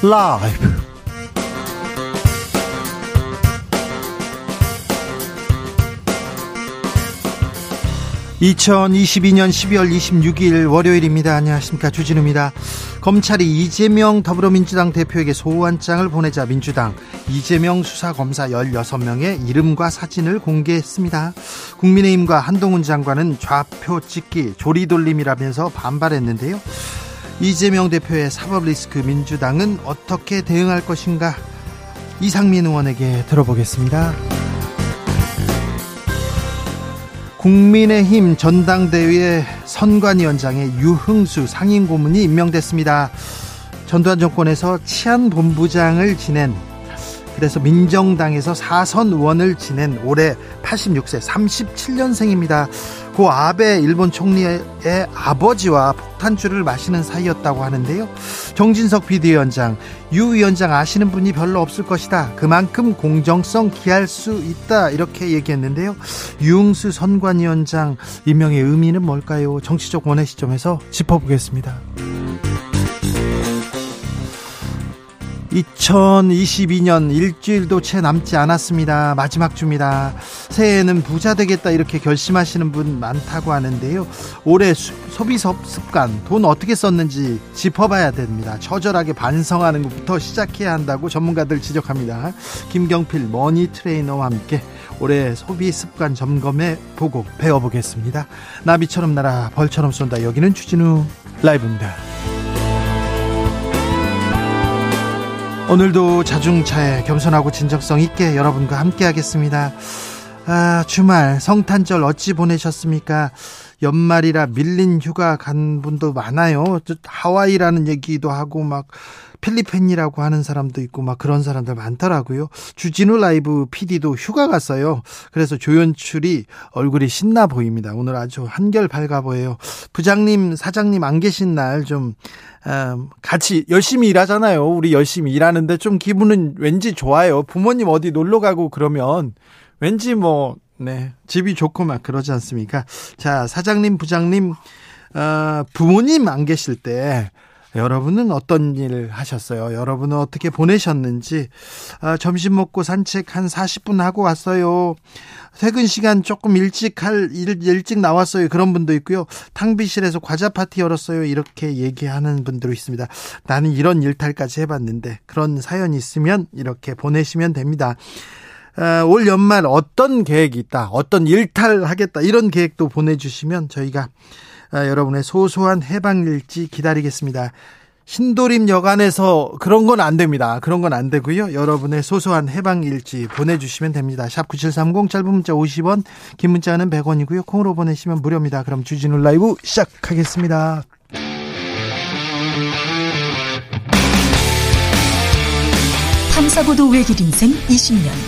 라이브. 2022년 12월 26일 월요일입니다. 안녕하십니까. 주진우입니다. 검찰이 이재명 더불어민주당 대표에게 소환장을 보내자 민주당 이재명 수사검사 16명의 이름과 사진을 공개했습니다. 국민의힘과 한동훈 장관은 좌표 찍기 조리돌림이라면서 반발했는데요. 이재명 대표의 사법 리스크 민주당은 어떻게 대응할 것인가? 이상민 의원에게 들어보겠습니다. 국민의힘 전당대회 선관위원장에 유흥수 상임고문이 임명됐습니다. 전두환 정권에서 치안본부장을 지낸 그래서 민정당에서 사선 의원을 지낸 올해 86세 37년생입니다. 고 아베 일본 총리의 아버지와 폭탄주를 마시는 사이였다고 하는데요. 정진석 비대위원장, 유 위원장 아시는 분이 별로 없을 것이다. 그만큼 공정성 기할 수 있다. 이렇게 얘기했는데요. 유흥수 선관위원장 임명의 의미는 뭘까요? 정치적 원의 시점에서 짚어보겠습니다. 2022년 일주일도 채 남지 않았습니다. 마지막 주입니다. 새해에는 부자 되겠다 이렇게 결심하시는 분 많다고 하는데요. 올해 소비 습관, 돈 어떻게 썼는지 짚어봐야 됩니다. 처절하게 반성하는 것부터 시작해야 한다고 전문가들 지적합니다. 김경필 머니 트레이너와 함께 올해 소비 습관 점검해 보고 배워보겠습니다. 나비처럼 날아 벌처럼 쏜다. 여기는 추진우 라이브입니다. 오늘도 자중차에 겸손하고 진정성 있게 여러분과 함께 하겠습니다. 아, 주말 성탄절 어찌 보내셨습니까? 연말이라 밀린 휴가 간 분도 많아요. 하와이라는 얘기도 하고 막 필리핀이라고 하는 사람도 있고 막 그런 사람들 많더라고요. 주진우 라이브 PD도 휴가 갔어요. 그래서 조연출이 얼굴이 신나 보입니다. 오늘 아주 한결 밝아 보여요. 부장님, 사장님 안 계신 날좀 음, 같이 열심히 일하잖아요. 우리 열심히 일하는데 좀 기분은 왠지 좋아요. 부모님 어디 놀러 가고 그러면 왠지 뭐, 네, 집이 좋고 막 그러지 않습니까? 자, 사장님, 부장님, 어, 부모님 안 계실 때, 여러분은 어떤 일을 하셨어요? 여러분은 어떻게 보내셨는지, 아, 점심 먹고 산책 한 40분 하고 왔어요. 퇴근 시간 조금 일찍 할 일, 일찍 나왔어요. 그런 분도 있고요. 탕비실에서 과자 파티 열었어요. 이렇게 얘기하는 분들도 있습니다. 나는 이런 일탈까지 해봤는데 그런 사연이 있으면 이렇게 보내시면 됩니다. 어, 올 연말 어떤 계획이 있다, 어떤 일탈하겠다 이런 계획도 보내주시면 저희가 어, 여러분의 소소한 해방일지 기다리겠습니다. 신도림 여관에서 그런 건 안 됩니다. 그런 건 안 되고요. 여러분의 소소한 해방일지 보내주시면 됩니다. 샵 9730 짧은 문자 50원 긴 문자는 100원이고요. 콩으로 보내시면 무료입니다. 그럼 주진우 라이브 시작하겠습니다. 탐사보도 외길 인생 20년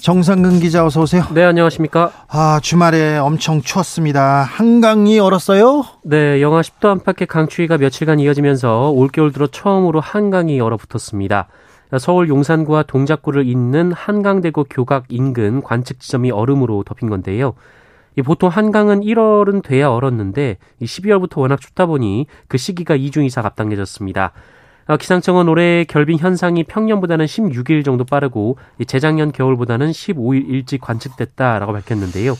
정상근 기자 어서 오세요. 네, 안녕하십니까? 아, 주말에 엄청 추웠습니다. 한강이 얼었어요? 네, 영하 10도 안팎의 강추위가 며칠간 이어지면서 올겨울 들어 처음으로 한강이 얼어붙었습니다. 서울 용산구와 동작구를 잇는 한강대교 교각 인근 관측 지점이 얼음으로 덮인 건데요. 보통 한강은 1월은 돼야 얼었는데 12월부터 워낙 춥다 보니 그 시기가 2주 이상 앞당겨졌습니다. 어, 기상청은 올해 결빙 현상이 평년보다는 16일 정도 빠르고 재작년 겨울보다는 15일 일찍 관측됐다라고 밝혔는데요.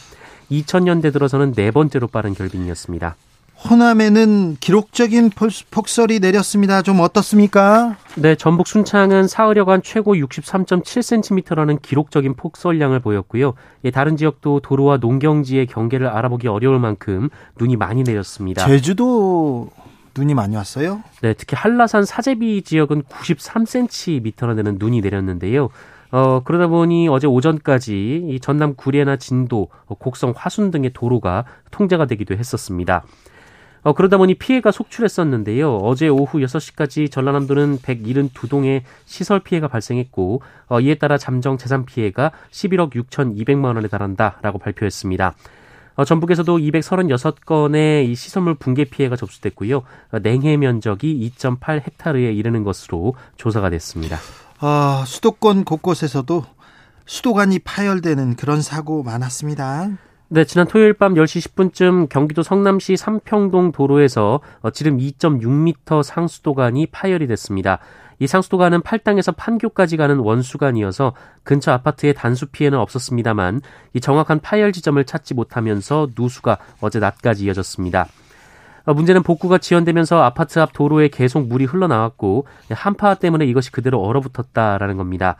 2000년대 들어서는 네 번째로 빠른 결빙이었습니다. 호남에는 기록적인 폭설이 내렸습니다. 좀 어떻습니까? 네, 전북 순창은 사흘여간 최고 63.7cm라는 기록적인 폭설량을 보였고요. 예, 다른 지역도 도로와 농경지의 경계를 알아보기 어려울 만큼 눈이 많이 내렸습니다. 제주도 눈이 많이 왔어요? 네, 특히 한라산 사제비 지역은 93cm나 되는 눈이 내렸는데요. 어, 그러다 보니 어제 오전까지 이 전남 구례나 진도, 곡성 화순 등의 도로가 통제가 되기도 했었습니다. 어, 그러다 보니 피해가 속출했었는데요. 어제 오후 6시까지 전라남도는 172동의 시설 피해가 발생했고 어, 이에 따라 잠정 재산 피해가 11억 6,200만 원에 달한다라고 발표했습니다. 어, 전북에서도 236건의 이 시설물 붕괴 피해가 접수됐고요. 어, 냉해 면적이 2.8 헥타르에 이르는 것으로 조사가 됐습니다. 아, 수도권 곳곳에서도 수도관이 파열되는 그런 사고 많았습니다. 네, 지난 토요일 밤 10시 10분쯤 경기도 성남시 삼평동 도로에서 어, 지름 2.6m 상수도관이 파열이 됐습니다. 이 상수도관은 팔당에서 판교까지 가는 원수관이어서 근처 아파트에 단수 피해는 없었습니다만 이 정확한 파열 지점을 찾지 못하면서 누수가 어제 낮까지 이어졌습니다. 어, 문제는 복구가 지연되면서 아파트 앞 도로에 계속 물이 흘러나왔고 한파 때문에 이것이 그대로 얼어붙었다라는 겁니다.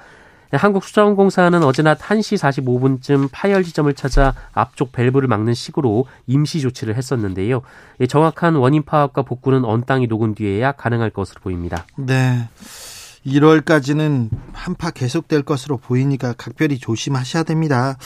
네, 한국수자원공사는 어제 낮 1시 45분쯤 파열 지점을 찾아 앞쪽 밸브를 막는 식으로 임시 조치를 했었는데요. 정확한 원인 파악과 복구는 언 땅이 녹은 뒤에야 가능할 것으로 보입니다. 네. 1월까지는 한파 계속될 것으로 보이니까 각별히 조심하셔야 됩니다.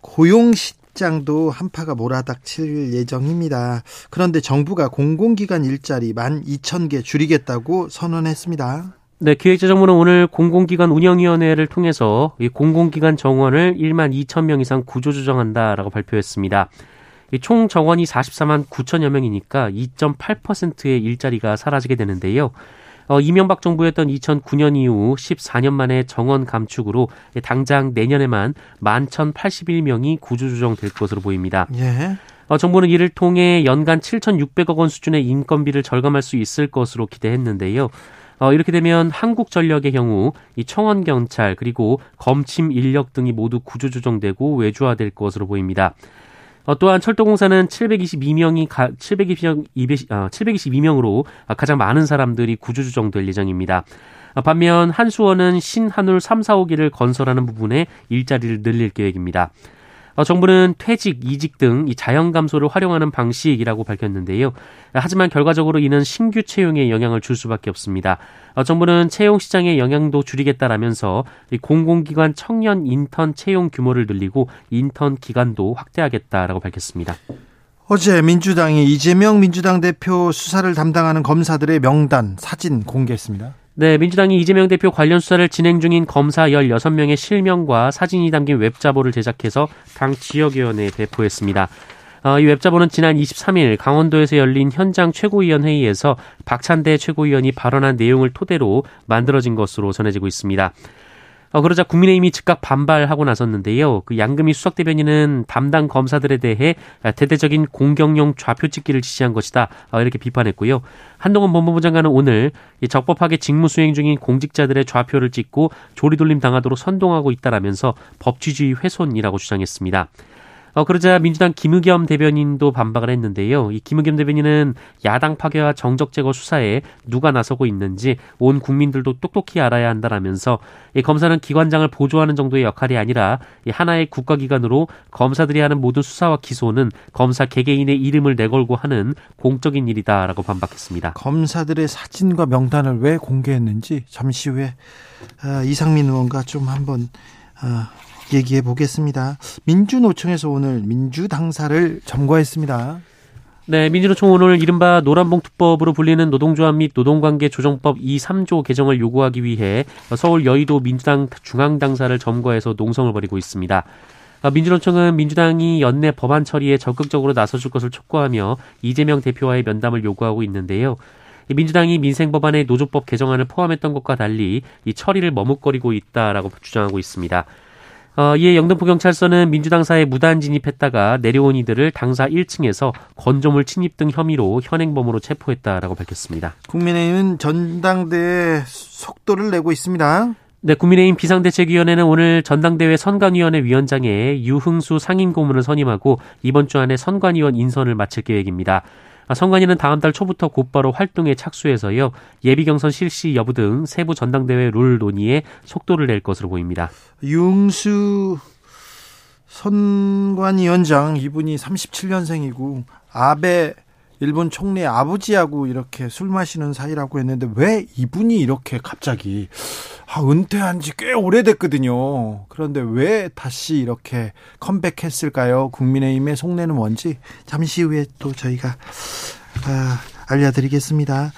고용 시 장도 한파가 몰아닥칠 예정입니다. 그런데 정부가 공공기관 일자리 12,000개 줄이겠다고 선언했습니다. 네, 기획재정부는 오늘 공공기관 운영위원회를 통해서 이 공공기관 정원을 1만 2천 명 이상 구조조정한다라고 발표했습니다. 총 정원이 44만 9천여 명이니까 2.8%의 일자리가 사라지게 되는데요. 어, 이명박 정부였던 2009년 이후 14년 만에 정원 감축으로 당장 내년에만 11,081명이 구조조정될 것으로 보입니다. 예. 어, 정부는 이를 통해 연간 7,600억 원 수준의 인건비를 절감할 수 있을 것으로 기대했는데요. 어, 이렇게 되면 한국전력의 경우 이 청원 경찰 그리고 검침 인력 등이 모두 구조조정되고 외주화될 것으로 보입니다. 어, 또한 철도공사는 722명이 가, 722명, 200, 어, 722명으로 가장 많은 사람들이 구조조정될 예정입니다. 어, 반면 한수원은 신한울 3, 4, 5기를 건설하는 부분에 일자리를 늘릴 계획입니다. 어, 정부는 퇴직, 이직 등 이 자연 감소를 활용하는 방식이라고 밝혔는데요. 하지만 결과적으로 이는 신규 채용에 영향을 줄 수밖에 없습니다. 어, 정부는 채용 시장의 영향도 줄이겠다라면서 공공기관 청년 인턴 채용 규모를 늘리고 인턴 기간도 확대하겠다라고 밝혔습니다. 어제 민주당이 이재명 민주당 대표 수사를 담당하는 검사들의 명단 사진 공개했습니다. 네, 민주당이 이재명 대표 관련 수사를 진행 중인 검사 16명의 실명과 사진이 담긴 웹자보를 제작해서 당 지역위원회에 배포했습니다. 어, 이 웹자보는 지난 23일 강원도에서 열린 현장 최고위원 회의에서 박찬대 최고위원이 발언한 내용을 토대로 만들어진 것으로 전해지고 있습니다. 어, 그러자 국민의힘이 즉각 반발하고 나섰는데요. 그 양금희 수석 대변인은 담당 검사들에 대해 대대적인 공격용 좌표 찍기를 지시한 것이다. 어, 이렇게 비판했고요. 한동훈 법무부 장관은 오늘 적법하게 직무 수행 중인 공직자들의 좌표를 찍고 조리돌림 당하도록 선동하고 있다라면서 법치주의 훼손이라고 주장했습니다. 어, 그러자 민주당 김의겸 대변인도 반박을 했는데요. 이 김의겸 대변인은 야당 파괴와 정적 제거 수사에 누가 나서고 있는지 온 국민들도 똑똑히 알아야 한다라면서 이 검사는 기관장을 보조하는 정도의 역할이 아니라 이 하나의 국가기관으로 검사들이 하는 모든 수사와 기소는 검사 개개인의 이름을 내걸고 하는 공적인 일이다라고 반박했습니다. 검사들의 사진과 명단을 왜 공개했는지 잠시 후에 아, 이상민 의원과 좀 한번 아, 얘기해 보겠습니다. 민주노총에서 오늘 민주당사를 점거했습니다. 네, 민주노총 오늘 이른바 노란봉투법으로 불리는 노동조합 및 노동관계 조정법 2, 3조 개정을 요구하기 위해 서울 여의도 민주당 중앙당사를 점거해서 농성을 벌이고 있습니다. 민주노총은 민주당이 연내 법안 처리에 적극적으로 나서줄 것을 촉구하며 이재명 대표와의 면담을 요구하고 있는데요. 민주당이 민생법안의 노조법 개정안을 포함했던 것과 달리 이 처리를 머뭇거리고 있다라고 주장하고 있습니다. 어, 이에 영등포 경찰서는 민주당사에 무단 진입했다가 내려온 이들을 당사 1층에서 건조물 침입 등 혐의로 현행범으로 체포했다라고 밝혔습니다. 국민의힘은 전당대회 속도를 내고 있습니다. 네, 국민의힘 비상대책위원회는 오늘 전당대회 선관위원회 위원장에 유흥수 상임고문을 선임하고 이번 주 안에 선관위원 인선을 마칠 계획입니다. 아, 선관위는 다음 달 초부터 곧바로 활동에 착수해서요 예비 경선 실시 여부 등 세부 전당대회 룰 논의에 속도를 낼 것으로 보입니다. 융수 선관위원장 이분이 37년생이고 아베 일본 총리 아버지하고 이렇게 술 마시는 사이라고 했는데 왜 이분이 이렇게 갑자기 아, 은퇴한 지 꽤 오래됐거든요. 그런데 왜 다시 이렇게 컴백했을까요? 국민의힘의 속내는 뭔지 잠시 후에 또 저희가 아, 알려드리겠습니다.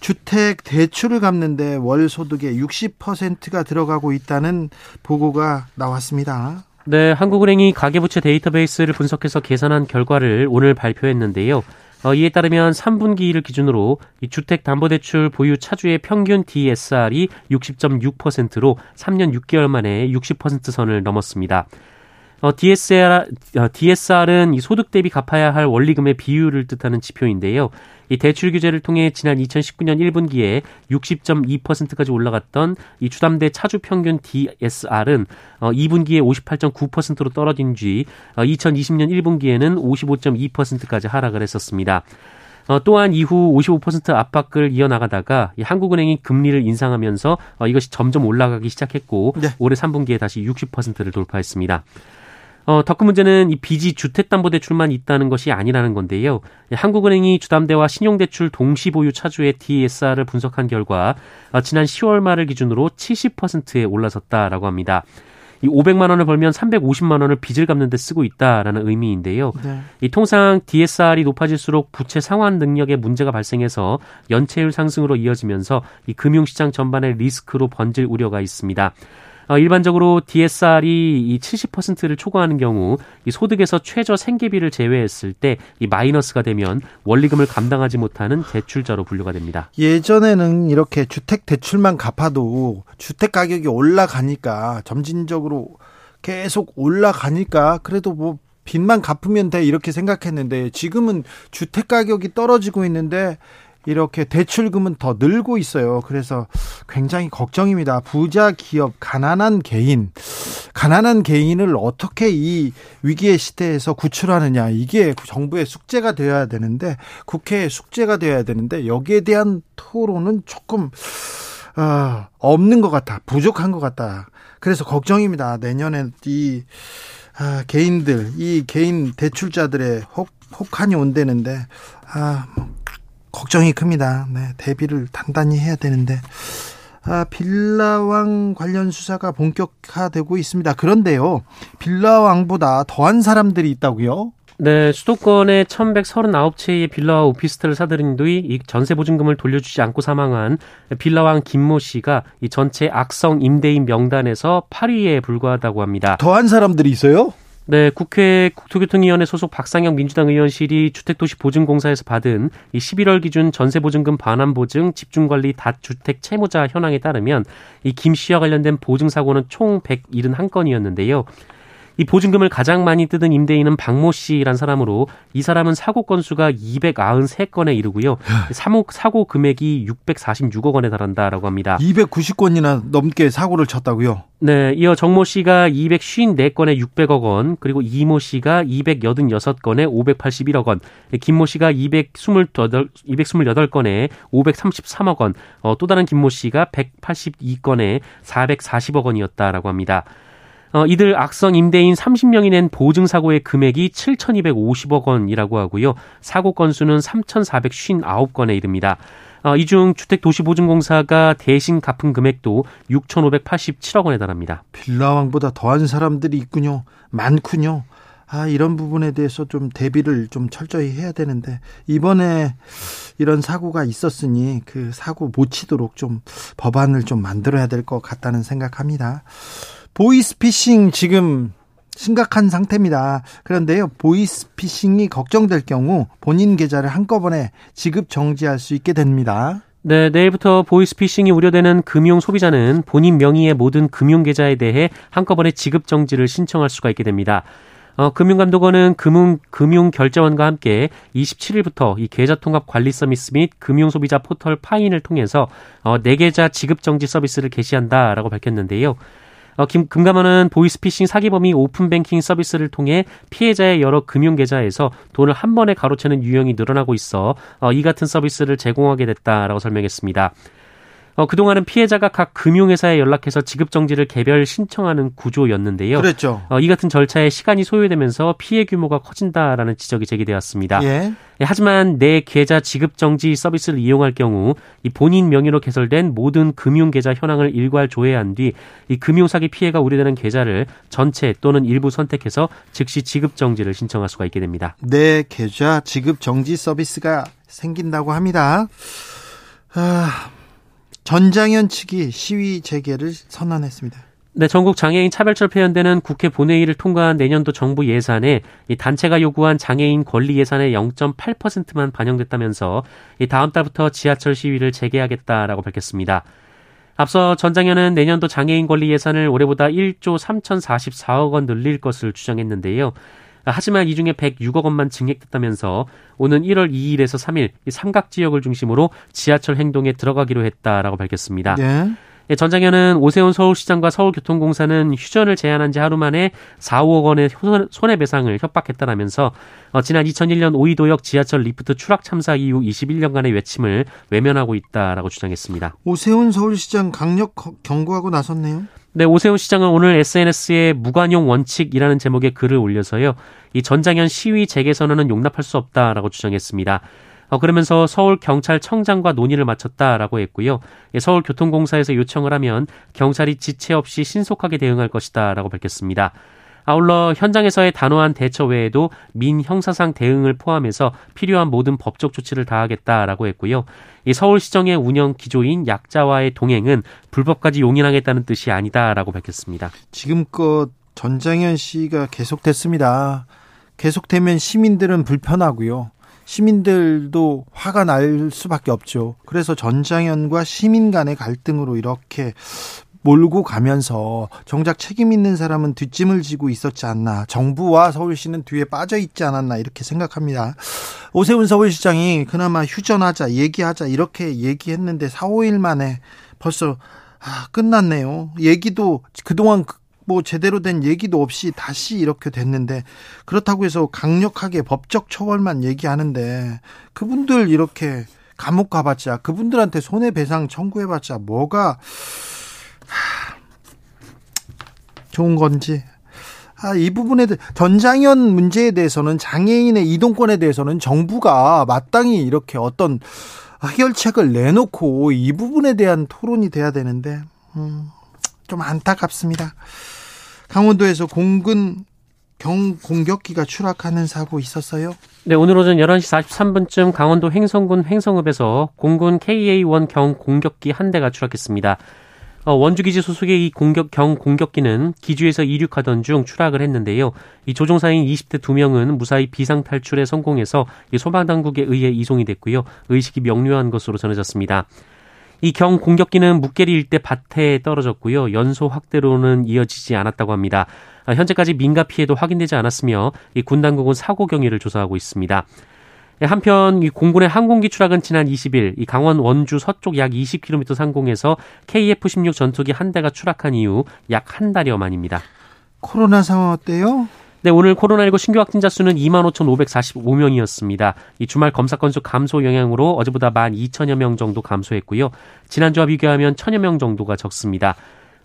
주택 대출을 갚는데 월 소득의 60%가 들어가고 있다는 보고가 나왔습니다. 네, 한국은행이 가계부채 데이터베이스를 분석해서 계산한 결과를 오늘 발표했는데요. 어, 이에 따르면 3분기를 기준으로 이 주택담보대출 보유 차주의 평균 DSR이 60.6%로 3년 6개월 만에 60% 선을 넘었습니다. 어, DSR, 어, DSR은 이 소득 대비 갚아야 할 원리금의 비율을 뜻하는 지표인데요. 이 대출 규제를 통해 지난 2019년 1분기에 60.2%까지 올라갔던 이 주담대 차주 평균 DSR은 어, 2분기에 58.9%로 떨어진 뒤 어, 2020년 1분기에는 55.2%까지 하락을 했었습니다. 어, 또한 이후 55% 압박을 이어나가다가 한국은행이 금리를 인상하면서 어, 이것이 점점 올라가기 시작했고 네. 올해 3분기에 다시 60%를 돌파했습니다. 어, 더 큰 문제는 이 빚이 주택담보대출만 있다는 것이 아니라는 건데요. 한국은행이 주담대와 신용대출 동시 보유 차주의 DSR을 분석한 결과 어, 지난 10월 말을 기준으로 70%에 올라섰다라고 합니다. 이 500만 원을 벌면 350만 원을 빚을 갚는 데 쓰고 있다라는 의미인데요. 네. 이 통상 DSR이 높아질수록 부채 상환 능력에 문제가 발생해서 연체율 상승으로 이어지면서 이 금융시장 전반의 리스크로 번질 우려가 있습니다. 어, 일반적으로 DSR이 이 70%를 초과하는 경우 이 소득에서 최저 생계비를 제외했을 때 이 마이너스가 되면 원리금을 감당하지 못하는 대출자로 분류가 됩니다. 예전에는 이렇게 주택 대출만 갚아도 주택 가격이 올라가니까 점진적으로 계속 올라가니까 그래도 뭐 빚만 갚으면 돼 이렇게 생각했는데 지금은 주택 가격이 떨어지고 있는데 이렇게 대출금은 더 늘고 있어요. 그래서 굉장히 걱정입니다. 부자 기업, 가난한 개인, 가난한 개인을 어떻게 이 위기의 시대에서 구출하느냐. 이게 정부의 숙제가 되어야 되는데, 국회의 숙제가 되어야 되는데, 여기에 대한 토론은 조금, 어, 없는 것 같아. 부족한 것 같다. 그래서 걱정입니다. 내년에 이, 아, 개인들, 이 개인 대출자들의 혹, 혹한이 온다는데, 아, 걱정이 큽니다. 네, 대비를 단단히 해야 되는데 아, 빌라왕 관련 수사가 본격화되고 있습니다. 그런데요, 빌라왕보다 더한 사람들이 있다고요? 네, 수도권의 1139채의 빌라와 오피스텔을 사들인 뒤이 전세 보증금을 돌려주지 않고 사망한 빌라왕 김모 씨가 이 전체 악성 임대인 명단에서 8위에 불과하다고 합니다. 더한 사람들이 있어요? 네, 국회 국토교통위원회 소속 박상영 민주당 의원실이 주택도시보증공사에서 받은 이 11월 기준 전세보증금 반환보증 집중관리 다주택 채무자 현황에 따르면 이 김 씨와 관련된 보증사고는 총 171건이었는데요. 이 보증금을 가장 많이 뜯은 임대인은 박모 씨란 사람으로 이 사람은 사고 건수가 293건에 이르고요. 사고, 사고 금액이 646억 원에 달한다라고 합니다. 290건이나 넘게 사고를 쳤다고요? 네, 이어 정모 씨가 254건에 600억 원, 그리고 이모 씨가 286건에 581억 원, 김모 씨가 228, 228건에 533억 원, 어, 또 다른 김모 씨가 182건에 440억 원이었다라고 합니다. 어, 이들 악성 임대인 30명이 낸 보증 사고의 금액이 7,250억 원이라고 하고요. 사고 건수는 3,459건에 이릅니다. 어, 이중 주택도시보증공사가 대신 갚은 금액도 6,587억 원에 달합니다. 빌라왕보다 더한 사람들이 있군요. 많군요. 아, 이런 부분에 대해서 좀 대비를 좀 철저히 해야 되는데, 이번에 이런 사고가 있었으니 그 사고 못 치도록 좀 법안을 좀 만들어야 될 것 같다는 생각합니다. 보이스피싱 지금 심각한 상태입니다. 그런데요, 보이스피싱이 걱정될 경우 본인 계좌를 한꺼번에 지급 정지할 수 있게 됩니다. 네, 내일부터 보이스피싱이 우려되는 금융 소비자는 본인 명의의 모든 금융 계좌에 대해 한꺼번에 지급 정지를 신청할 수가 있게 됩니다. 어, 금융감독원은 금융, 금융 결제원과 함께 27일부터 이 계좌 통합 관리 서비스 및 금융 소비자 포털 파인을 통해서 어, 내 계좌 지급 정지 서비스를 개시한다라고 밝혔는데요. 어, 김, 금감원은 보이스피싱 사기범이 오픈뱅킹 서비스를 통해 피해자의 여러 금융계좌에서 돈을 한 번에 가로채는 유형이 늘어나고 있어 어, 이 같은 서비스를 제공하게 됐다라고 설명했습니다. 어, 그동안은 피해자가 각 금융회사에 연락해서 지급정지를 개별 신청하는 구조였는데요. 그랬죠. 어, 이 같은 절차에 시간이 소요되면서 피해 규모가 커진다라는 지적이 제기되었습니다. 예. 예, 하지만 내 계좌 지급정지 서비스를 이용할 경우 이 본인 명의로 개설된 모든 금융계좌 현황을 일괄 조회한 뒤 이 금융사기 피해가 우려되는 계좌를 전체 또는 일부 선택해서 즉시 지급정지를 신청할 수가 있게 됩니다. 내 계좌 지급정지 서비스가 생긴다고 합니다. 아... 전장현 측이 시위 재개를 선언했습니다. 네, 전국 장애인 차별철 폐연대는 국회 본회의를 통과한 내년도 정부 예산에 이 단체가 요구한 장애인 권리 예산의 0.8%만 반영됐다면서 이 다음 달부터 지하철 시위를 재개하겠다라고 밝혔습니다. 앞서 전장현은 내년도 장애인 권리 예산을 올해보다 1조 3,044억 원 늘릴 것을 주장했는데요. 하지만 이 중에 106억 원만 증액됐다면서 오는 1월 2일에서 3일 삼각 지역을 중심으로 지하철 행동에 들어가기로 했다라고 밝혔습니다. 네. 예, 전장현은 오세훈 서울시장과 서울교통공사는 휴전을 제안한 지 하루 만에 4, 5억 원의 손해배상을 협박했다라면서 어, 지난 2001년 오이도역 지하철 리프트 추락 참사 이후 21년간의 외침을 외면하고 있다라고 주장했습니다. 오세훈 서울시장 강력 경고하고 나섰네요. 네, 오세훈 시장은 오늘 SNS에 무관용 원칙이라는 제목의 글을 올려서요. 이 전장연 시위 재개 선언은 용납할 수 없다라고 주장했습니다. 어, 그러면서 서울 경찰청장과 논의를 마쳤다라고 했고요. 예, 서울 교통공사에서 요청을 하면 경찰이 지체 없이 신속하게 대응할 것이다라고 밝혔습니다. 아울러 현장에서의 단호한 대처 외에도 민 형사상 대응을 포함해서 필요한 모든 법적 조치를 다하겠다라고 했고요. 이 서울시정의 운영 기조인 약자와의 동행은 불법까지 용인하겠다는 뜻이 아니다라고 밝혔습니다. 지금껏 전장현 씨가 계속됐습니다. 계속되면 시민들은 불편하고요. 시민들도 화가 날 수밖에 없죠. 그래서 전장현과 시민 간의 갈등으로 이렇게 몰고 가면서 정작 책임 있는 사람은 뒷짐을 지고 있었지 않나. 정부와 서울시는 뒤에 빠져 있지 않았나 이렇게 생각합니다. 오세훈 서울시장이 그나마 휴전하자, 얘기하자 이렇게 얘기했는데 4, 5일 만에 벌써 아, 끝났네요. 얘기도 그동안 뭐 제대로 된 얘기도 없이 다시 이렇게 됐는데 그렇다고 해서 강력하게 법적 처벌만 얘기하는데 그분들 이렇게 감옥 가봤자 그분들한테 손해배상 청구해봤자 뭐가 좋은 건지 아, 이 부분에 전장현 문제에 대해서는 장애인의 이동권에 대해서는 정부가 마땅히 이렇게 어떤 해결책을 내놓고 이 부분에 대한 토론이 돼야 되는데 음, 좀 안타깝습니다. 강원도에서 공군 경 공격기가 추락하는 사고 있었어요? 네, 오늘 오전 11시 43분쯤 강원도 횡성군 횡성읍에서 공군 KA-1 경 공격기 한 대가 추락했습니다. 어, 원주기지 소속의 이 공격 경 공격기는 기주에서 이륙하던 중 추락을 했는데요. 이 조종사인 20대 2명은 무사히 비상 탈출에 성공해서 소방 당국에 의해 이송이 됐고요. 의식이 명료한 것으로 전해졌습니다. 이 경 공격기는 묵계리 일대 밭에 떨어졌고요. 연소 확대로는 이어지지 않았다고 합니다. 아, 현재까지 민가 피해도 확인되지 않았으며 이 군 당국은 사고 경위를 조사하고 있습니다. 예, 한편 이 공군의 항공기 추락은 지난 20일 이 강원 원주 서쪽 약 20km 상공에서 KF-16 전투기 한 대가 추락한 이후 약 한 달여 만입니다. 코로나 상황 어때요? 네, 오늘 코로나19 신규 확진자 수는 25,545명이었습니다. 이 주말 검사 건수 감소 영향으로 어제보다 12,000여 명 정도 감소했고요. 지난주와 비교하면 1,000여 명 정도가 적습니다.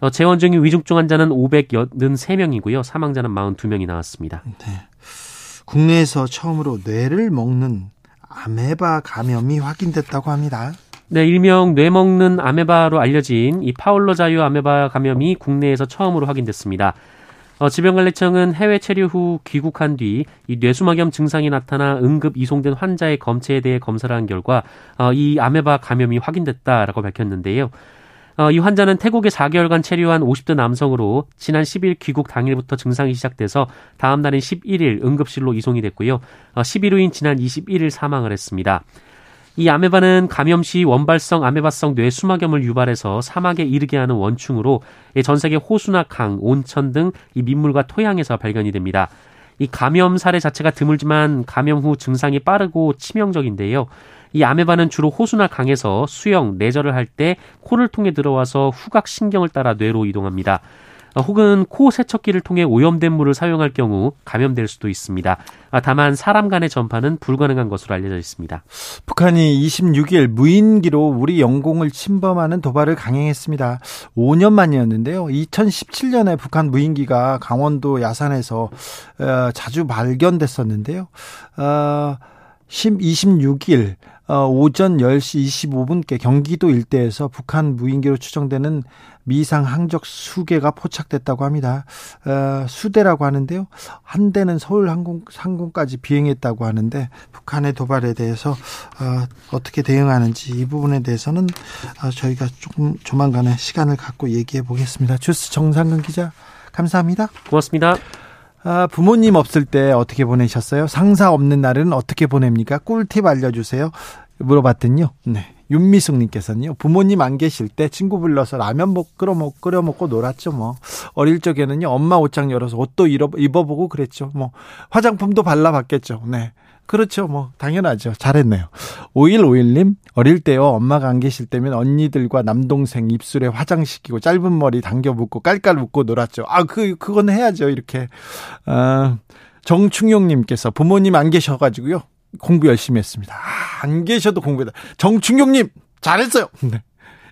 어, 재원 중인 위중증 환자는 583명이고요. 사망자는 42명이 나왔습니다. 네. 국내에서 처음으로 뇌를 먹는 아메바 감염이 확인됐다고 합니다. 네, 일명 뇌 먹는 아메바로 알려진 이 파울로자유 아메바 감염이 국내에서 처음으로 확인됐습니다. 어, 질병관리청은 해외 체류 후 귀국한 뒤 이 뇌수막염 증상이 나타나 응급 이송된 환자의 검체에 대해 검사를 한 결과 어, 이 아메바 감염이 확인됐다라고 밝혔는데요. 어, 이 환자는 태국에 4개월간 체류한 50대 남성으로 지난 10일 귀국 당일부터 증상이 시작돼서 다음 날인 11일 응급실로 이송이 됐고요. 어, 10일 후인 지난 21일 사망을 했습니다. 이 아메바는 감염 시 원발성 아메바성 뇌수막염을 유발해서 사막에 이르게 하는 원충으로 전 세계 호수나 강, 온천 등 이 민물과 토양에서 발견이 됩니다. 이 감염 사례 자체가 드물지만 감염 후 증상이 빠르고 치명적인데요. 이 아메바는 주로 호수나 강에서 수영, 내절을 할때 코를 통해 들어와서 후각 신경을 따라 뇌로 이동합니다. 혹은 코 세척기를 통해 오염된 물을 사용할 경우 감염될 수도 있습니다. 다만 사람 간의 전파는 불가능한 것으로 알려져 있습니다. 북한이 26일 무인기로 우리 영공을 침범하는 도발을 강행했습니다. 5년 만이었는데요. 2017년에 북한 무인기가 강원도 야산에서 어, 자주 발견됐었는데요. 어, 26일 어, 오전 10시 25분께 경기도 일대에서 북한 무인기로 추정되는 미상 항적 수개가 포착됐다고 합니다. 어, 수대라고 하는데요. 한 대는 서울 항공, 상공까지 비행했다고 하는데 북한의 도발에 대해서 어, 어떻게 대응하는지 이 부분에 대해서는 어, 저희가 조금 조만간에 시간을 갖고 얘기해 보겠습니다. 주스 정상근 기자 감사합니다. 고맙습니다. 아, 부모님 없을 때 어떻게 보내셨어요? 상사 없는 날은 어떻게 보냅니까? 꿀팁 알려주세요. 물어봤더니요. 네. 윤미숙님께서는요. 부모님 안 계실 때 친구 불러서 라면 먹 끓여 먹 끓여 먹고 놀았죠. 뭐 어릴 적에는요. 엄마 옷장 열어서 옷도 입어보고 그랬죠. 뭐 화장품도 발라봤겠죠. 네. 그렇죠. 뭐, 당연하죠. 잘했네요. 5151님, 어릴 때요, 엄마가 안 계실 때면 언니들과 남동생 입술에 화장 시키고 짧은 머리 당겨 묶고 깔깔 묶고 놀았죠. 아, 그, 그건 해야죠. 이렇게. 아, 정충용님께서 부모님 안 계셔가지고요. 공부 열심히 했습니다. 아, 안 계셔도 공부했다. 정충용님, 잘했어요. 네.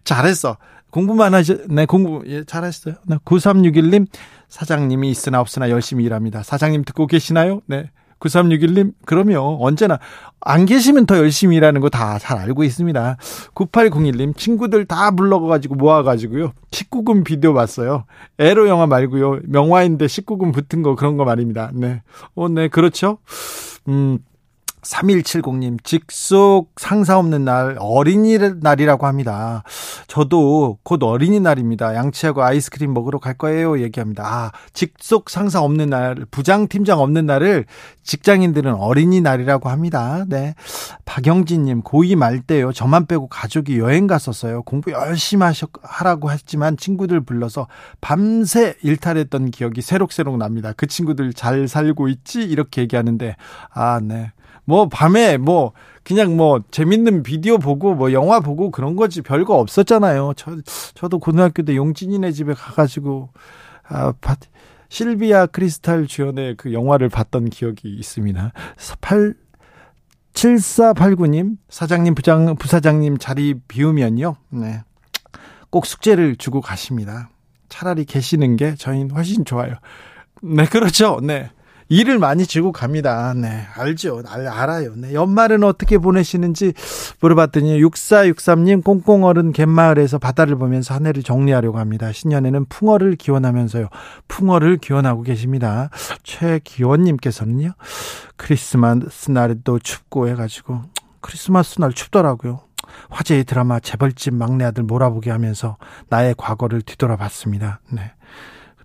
잘했어. 공부만 하시, 네, 공부, 예, 잘했어요. 네, 9361님, 사장님이 있으나 없으나 열심히 일합니다. 사장님 듣고 계시나요? 네. 9361님, 그럼요. 언제나 안 계시면 더 열심히 일하는 거 다 잘 알고 있습니다. 9801님, 친구들 다 불러가지고 모아가지고요. 19금 비디오 봤어요. 에로 영화 말고요. 명화인데 19금 붙은 거 그런 거 말입니다. 네. 어, 네, 그렇죠. 음, 3170님, 직속 상사 없는 날, 어린이날이라고 합니다. 저도 곧 어린이날입니다. 양치하고 아이스크림 먹으러 갈 거예요. 얘기합니다. 아, 직속 상사 없는 날, 부장, 팀장 없는 날을 직장인들은 어린이날이라고 합니다. 네. 박영진님, 고2 말 때요. 저만 빼고 가족이 여행 갔었어요. 공부 열심히 하셔, 하라고 했지만 친구들 불러서 밤새 일탈했던 기억이 새록새록 납니다. 그 친구들 잘 살고 있지? 이렇게 얘기하는데, 아, 네. 뭐 밤에 뭐 그냥 뭐 재밌는 비디오 보고 뭐 영화 보고 그런 거지 별거 없었잖아요. 저 저도 고등학교 때 용진이네 집에 가가지고 아 파, 실비아 크리스탈 주연의 그 영화를 봤던 기억이 있습니다. 8 7489님 사장님 부장 부사장님 자리 비우면요. 네. 꼭 숙제를 주고 가십니다. 차라리 계시는 게 저희는 훨씬 좋아요. 네, 그렇죠. 네. 일을 많이 지고 갑니다. 네, 알죠. 알, 알아요. 네, 연말은 어떻게 보내시는지 물어봤더니 6463님 꽁꽁얼은 갯마을에서 바다를 보면서 한 해를 정리하려고 합니다. 신년에는 풍어를 기원하면서요. 풍어를 기원하고 계십니다. 최기원님께서는요. 크리스마스 날도 춥고 해가지고 크리스마스 날 춥더라고요. 화제의 드라마 재벌집 막내 아들 몰아보게 하면서 나의 과거를 뒤돌아봤습니다. 네.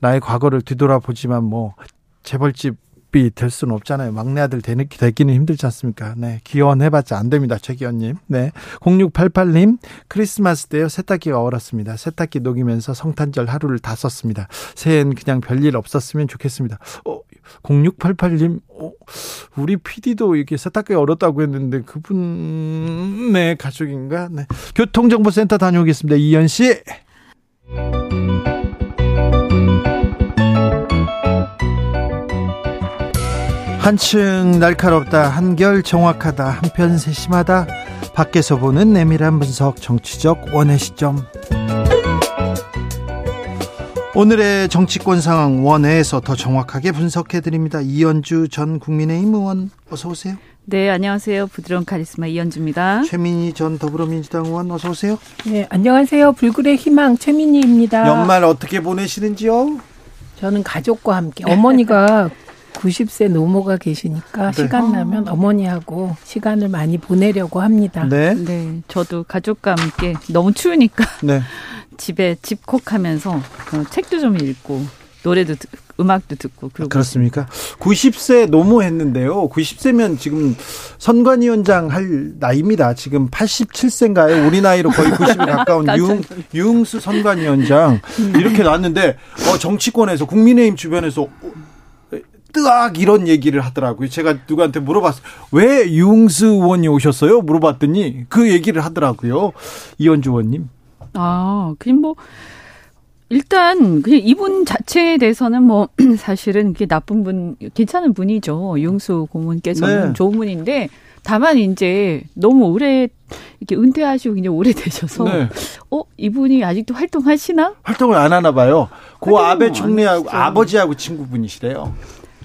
나의 과거를 뒤돌아보지만 뭐 재벌집 될 수는 없잖아요. 막내 아들 되는, 되기는 힘들지 않습니까? 네. 기원해봤자 안 됩니다. 최기원님. 네. 0688님, 크리스마스 때요. 세탁기가 얼었습니다. 세탁기 녹이면서 성탄절 하루를 다 썼습니다. 새해엔 그냥 별일 없었으면 좋겠습니다. 어, 0688님, 어, 우리 PD도 이렇게 세탁기가 얼었다고 했는데 그분의 가족인가? 네. 교통정보센터 다녀오겠습니다. 이현 씨. 한층 날카롭다 한결 정확하다 한편 세심하다. 밖에서 보는 내밀한 분석 정치적 원의 시점. 오늘의 정치권 상황 원회에서 더 정확하게 분석해 드립니다. 이연주 전 국민의힘 의원 어서 오세요. 네 안녕하세요. 부드러운 카리스마 이연주입니다. 최민희 전 더불어민주당 의원 어서 오세요. 네 안녕하세요. 불굴의 희망 최민희입니다. 연말 어떻게 보내시는지요? 저는 가족과 함께 어머니가 90세 노모가 계시니까 네. 시간 나면 어머니하고 시간을 많이 보내려고 합니다. 네. 네. 저도 가족과 함께 너무 추우니까 네. 집에 집콕하면서 어, 책도 좀 읽고 노래도 듣, 음악도 듣고 그러고 그렇습니까? 90세 노모했는데요. 90세면 지금 선관위원장 할 나이입니다. 지금 87세인가요? 우리 나이로 거의 90에 가까운 유, 유흥수 선관위원장 음. 이렇게 나왔는데 어, 정치권에서 국민의힘 주변에서 뜨악 이런 얘기를 하더라고요. 제가 누구한테 물어봤어요. 왜 유흥수 의원이 오셨어요? 물어봤더니 그 얘기를 하더라고요. 이현주 의원님. 아, 그냥 뭐 일단 그냥 이분 자체에 대해서는 뭐 사실은 이게 나쁜 분 괜찮은 분이죠. 용수 고문께서는 네. 좋은 분인데 다만 이제 너무 오래 이렇게 은퇴하시고 그냥 오래되셔서 네. 어 이분이 아직도 활동하시나? 활동을 안 하나 봐요. 그 아베 총리하고 아버지하고 친구분이시래요.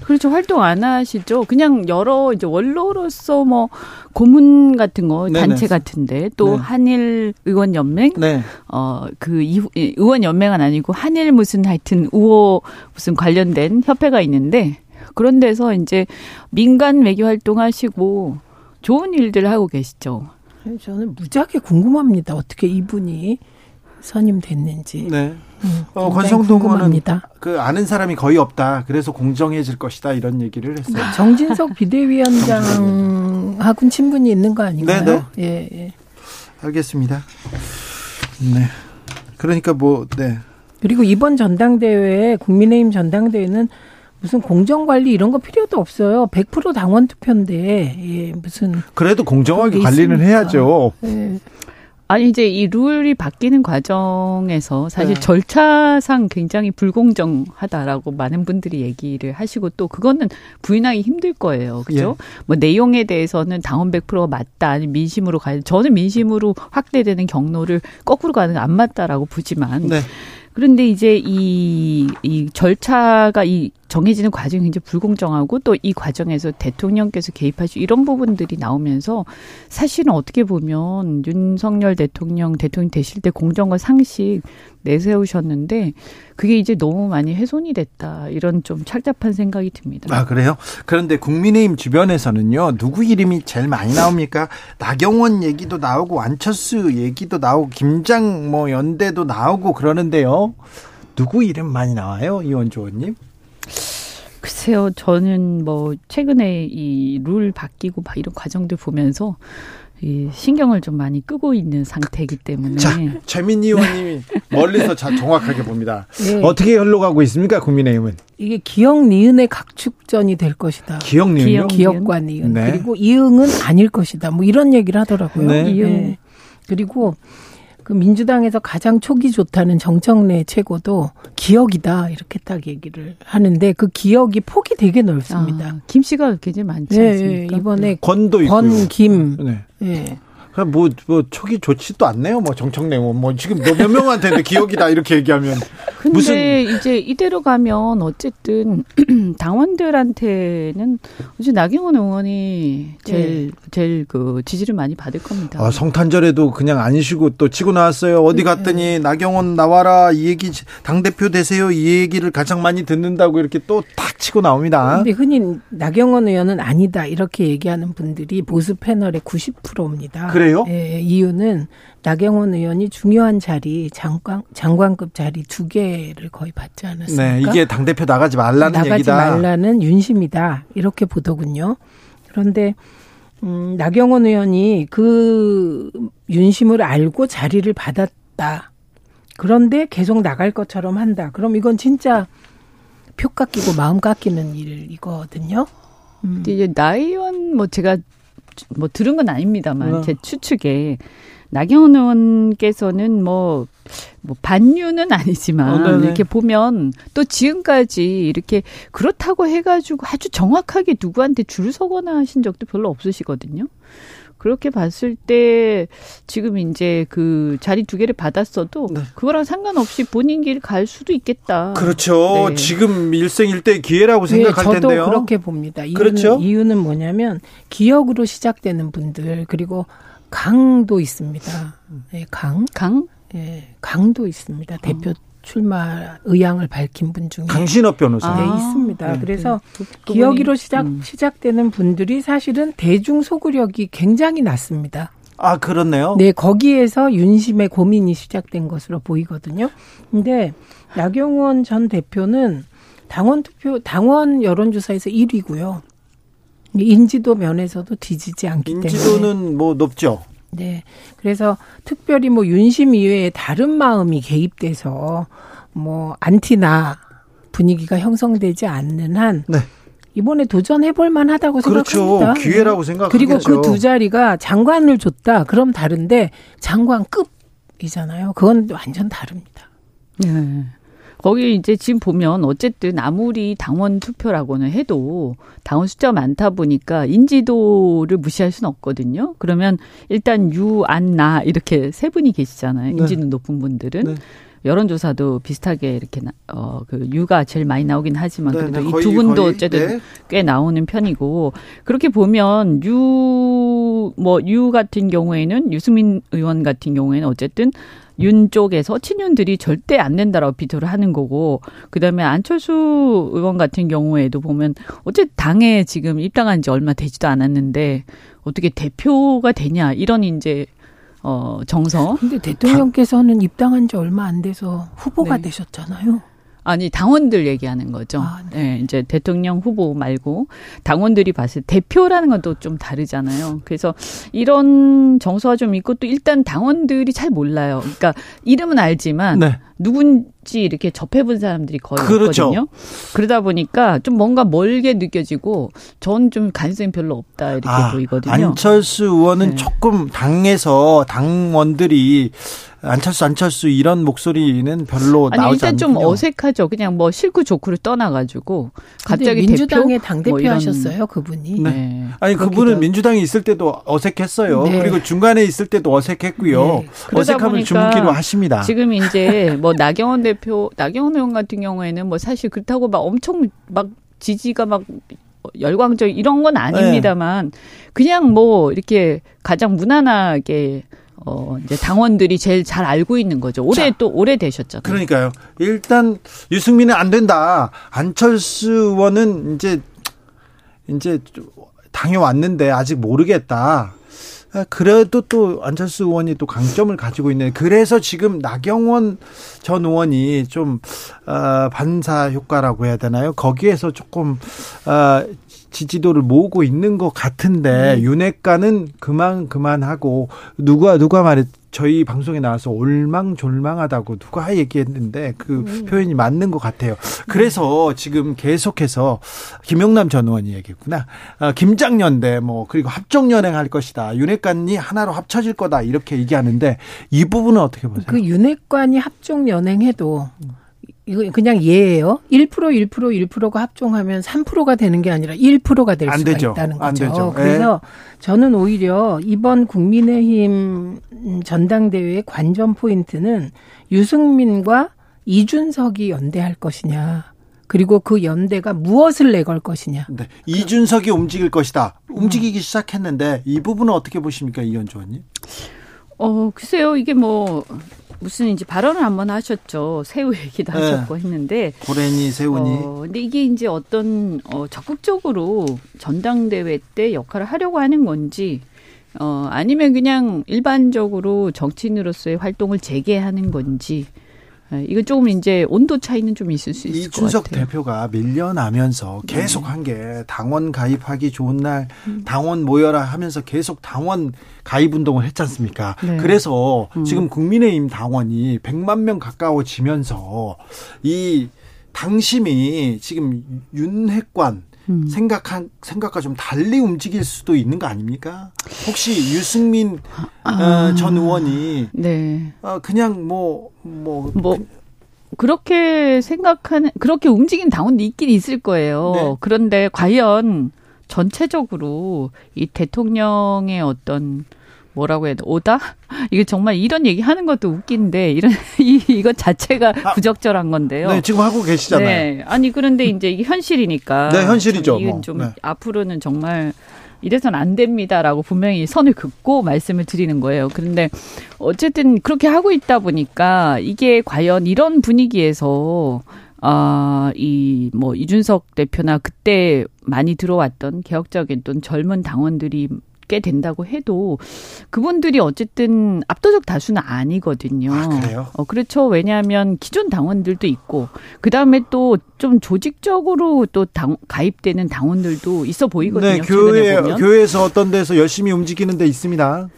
그렇죠. 활동 안 하시죠. 그냥 여러 이제 원로로서 뭐 고문 같은 거 네네. 단체 같은데 또 네. 한일 의원 연맹 네. 어그 의원 연맹은 아니고 한일 무슨 하여튼 우호 무슨 관련된 협회가 있는데 그런 데서 이제 민간 외교 활동하시고 좋은 일들 하고 계시죠. 저는 무지하게 궁금합니다. 어떻게 이분이 선임됐는지. 네. 음, 어, 권성동 의원은 그 아는 사람이 거의 없다. 그래서 공정해질 것이다 이런 얘기를 했어요. 정진석 비대위원장하고는 친분이 있는 거 아닌가요? 네네. 네. 예, 예. 알겠습니다. 네. 그러니까 뭐 네. 그리고 이번 전당대회 국민의힘 전당대회는 무슨 공정관리 이런 거 필요도 없어요. 100% 당원 투표인데 예, 무슨 그래도 공정하게 관리는 있습니까? 해야죠. 예. 아니 이제 이 룰이 바뀌는 과정에서 사실 네. 절차상 굉장히 불공정하다라고 많은 분들이 얘기를 하시고 또 그거는 부인하기 힘들 거예요. 그죠? 예. 뭐 내용에 대해서는 당원 100%가 맞다 아니 민심으로 가야 저는 민심으로 확대되는 경로를 거꾸로 가는 안 맞다라고 보지만 네. 그런데 이제 이, 이 절차가 이 정해지는 과정이 굉장히 불공정하고 또 이 과정에서 대통령께서 개입하시고 이런 부분들이 나오면서 사실은 어떻게 보면 윤석열 대통령 대통령 되실 때 공정과 상식 내세우셨는데 그게 이제 너무 많이 훼손이 됐다 이런 좀 착잡한 생각이 듭니다. 아 그래요? 그런데 국민의힘 주변에서는요 누구 이름이 제일 많이 나옵니까? 나경원 얘기도 나오고 안철수 얘기도 나오고 김장 뭐 연대도 나오고 그러는데요 누구 이름 많이 나와요 이원조 의원님? 글쎄요, 저는 뭐 최근에 이 룰 바뀌고 막 이런 과정들 보면서 이 신경을 좀 많이 끄고 있는 상태이기 때문에. 자, 최민희 의원님이 멀리서 자, 정확하게 봅니다. 네. 어떻게 흘러가고 있습니까, 국민의힘은? 이게 기억 니은의 각축전이 될 것이다. 기억 니은요? 기억과 니은. 네. 그리고 이응은 아닐 것이다. 뭐 이런 얘기를 하더라고요. 네. 네. 그리고 그 민주당에서 가장 촉이 좋다는 정청래 최고도 기억이다 이렇게 딱 얘기를 하는데 그 기억이 폭이 되게 넓습니다. 아, 김 씨가 굉장히 많지 네, 않습니까? 이번에 권도 있고 권, 김. 네. 네. 뭐, 뭐, 촉이 좋지도 않네요. 뭐, 정청래, 뭐, 뭐 지금 몇 명한테 기억이다, 이렇게 얘기하면. 근데 무슨... 이제 이대로 가면 어쨌든 당원들한테는 이제 나경원 의원이 제일, 네. 제일 그 지지를 많이 받을 겁니다. 아, 성탄절에도 그냥 안 쉬고 또 치고 나왔어요. 어디 네. 갔더니 네. 나경원 나와라, 이 얘기, 당대표 되세요. 이 얘기를 가장 많이 듣는다고 이렇게 또 탁 치고 나옵니다. 근데 흔히 나경원 의원은 아니다, 이렇게 얘기하는 분들이 보수 패널의 90%입니다. 그래 그래요? 예, 이유는 나경원 의원이 중요한 자리 장관 장관급 자리 두 개를 거의 받지 않았습니까? 네, 이게 당 대표 나가지 말라는 나가지 얘기다. 말라는 윤심이다 이렇게 보더군요. 그런데 음, 나경원 의원이 그 윤심을 알고 자리를 받았다. 그런데 계속 나갈 것처럼 한다. 그럼 이건 진짜 표 깎이고 마음 깎이는 일이거든요. 음. 이제 나의원 뭐 제가 뭐 들은 건 아닙니다만 네. 제 추측에 나경원 의원께서는 뭐, 뭐, 반유는 아니지만, 어, 이렇게 보면 또 지금까지 이렇게 그렇다고 해가지고 아주 정확하게 누구한테 줄 서거나 하신 적도 별로 없으시거든요. 그렇게 봤을 때 지금 이제 그 자리 두 개를 받았어도 네. 그거랑 상관없이 본인 길 갈 수도 있겠다. 그렇죠. 네. 지금 일생일대 기회라고 생각할 네, 저도 텐데요. 그렇게 봅니다. 이유는, 그렇죠? 이유는 뭐냐면 기억으로 시작되는 분들 그리고 강도 있습니다. 네, 강. 강? 예, 강도 있습니다. 대표 어. 출마 의향을 밝힌 분 중에 강신업 변호사 네, 있습니다. 네. 그래서 그, 기억으로 시작 음. 시작되는 분들이 사실은 대중 소구력이 굉장히 낮습니다. 아 그렇네요. 네, 거기에서 윤심의 고민이 시작된 것으로 보이거든요. 근데 나경원 전 대표는 당원 투표 당원 여론조사에서 1위고요. 인지도 면에서도 뒤지지 않기 때문에 인지도는 뭐 높죠. 네. 그래서 특별히 뭐 윤심 이외에 다른 마음이 개입돼서 뭐 안티나 분위기가 형성되지 않는 한 네. 이번에 도전해볼 만하다고 그렇죠. 생각합니다. 기회라고 생각하죠. 그리고 그 두 자리가 장관을 줬다. 그럼 다른데 장관급이잖아요. 그건 완전 다릅니다. 네. 거기 이제 지금 보면 어쨌든 아무리 당원 투표라고는 해도 당원 숫자가 많다 보니까 인지도를 무시할 수는 없거든요. 그러면 일단 유, 안, 나 이렇게 세 분이 계시잖아요. 네. 인지도 높은 분들은. 네. 여론조사도 비슷하게 이렇게 어 그 유가 제일 많이 나오긴 하지만 네, 그래도 네, 이 거의, 두 분도 거의, 어쨌든 네. 꽤 나오는 편이고 그렇게 보면 유 뭐 유 같은 경우에는 유승민 의원 같은 경우에는 어쨌든 윤 쪽에서 친윤들이 절대 안 된다라고 비토를 하는 거고 그다음에 안철수 의원 같은 경우에도 보면 어쨌든 당에 지금 입당한 지 얼마 되지도 않았는데 어떻게 대표가 되냐 이런 이제 어 정서 근데 대통령께서는 입당한 지 얼마 안 돼서 후보가 네. 되셨잖아요. 아니 당원들 얘기하는 거죠. 아, 네. 이제 대통령 후보 말고 당원들이 봤을 때 대표라는 건 또 좀 다르잖아요. 그래서 이런 정서가 좀 있고 또 일단 당원들이 잘 몰라요. 그러니까 이름은 알지만 네. 누군지 이렇게 접해본 사람들이 거의 그렇죠. 없거든요. 그러다 보니까 좀 뭔가 멀게 느껴지고 전 좀 가능성이 별로 없다 이렇게 아, 보이거든요. 안철수 의원은 네. 조금 당에서 당원들이 안철수 안철수 이런 목소리는 별로 아니 나오지 일단 좀 않군요. 어색하죠. 그냥 뭐 싫고 좋고를 떠나가지고 갑자기 민주당의 대표? 당뭐 이런- 대표하셨어요, 그분이. 네. 네. 아니 그분은. 민주당에 있을 때도 어색했어요. 네. 그리고 중간에 있을 때도 어색했고요. 네. 어색함을 주묻기로 하십니다. 지금 이제 뭐 나경원 대표, 나경원 의원 같은 경우에는 뭐 사실 그렇다고 막 엄청 막 지지가 막 열광적 이런 건 아닙니다만 그냥 뭐 이렇게 가장 무난하게 어 이제 당원들이 제일 잘 알고 있는 거죠. 올해 자, 또 오래 되셨잖아요. 그러니까요. 일단 유승민은 안 된다. 안철수 의원은 이제 이제 당해 왔는데 아직 모르겠다. 아, 그래도 또 안철수 의원이 또 강점을 가지고 있네. 그래서 지금 나경원 전 의원이 좀 어, 반사 효과라고 해야 되나요? 거기에서 조금 어, 지지도를 모으고 있는 것 같은데 윤핵관은 그만 그만하고 누가 누가 말했 저희 방송에 나와서 올망졸망하다고 누가 얘기했는데 그 표현이 맞는 것 같아요. 그래서 지금 계속해서 김용남 전 의원이 얘기했구나. 어, 김장연대 뭐 그리고 합종연행 할 것이다. 윤핵관이 하나로 합쳐질 거다 이렇게 얘기하는데 이 부분은 어떻게 보세요? 그 윤핵관이 합종 연행해도 이거 그냥 예예요. 1% 1% 1%가 합종하면 3%가 되는 게 아니라 1%가 될 안 수가 되죠. 있다는 안 거죠. 되죠. 그래서 저는 오히려 이번 국민의힘 전당대회의 관전 포인트는 유승민과 이준석이 연대할 것이냐. 그리고 그 연대가 무엇을 내걸 것이냐. 네. 이준석이 움직일 것이다. 움직이기 시작했는데 이 부분은 어떻게 보십니까, 이현주 의원님? 어 글쎄요 이게 뭐 무슨 이제 발언을 한번 하셨죠. 새우 얘기도 네. 하셨고 했는데 고래니 세우니 어, 근데 이게 이제 어떤 어, 적극적으로 전당대회 때 역할을 하려고 하는 건지 어, 아니면 그냥 일반적으로 정치인으로서의 활동을 재개하는 건지 예, 이거 조금 이제 온도 차이는 좀 있을 수 있을 것 이준석 같아요. 대표가 밀려나면서 계속 한게 당원 가입하기 좋은 날 당원 모여라 하면서 계속 당원 가입 운동을 했지 않습니까? 네. 그래서 지금 국민의힘 당원이 100만 명 가까워지면서 이 당심이 지금 윤핵관 음. 생각한 생각과 좀 달리 움직일 수도 있는 거 아닙니까? 혹시 유승민 어, 전 의원이 네. 어, 그냥 뭐뭐 뭐 그렇게 생각하는 그렇게 움직이는 당원도 있긴 있을 거예요. 네. 그런데 과연 전체적으로 이 대통령의 어떤 뭐라고 해야 돼 오다 이게 정말 이런 얘기 하는 것도 웃긴데 이런 이 이거 자체가 아, 부적절한 건데요. 네, 지금 하고 계시잖아요. 네. 아니 그런데 이제 이게 현실이니까. 네, 현실이죠, 참 이건 뭐. 좀 네. 앞으로는 정말 이래선 안 됩니다라고 분명히 선을 긋고 말씀을 드리는 거예요. 그런데 어쨌든 그렇게 하고 있다 보니까 이게 과연 이런 분위기에서 아, 이, 뭐, 이준석 대표나 그때 많이 들어왔던 개혁적인 또 젊은 당원들이 꽤 된다고 해도 그분들이 어쨌든 압도적 다수는 아니거든요. 아, 그래요? 어, 그렇죠. 왜냐하면 기존 당원들도 있고, 그 다음에 또 좀 조직적으로 또 당, 가입되는 당원들도 있어 보이거든요. 네, 교회. 교회에서 어떤 데서 열심히 움직이는 데 있습니다.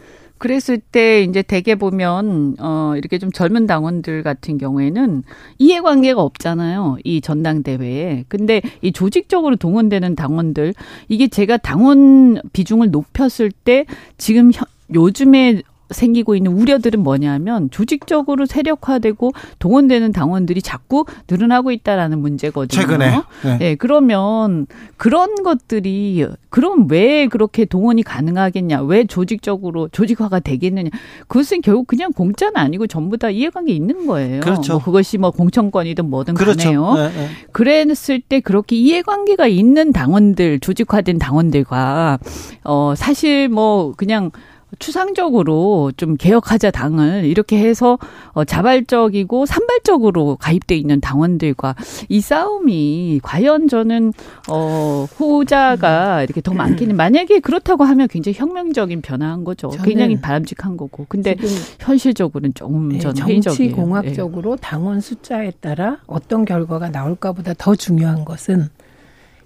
그랬을 때 이제 대개 보면 어 이렇게 좀 젊은 당원들 같은 경우에는 이해관계가 없잖아요. 이 전당대회에. 근데 이 조직적으로 동원되는 당원들 이게 제가 당원 비중을 높였을 때 지금 현- 요즘에 생기고 있는 우려들은 뭐냐면 조직적으로 세력화되고 동원되는 당원들이 자꾸 늘어나고 있다라는 문제거든요. 최근에. 네. 네. 그러면 그런 것들이 그럼 왜 그렇게 동원이 가능하겠냐? 왜 조직적으로 조직화가 되겠느냐? 그것은 결국 그냥 공짜는 아니고 전부 다 이해관계 있는 거예요. 그렇죠. 뭐 그것이 뭐 공천권이든 뭐든 그렇죠. 간에요. 네, 네. 그랬을 때 그렇게 이해관계가 있는 당원들, 조직화된 당원들과 어 사실 뭐 그냥 추상적으로 좀 개혁하자 당을 이렇게 해서 어 자발적이고 산발적으로 가입돼 있는 당원들과 이 싸움이 과연 저는 어 후자가 이렇게 더 많기는 만약에 그렇다고 하면 굉장히 혁명적인 변화한 거죠. 굉장히 바람직한 거고. 근데 현실적으로는 조금 네, 저는 정치 공학적으로 네. 당원 숫자에 따라 어떤 결과가 나올까보다 더 중요한 것은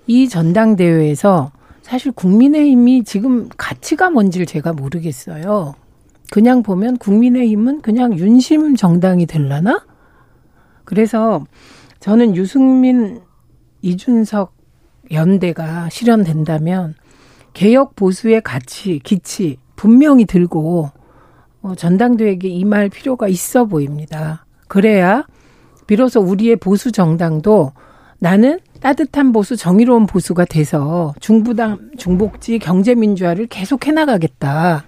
이 전당대회에서 사실 국민의힘이 지금 가치가 뭔지를 제가 모르겠어요. 그냥 보면 국민의힘은 그냥 윤심 정당이 될라나? 그래서 저는 유승민, 이준석 연대가 실현된다면 개혁 보수의 가치, 기치 분명히 들고 어, 전당대회에 임할 필요가 있어 보입니다. 그래야 비로소 우리의 보수 정당도 나는 따뜻한 보수, 정의로운 보수가 돼서 중부당, 중복지 경제민주화를 계속 해나가겠다.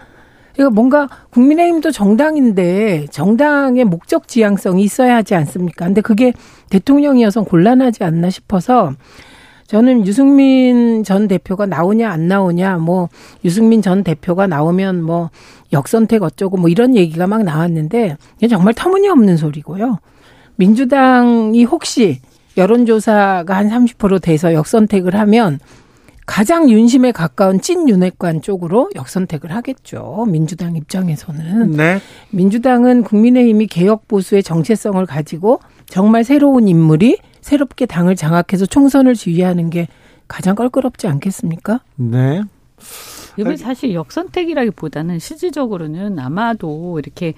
이거 뭔가 국민의힘도 정당인데 정당의 목적 지향성이 있어야 하지 않습니까? 근데 그게 대통령이어서 곤란하지 않나 싶어서 저는 유승민 전 대표가 나오냐 안 나오냐 뭐 유승민 전 대표가 나오면 뭐 역선택 어쩌고 뭐 이런 얘기가 막 나왔는데 정말 터무니없는 소리고요. 민주당이 혹시 여론조사가 한 30% 돼서 역선택을 하면 가장 윤심에 가까운 찐 윤핵관 쪽으로 역선택을 하겠죠. 민주당 입장에서는. 네. 민주당은 국민의힘이 개혁 보수의 정체성을 가지고 정말 새로운 인물이 새롭게 당을 장악해서 총선을 지휘하는 게 가장 껄끄럽지 않겠습니까? 네. 이번 사실 역선택이라기보다는 실질적으로는 아마도 이렇게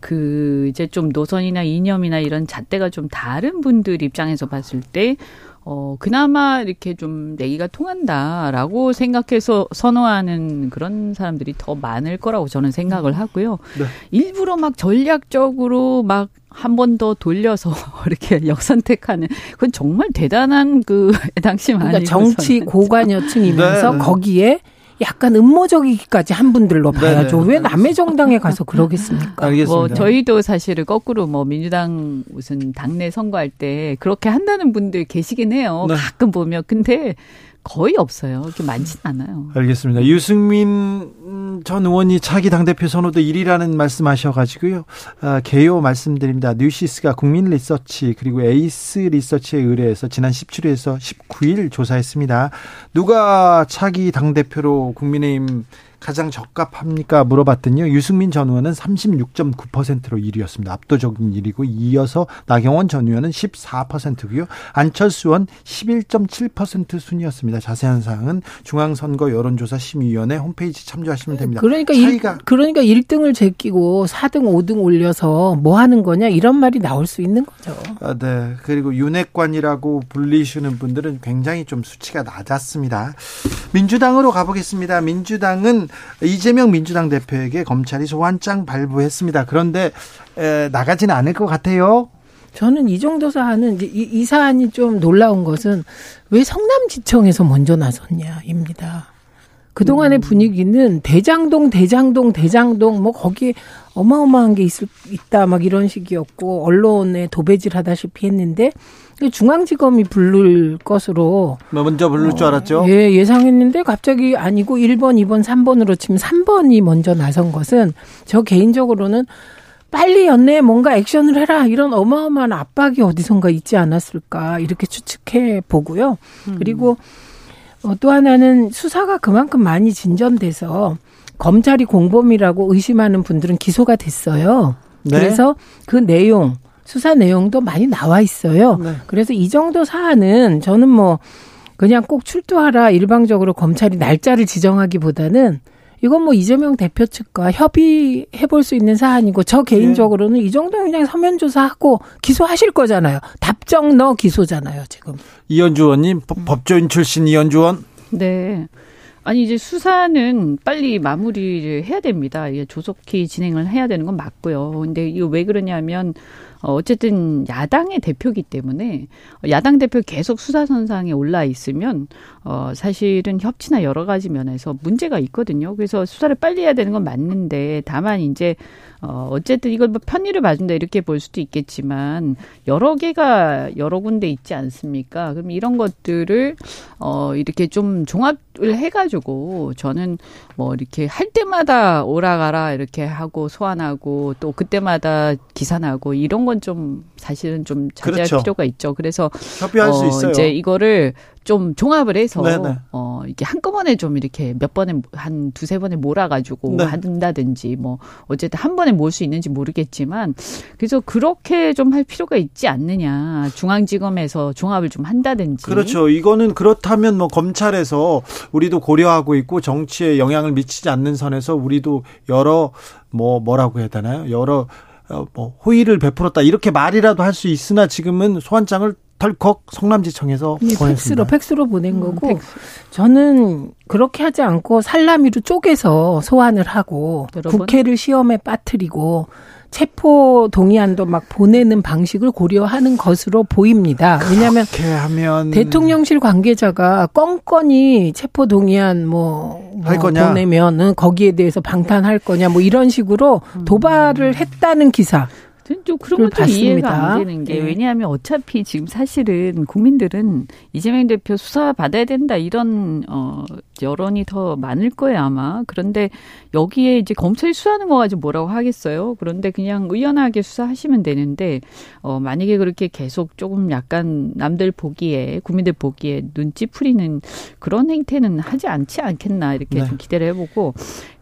그 이제 좀 노선이나 이념이나 이런 잣대가 좀 다른 분들 입장에서 봤을 때 어, 그나마 이렇게 좀 내기가 통한다라고 생각해서 선호하는 그런 사람들이 더 많을 거라고 저는 생각을 하고요. 네. 일부러 막 전략적으로 막 한 번 더 돌려서 이렇게 역선택하는 그건 정말 대단한 그 당시 그러니까 정치 고관여층이면서 네. 거기에 약간 음모적이기까지 한 분들로 봐야죠. 네네. 왜 남의 정당에 가서 그러겠습니까? 알겠습니다. 뭐 저희도 사실은 거꾸로 뭐 민주당 무슨 당내 선거할 때 그렇게 한다는 분들 계시긴 해요. 네. 가끔 보면 근데 거의 없어요. 그렇게 많지는 않아요. 알겠습니다. 유승민 전 의원이 차기 당대표 선호도 1위라는 말씀하셔가지고요. 아, 개요 말씀드립니다. 뉴시스가 국민 리서치 그리고 에이스 리서치에 의뢰해서 지난 17일에서 19일 조사했습니다. 누가 차기 당대표로 국민의힘 가장 적합합니까? 물어봤더니요. 유승민 전 의원은 36.9%로 1위였습니다. 압도적인 1위고 이어서 나경원 전 의원은 14%고요. 안철수 의원 11.7% 순이었습니다. 자세한 사항은 중앙선거 여론조사 심의위원회 홈페이지 참조하시면 됩니다. 그러니까 차이가 일, 그러니까 1등을 제끼고 4등, 5등 올려서 뭐 하는 거냐 이런 말이 나올 수 있는 거죠. 아, 네. 그리고 윤핵관이라고 불리시는 분들은 굉장히 좀 수치가 낮았습니다. 민주당으로 가보겠습니다. 민주당은 이재명 민주당 대표에게 검찰이 소환장 발부했습니다. 그런데 에, 나가지는 않을 것 같아요. 저는 이 정도 사안은 이, 이 사안이 좀 놀라운 것은 왜 성남지청에서 먼저 나섰냐입니다. 그동안의 음. 분위기는 대장동, 대장동, 대장동, 뭐 거기에 어마어마한 게 있을, 있다, 막 이런 식이었고, 언론에 도배질 하다시피 했는데, 중앙지검이 부를 것으로 뭐 먼저 부를 어, 줄 알았죠. 예, 예상했는데 갑자기 아니고 1번, 2번, 3번으로 치면 3번이 먼저 나선 것은 저 개인적으로는 빨리 연내에 뭔가 액션을 해라 이런 어마어마한 압박이 어디선가 있지 않았을까 이렇게 추측해 보고요. 음. 그리고 어, 또 하나는 수사가 그만큼 많이 진전돼서 검찰이 공범이라고 의심하는 분들은 기소가 됐어요. 네. 그래서 그 내용 수사 내용도 많이 나와 있어요. 네. 그래서 이 정도 사안은 저는 뭐 그냥 꼭 출두하라 일방적으로 검찰이 날짜를 지정하기보다는 이건 뭐 이재명 대표 측과 협의해 볼 수 있는 사안이고 저 개인적으로는 네. 이 정도 그냥 서면 조사하고 기소하실 거잖아요. 답정 넣어 기소잖아요, 지금. 이현주 의원님 법조인 출신 이현주 의원. 네. 아니 이제 수사는 빨리 마무리를 해야 됩니다. 이게 조속히 진행을 해야 되는 건 맞고요. 근데 이거 왜 그러냐면 어, 어쨌든 야당의 대표기 때문에 야당 대표 계속 수사선상에 올라 있으면 어, 사실은 협치나 여러 가지 면에서 문제가 있거든요. 그래서 수사를 빨리 해야 되는 건 맞는데 다만 이제 어, 어쨌든 이걸 뭐 편의를 봐준다 이렇게 볼 수도 있겠지만 여러 개가 여러 군데 있지 않습니까? 그럼 이런 것들을 어, 이렇게 좀 종합을 해가지고 저는 뭐 이렇게 할 때마다 오라가라 이렇게 하고 소환하고 또 그때마다 기사나고 이런 건 좀 사실은 좀 자제할 그렇죠. 필요가 있죠. 그래서 협의할 수 어, 있어요. 이제 이거를 좀 종합을 해서 네네. 어 이게 한꺼번에 좀 이렇게 몇 번에 한 두세 번에 몰아 가지고 네. 한다든지 뭐 어쨌든 한 번에 몰수 있는지 모르겠지만 그래서 그렇게 좀 할 필요가 있지 않느냐 중앙지검에서 종합을 좀 한다든지 그렇죠. 이거는 그렇다면 뭐 검찰에서 우리도 고려하고 있고 정치에 영향을 미치지 않는 선에서 우리도 여러 뭐 뭐라고 해야 되나요? 여러 어, 뭐 호의를 베풀었다 이렇게 말이라도 할 수 있으나 지금은 소환장을 덜컥 성남지청에서 네, 팩스로 보냈습니다. 팩스로 보낸 음, 거고 팩스. 저는 그렇게 하지 않고 살라미로 쪼개서 소환을 하고 여러? 국회를 시험에 빠뜨리고 체포 동의안도 막 보내는 방식을 고려하는 것으로 보입니다. 왜냐하면 하면 대통령실 관계자가 껌껌이 체포 동의안 뭐, 뭐할 거냐? 보내면은 거기에 대해서 방탄할 거냐 뭐 이런 식으로 음. 도발을 했다는 기사. 저는 좀 그런 것도 봤습니다. 이해가 안 되는 게 예. 왜냐하면 어차피 지금 사실은 국민들은 이재명 대표 수사 받아야 된다 이런 어 여론이 더 많을 거예요 아마 그런데 여기에 이제 검찰이 수사하는 거 가지고 뭐라고 하겠어요 그런데 그냥 의연하게 수사하시면 되는데 어 만약에 그렇게 계속 조금 약간 남들 보기에 국민들 보기에 풀이는 그런 행태는 하지 않지 않겠나 이렇게 네. 좀 기대를 해보고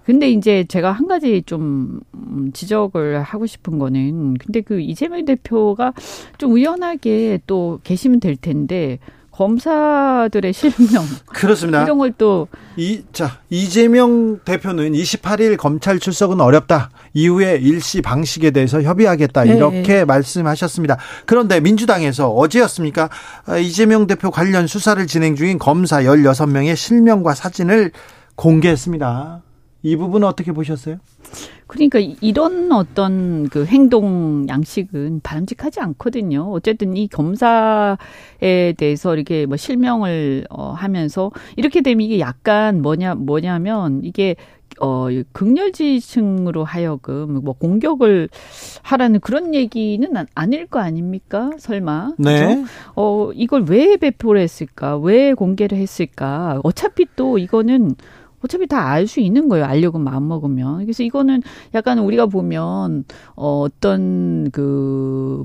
근데 이제 제가 한 가지 좀 음, 지적을 하고 싶은 거는 근데 그 이재명 대표가 좀 의연하게 또 계시면 될 텐데 검사들의 실명 그렇습니다. 이런 걸 또 이, 자, 이재명 대표는 28일 검찰 출석은 어렵다. 이후에 일시 방식에 대해서 협의하겠다. 네. 이렇게 말씀하셨습니다. 그런데 민주당에서 어제였습니까? 아, 이재명 대표 관련 수사를 진행 중인 검사 16명의 실명과 사진을 공개했습니다. 이 부분 어떻게 보셨어요? 그러니까 이- 이런 어떤 그 행동 양식은 바람직하지 않거든요. 어쨌든 이 검사에 대해서 이렇게 뭐 실명을 어 하면서 이렇게 되면 이게 약간 뭐냐 뭐냐면 이게 어 극렬지층으로 하여금 뭐 공격을 하라는 그런 얘기는 안- 아닐 거 아닙니까? 설마. 네. 그죠? 어, 이걸 왜 배포를 했을까? 왜 공개를 했을까? 어차피 또 이거는 어차피 다 알 수 있는 거예요. 알려고 마음 먹으면. 그래서 이거는 약간 우리가 보면 어, 어떤 그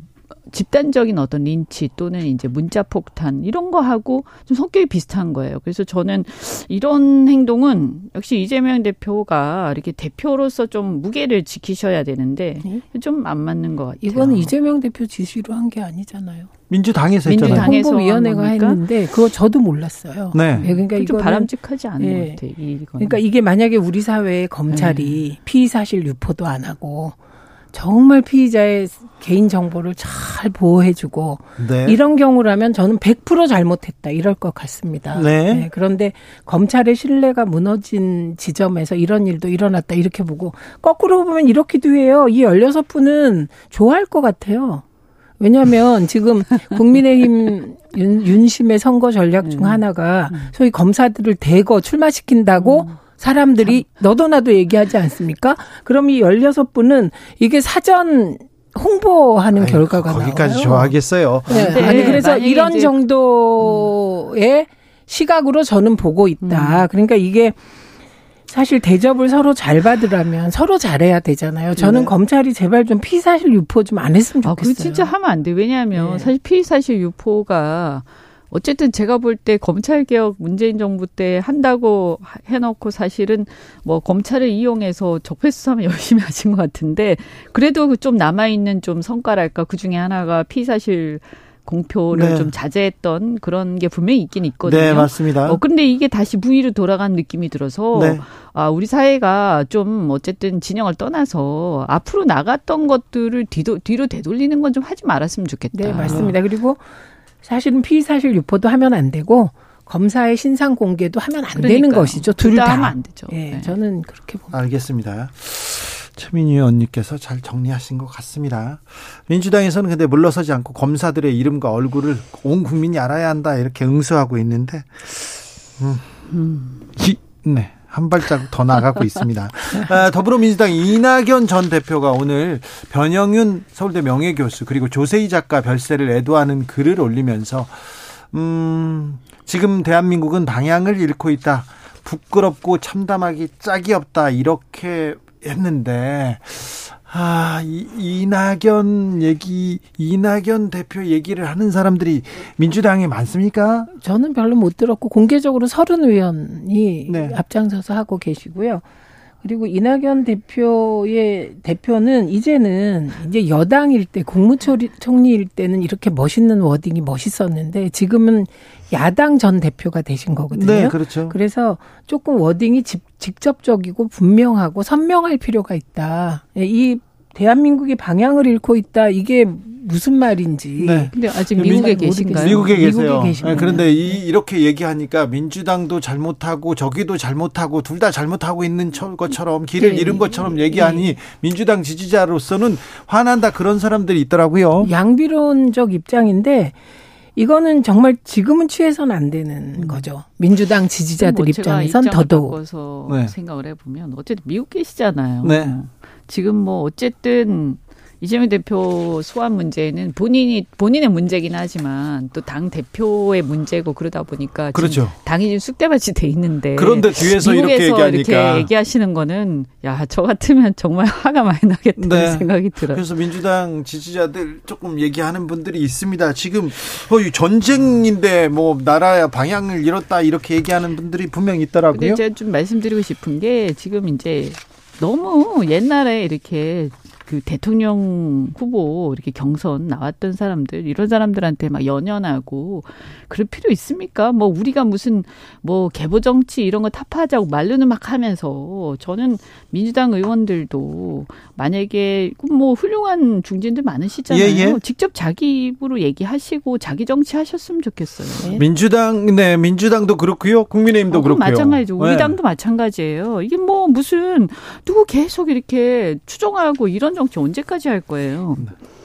집단적인 어떤 린치 또는 이제 문자 폭탄 이런 거 하고 좀 성격이 비슷한 거예요. 그래서 저는 이런 행동은 역시 이재명 대표가 이렇게 대표로서 좀 무게를 지키셔야 되는데 네. 좀안 맞는 것 같아요. 이거는 이재명 대표 지시로 한 게 아니잖아요. 민주당에서 민주당. 했잖아요. 당에서 홍보위원회가? 했는데 그거 저도 몰랐어요. 네. 예, 그러니까 좀 이거는 바람직하지 않은 예. 것 같아요. 이거는. 그러니까 이게 만약에 우리 사회의 검찰이 네. 피의 사실 유포도 안 하고 정말 피의자의 개인 정보를 잘 보호해주고 네. 이런 경우라면 저는 100% 잘못했다 이럴 것 같습니다. 네. 그런데 검찰의 신뢰가 무너진 지점에서 이런 일도 일어났다 이렇게 보고 거꾸로 보면 이렇기도 해요. 이 16분은 좋아할 것 같아요. 왜냐하면 지금 국민의힘 윤, 윤심의 선거 전략 중 음. 하나가 소위 검사들을 대거 출마시킨다고 음. 사람들이 너도 나도 얘기하지 않습니까? 그럼 이 16분은 이게 사전 홍보하는 아이고, 결과가 거기까지 나와요. 좋아하겠어요. 네. 네. 아니 그래서 만약에 이런 이제- 정도의 시각으로 저는 보고 음. 있다. 그러니까 이게 사실 대접을 서로 잘 받으려면 서로 잘해야 되잖아요. 저는 네. 검찰이 제발 좀 피사실 유포 좀 안 했으면 아, 좋겠어요. 그거 진짜 하면 안 돼. 왜냐하면 네. 사실 피의 사실 유포가 어쨌든 제가 볼 때 검찰 개혁 문재인 정부 때 한다고 하- 해놓고 사실은 뭐 검찰을 이용해서 적폐 수사만 열심히 하신 것 같은데 그래도 그좀 남아 있는 좀 성과랄까 그 중에 하나가 피의 사실 공표를 네. 좀 자제했던 그런 게 분명히 있긴 있거든요. 네, 맞습니다. 어, 근데 이게 다시 부위로 돌아간 느낌이 들어서 네. 아, 우리 사회가 좀 어쨌든 진영을 떠나서 앞으로 나갔던 것들을 뒤도, 뒤로 되돌리는 건 좀 하지 말았으면 좋겠다. 네, 맞습니다. 그리고 사실은 피사실 유포도 하면 안 되고 검사의 신상 공개도 하면 안 되는 그러니까요. 것이죠. 둘 둘다 다. 하면 안 되죠. 예, 네. 저는 그렇게 봅니다. 알겠습니다. 최민희 의원님께서 잘 정리하신 것 같습니다. 민주당에서는 근데 물러서지 않고 검사들의 이름과 얼굴을 온 국민이 알아야 한다 이렇게 응수하고 있는데, 음, 이, 네. 한 발자국 더 나가고 있습니다. 아, 더불어민주당 이낙연 전 대표가 오늘 변영윤 서울대 명예교수 그리고 조세희 작가 별세를 애도하는 글을 올리면서 음, 지금 대한민국은 방향을 잃고 있다. 부끄럽고 참담하기 짝이 없다. 이렇게 했는데, 아, 이, 이낙연 얘기, 이낙연 대표 얘기를 하는 사람들이 민주당에 많습니까? 저는 별로 못 들었고 공개적으로 서른 의원이 네. 앞장서서 하고 계시고요. 그리고 이낙연 대표의 대표는 이제는 이제 여당일 때 국무총리일 때는 이렇게 멋있는 워딩이 멋있었는데 지금은 야당 전 대표가 되신 거거든요. 네, 그렇죠. 그래서 조금 워딩이 직, 직접적이고 분명하고 선명할 필요가 있다. 예, 이 대한민국이 방향을 잃고 있다. 이게 무슨 말인지. 네. 근데 아직 민- 미국에 모르겠어요. 계신가요? 미국에 계세요. 미국에. 네, 그런데 이, 이렇게 얘기하니까 민주당도 잘못하고 저기도 잘못하고 둘 다 잘못하고 있는 처- 것처럼 길을 네. 잃은 것처럼 얘기하니 민주당 지지자로서는 화난다 그런 사람들이 있더라고요. 양비론적 입장인데 이거는 정말 지금은 취해서는 안 되는 거죠. 민주당 지지자들 뭐 입장에선 더더욱. 네. 생각을 해보면 어쨌든 미국 계시잖아요. 네. 지금 뭐 어쨌든 이재명 대표 소환 문제는 본인이 본인의 문제긴 하지만 또 당 대표의 문제고 그러다 보니까 지금 그렇죠. 당이 지금 쑥대밭이 돼 있는데 그런데 뒤에서 이렇게 얘기하니까 이렇게 얘기하시는 거는 야 저 같으면 정말 화가 많이 나겠다는 네. 생각이 들어요. 그래서 민주당 지지자들 조금 얘기하는 분들이 있습니다. 지금 어, 이 전쟁인데 뭐 나라야 방향을 잃었다 이렇게 얘기하는 분들이 분명 있더라고요. 제가 좀 말씀드리고 싶은 게 지금 이제 너무 옛날에 이렇게 그 대통령 후보 이렇게 경선 나왔던 사람들 이런 사람들한테 막 연연하고 그럴 필요 있습니까? 뭐 우리가 무슨 뭐 개보 정치 이런 거 타파하자고 말로는 막 하면서 저는 민주당 의원들도 만약에 뭐 훌륭한 중진들 많으시잖아요. 예, 예. 직접 자기 입으로 얘기하시고 자기 정치 하셨으면 좋겠어요. 민주당 네 민주당도 그렇고요. 국민의힘도 어, 그렇고요. 마찬가지죠. 우리 네. 당도 마찬가지예요. 이게 뭐 무슨 누구 계속 이렇게 추종하고 이런 정치 언제까지 할 거예요?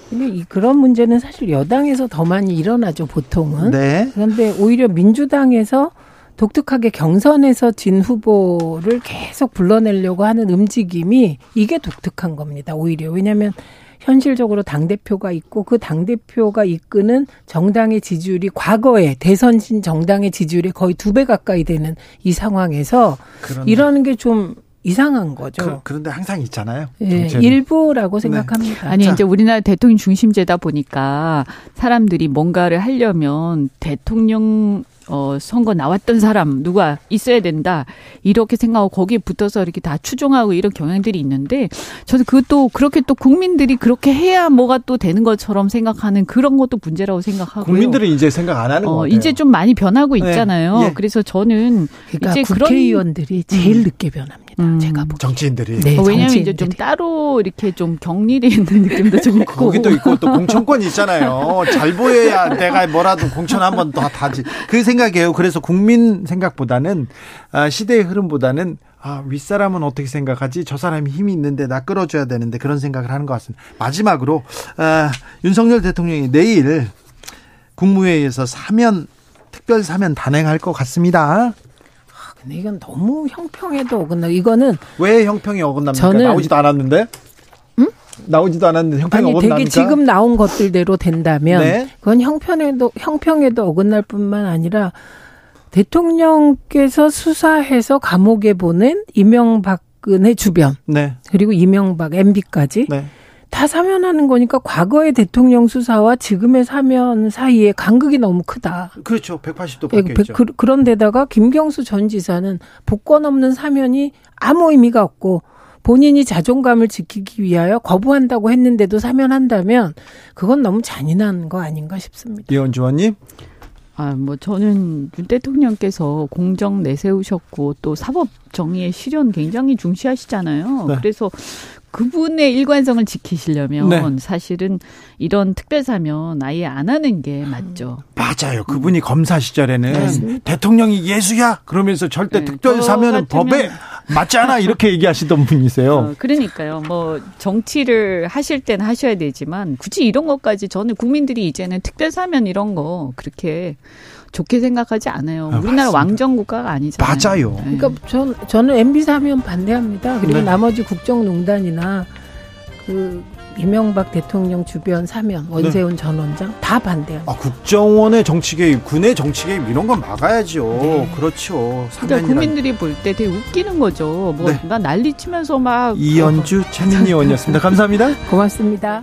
근데 이 그런 문제는 사실 여당에서 더 많이 일어나죠, 보통은. 네. 그런데 오히려 민주당에서 독특하게 경선에서 진 후보를 계속 불러내려고 하는 움직임이 이게 독특한 겁니다. 오히려 왜냐하면 현실적으로 당 대표가 있고 그 당 대표가 이끄는 정당의 지지율이 과거에 대선 진 정당의 지지율이 거의 두 배 가까이 되는 이 상황에서 그런데, 이러는 게 좀 이상한 거죠. 그, 런데 항상 있잖아요. 예. 일부라고 생각합니다. 아니 자. 이제 우리나라 대통령 중심제다 보니까 사람들이 뭔가를 하려면 대통령 어 선거 나왔던 사람 누가 있어야 된다 이렇게 생각하고 거기에 붙어서 이렇게 다 추종하고 이런 경향들이 있는데 저는 그것도 그렇게 또 국민들이 그렇게 해야 뭐가 또 되는 것처럼 생각하는 그런 것도 문제라고 생각하고요. 국민들은 이제 생각 안 하는 것 어, 같아요. 이제 좀 많이 변하고 네. 있잖아요. 예. 그래서 저는 그러니까 이제 그런- 국회의원들이 제일 늦게 변합니다. 음. 제가 보기. 정치인들이 네, 어, 왜냐하면 이제 정치인들이. 좀 따로 이렇게 좀 격리돼 있는 느낌도 좀 있고 거기도 있고 또 공천권이 있잖아요. 잘 보여야 내가 뭐라도 공천 한번더 타지. 그 생각 이에요. 그래서 국민 생각보다는 아, 시대의 흐름보다는 아, 윗사람은 어떻게 생각하지? 저 사람이 힘이 있는데 나 끌어줘야 되는데 그런 생각을 하는 것 같습니다. 마지막으로 아, 윤석열 대통령이 내일 국무회의에서 사면 특별 사면 단행할 것 같습니다. 근데 이건 너무 형평에도 어긋나. 이거는 왜 형평이 어긋납니까? 저는- 나오지도 않았는데. 나오지도 않았는데 형평이 아니 어긋납니까? 되게 지금 나온 것들대로 된다면 네. 그건 형편에도 형평에도 어긋날 뿐만 아니라 대통령께서 수사해서 감옥에 보낸 이명박근혜 주변 네. 그리고 이명박 MB까지 네. 다 사면하는 거니까 과거의 대통령 수사와 지금의 사면 사이에 간극이 너무 크다. 그렇죠. 180도 예, 바뀌어 있죠. 그, 그런데다가 김경수 전 지사는 복권 없는 사면이 아무 의미가 없고 본인이 자존감을 지키기 위하여 거부한다고 했는데도 사면한다면 그건 너무 잔인한 거 아닌가 싶습니다. 이현주 의원님. 아, 뭐 저는 윤 대통령께서 공정 내세우셨고 또 사법 정의의 실현 굉장히 중시하시잖아요. 네. 그래서 그분의 일관성을 지키시려면 네. 사실은 이런 특별사면 아예 안 하는 게 맞죠. 맞아요. 그분이 검사 시절에는 맞습니다. 대통령이 예수야 그러면서 절대 네, 특별 저 사면은 같으면- 법에 맞지 않아 이렇게 얘기하시던 분이세요. 어, 그러니까요. 뭐 정치를 하실 때는 하셔야 되지만 굳이 이런 것까지 저는 국민들이 이제는 특별사면 이런 거 그렇게 좋게 생각하지 않아요. 아, 우리나라 맞습니다. 왕정 국가가 아니잖아요. 맞아요. 네. 그러니까 전, 저는 MB 사면 반대합니다. 그리고 네. 나머지 국정농단이나 그 이명박 대통령 주변 사면 원세훈 전 원장 다 반대합니다. 아, 국정원의 정치 개입, 군의 정치 개입 이런 건 막아야죠. 네. 그렇죠. 그러니까 국민들이 볼 때 되게 웃기는 거죠. 뭐 네. 나 난리 치면서 막 이연주 최민희 의원이었습니다. 감사합니다. 고맙습니다.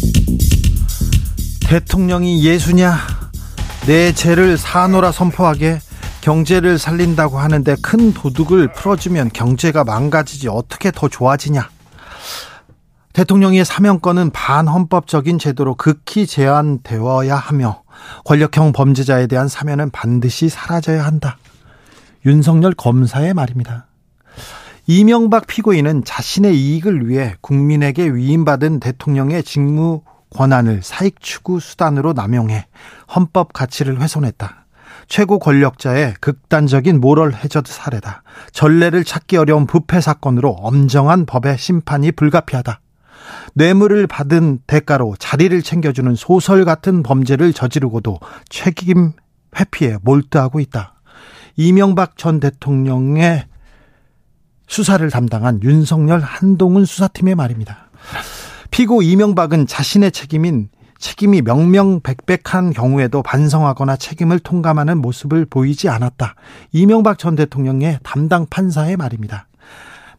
대통령이 예수냐? 내 죄를 사노라 선포하게 경제를 살린다고 하는데 큰 도둑을 풀어주면 경제가 망가지지 어떻게 더 좋아지냐? 대통령의 사면권은 반헌법적인 제도로 극히 제한되어야 하며 권력형 범죄자에 대한 사면은 반드시 사라져야 한다. 윤석열 검사의 말입니다. 이명박 피고인은 자신의 이익을 위해 국민에게 위임받은 대통령의 직무 권한을 사익 추구 수단으로 남용해 헌법 가치를 훼손했다. 최고 권력자의 극단적인 모럴 해저드 사례다. 전례를 찾기 어려운 부패 사건으로 엄정한 법의 심판이 불가피하다. 뇌물을 받은 대가로 자리를 챙겨주는 소설 같은 범죄를 저지르고도 책임 회피에 몰두하고 있다. 이명박 전 대통령의 수사를 담당한 윤석열 한동훈 수사팀의 말입니다. 피고 이명박은 자신의 책임인 책임이 명명백백한 경우에도 반성하거나 책임을 통감하는 모습을 보이지 않았다. 이명박 전 대통령의 담당 판사의 말입니다.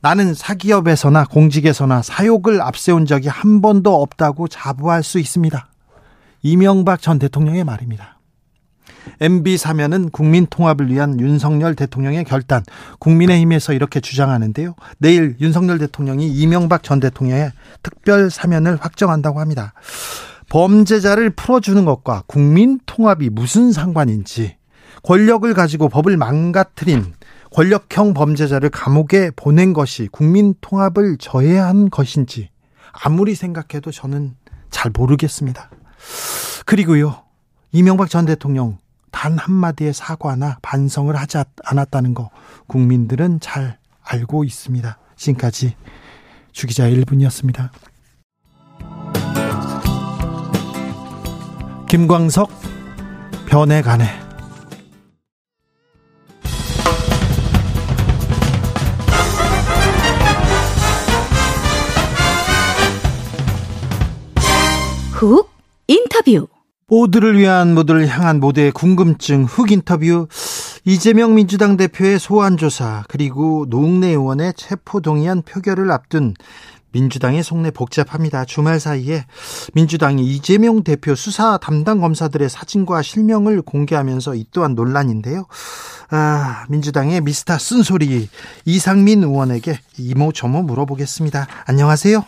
나는 사기업에서나 공직에서나 사욕을 앞세운 적이 한 번도 없다고 자부할 수 있습니다. 이명박 전 대통령의 말입니다. MB 사면은 국민 통합을 위한 윤석열 대통령의 결단. 국민의힘에서 이렇게 주장하는데요. 내일 윤석열 대통령이 이명박 전 대통령의 특별 사면을 확정한다고 합니다. 범죄자를 풀어주는 것과 국민 통합이 무슨 상관인지 권력을 가지고 법을 망가뜨린 권력형 범죄자를 감옥에 보낸 것이 국민 통합을 저해한 것인지 아무리 생각해도 저는 잘 모르겠습니다. 그리고요. 이명박 전 대통령 단 한마디의 사과나 반성을 하지 않았다는 거 국민들은 잘 알고 있습니다. 지금까지 주기자 1분이었습니다. 김광석 변해 가네 훅 인터뷰. 모두를 위한 모두를 향한 모두의 궁금증 흑 인터뷰 이재명 민주당 대표의 소환 조사 그리고 노웅래 의원의 체포 동의안 표결을 앞둔 민주당의 속내 복잡합니다. 주말 사이에 민주당이 이재명 대표 수사 담당 검사들의 사진과 실명을 공개하면서 이 또한 논란인데요. 아, 민주당의 미스터 쓴소리 이상민 의원에게 이모저모 물어보겠습니다. 안녕하세요.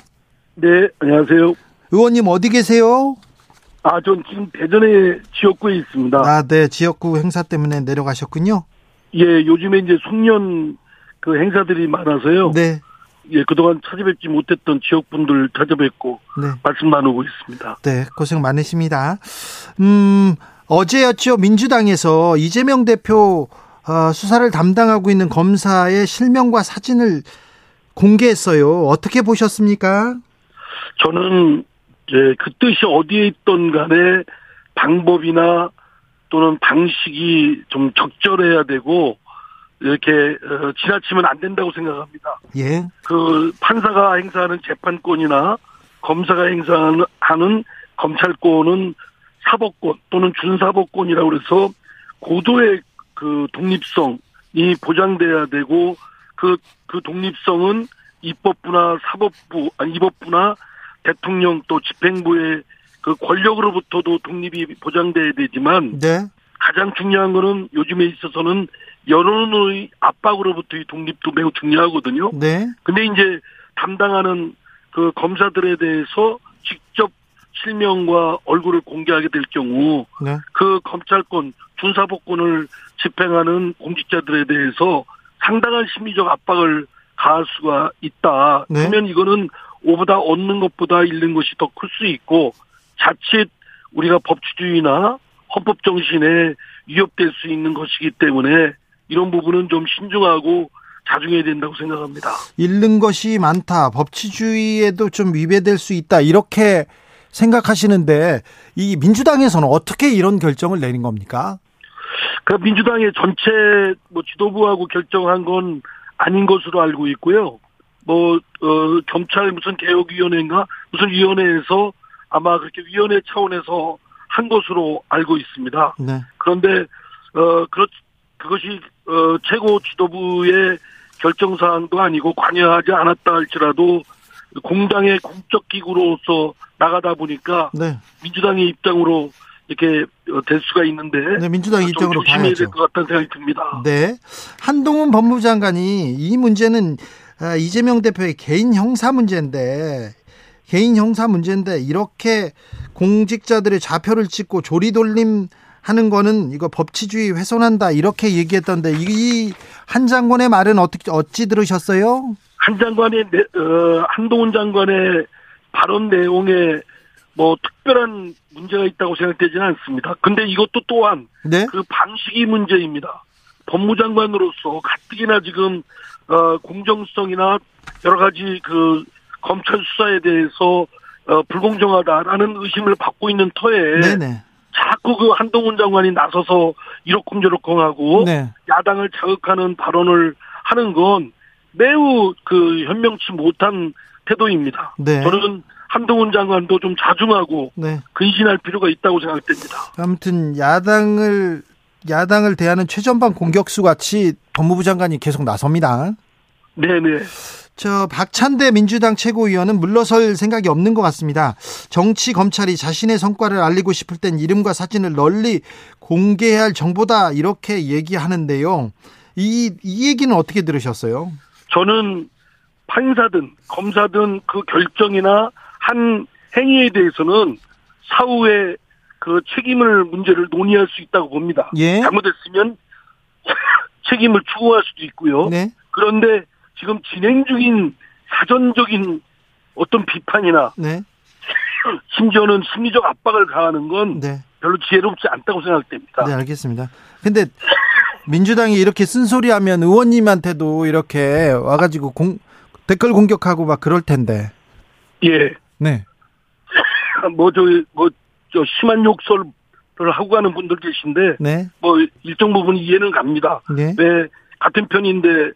네, 안녕하세요. 의원님 어디 계세요? 아, 전 지금 대전에 지역구에 있습니다. 아, 네. 지역구 행사 때문에 내려가셨군요. 예, 요즘에 이제 송년 그 행사들이 많아서요. 네. 예, 그동안 찾아뵙지 못했던 지역분들 찾아뵙고 네. 말씀 나누고 있습니다. 네. 고생 많으십니다. 음, 어제였죠. 민주당에서 이재명 대표 어, 수사를 담당하고 있는 검사의 실명과 사진을 공개했어요. 어떻게 보셨습니까? 저는 이제 그 뜻이 어디에 있던 간에 방법이나 또는 방식이 좀 적절해야 되고 이렇게 어, 지나치면 안 된다고 생각합니다. 예. 그 판사가 행사하는 재판권이나 검사가 행사하는 검찰권은 사법권 또는 준사법권이라고 그래서 고도의 그 독립성 보장돼야 되고 그, 그 독립성은 입법부나 사법부, 아니, 입법부나 대통령 또 집행부의 그 권력으로부터도 독립이 보장돼야 되지만 네. 가장 중요한 거는 요즘에 있어서는 여론의 압박으로부터의 독립도 매우 중요하거든요. 네. 근데 이제 담당하는 그 검사들에 대해서 직접 실명과 얼굴을 공개하게 될 경우 네. 그 검찰권 준사법권을 집행하는 공직자들에 대해서 상당한 심리적 압박을 가할 수가 있다. 네. 그러면 이거는 오보다 얻는 것보다 잃는 것이 더 클 수 있고 자칫 우리가 법치주의나 헌법 정신에 위협될 수 있는 것이기 때문에 이런 부분은 좀 신중하고 자중해야 된다고 생각합니다. 잃는 것이 많다. 법치주의에도 좀 위배될 수 있다. 이렇게 생각하시는데 이 민주당에서는 어떻게 이런 결정을 내린 겁니까? 그 민주당의 전체 뭐 지도부하고 결정한 건 아닌 것으로 알고 있고요. 뭐 어, 검찰 무슨 개혁위원회인가 무슨 위원회에서 아마 그렇게 위원회 차원에서 한 것으로 알고 있습니다. 네. 그런데 어 그렇 그것이 어 최고 지도부의 결정 사항도 아니고 관여하지 않았다 할지라도 공당의 공적 기구로서 나가다 보니까 네. 민주당의 입장으로 이렇게 어, 될 수가 있는데 네, 민주당 좀 입장으로 조심해야. 될 것 같다는 생각이 듭니다. 네. 한동훈 법무장관이 이 문제는 아, 이재명 대표의 개인 형사 문제인데 개인 형사 문제인데 이렇게 공직자들의 좌표를 찍고 조리돌림 하는 거는 이거 법치주의 훼손한다 이렇게 얘기했던데 이 한 장관의 말은 어떻게 어찌 들으셨어요? 한 장관의 내- 어, 한동훈 장관의 발언 내용에 뭐 특별한 문제가 있다고 생각되지는 않습니다. 근데 이것도 또한 네. 그 방식이 문제입니다. 법무장관으로서 가뜩이나 지금 어, 공정성이나 여러 가지 그 검찰 수사에 대해서 어, 불공정하다라는 의심을 받고 있는 터에 네네. 자꾸 그 한동훈 장관이 나서서 이러쿵저러쿵하고 네. 야당을 자극하는 발언을 하는 건 매우 그 현명치 못한 태도입니다. 네. 저는 한동훈 장관도 좀 자중하고 네. 근신할 필요가 있다고 생각됩니다. 아무튼 야당을 야당을 대하는 최전방 공격수 같이 법무부 장관이 계속 나섭니다. 네네. 저 박찬대 민주당 최고위원은 물러설 생각이 없는 것 같습니다. 정치 검찰이 자신의 성과를 알리고 싶을 땐 이름과 사진을 널리 공개해야 할 정보다 이렇게 얘기하는데요. 이, 이 얘기는 어떻게 들으셨어요? 저는 판사든 검사든 그 결정이나 한 행위에 대해서는 사후에 그 책임을 문제를 논의할 수 있다고 봅니다. 예. 잘못했으면 책임을 추구할 수도 있고요. 네. 그런데 지금 진행 중인 사전적인 어떤 비판이나 네. 심지어는 심리적 압박을 가하는 건 네. 별로 지혜롭지 않다고 생각됩니다. 네, 알겠습니다. 근데 민주당이 이렇게 쓴소리하면 의원님한테도 이렇게 와가지고 공, 댓글 공격하고 막 그럴 텐데. 예. 네. 뭐, 저, 뭐, 저, 심한 욕설을 하고 가는 분들 계신데, 네. 뭐, 일정 부분 이해는 갑니다. 네. 왜, 같은 편인데,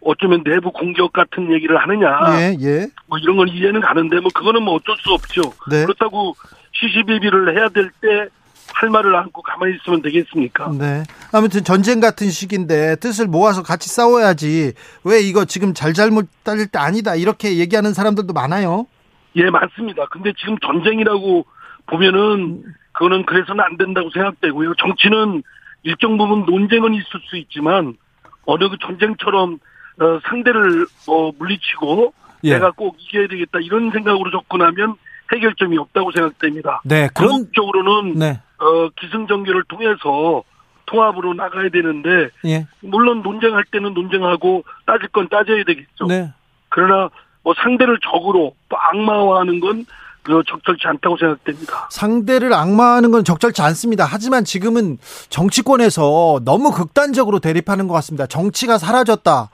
어쩌면 내부 공격 같은 얘기를 하느냐. 예, 예. 뭐, 이런 건 이해는 가는데, 뭐, 그거는 뭐 어쩔 수 없죠. 네. 그렇다고 시시비비를 해야 될 때, 할 말을 안고 가만히 있으면 되겠습니까? 네. 아무튼 전쟁 같은 시기인데 뜻을 모아서 같이 싸워야지. 왜 이거 지금 잘잘못 따질 때 아니다. 이렇게 얘기하는 사람들도 많아요. 예, 맞습니다. 근데 지금 전쟁이라고 보면은 그거는 그래서는 안 된다고 생각되고요. 정치는 일정 부분 논쟁은 있을 수 있지만 어느 그 전쟁처럼 어, 상대를 뭐 물리치고 예. 내가 꼭 이겨야 되겠다 이런 생각으로 접근하면 해결점이 없다고 생각됩니다. 네. 그런 궁극적으로는 네. 어, 기승전결을 통해서 통합으로 나가야 되는데 예. 물론 논쟁할 때는 논쟁하고 따질 건 따져야 되겠죠. 네. 그러나 뭐 상대를 적으로 또 악마화하는 건그 적절치 않다고 생각됩니다. 상대를 악마하는 건 적절치 않습니다. 하지만 지금은 정치권에서 너무 극단적으로 대립하는 것 같습니다. 정치가 사라졌다.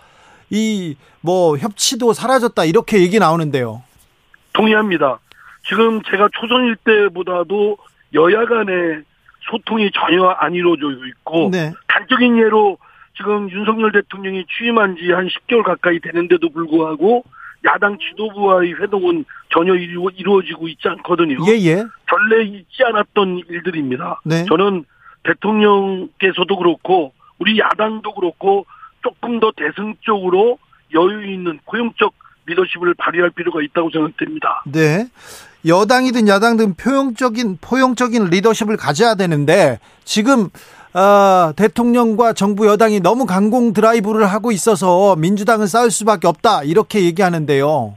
이 뭐 협치도 사라졌다. 이렇게 얘기 나오는데요. 동의합니다. 지금 제가 초선일 때보다도 여야 간의 소통이 전혀 안 이루어져 있고 네. 단적인 예로 지금 윤석열 대통령이 취임한 지 한 10개월 가까이 되는데도 불구하고 야당 지도부와의 회동은 전혀 이루, 이루어지고 있지 않거든요. 예, 예. 전례 있지 않았던 일들입니다. 네. 저는 대통령께서도 그렇고 우리 야당도 그렇고 조금 더 대승 적으로 여유 있는 고용적 리더십을 발휘할 필요가 있다고 생각됩니다. 네. 여당이든 야당이든 포용적인 포용적인 리더십을 가져야 되는데 지금 어, 대통령과 정부 여당이 너무 강공 드라이브를 하고 있어서 민주당은 싸울 수밖에 없다 이렇게 얘기하는데요.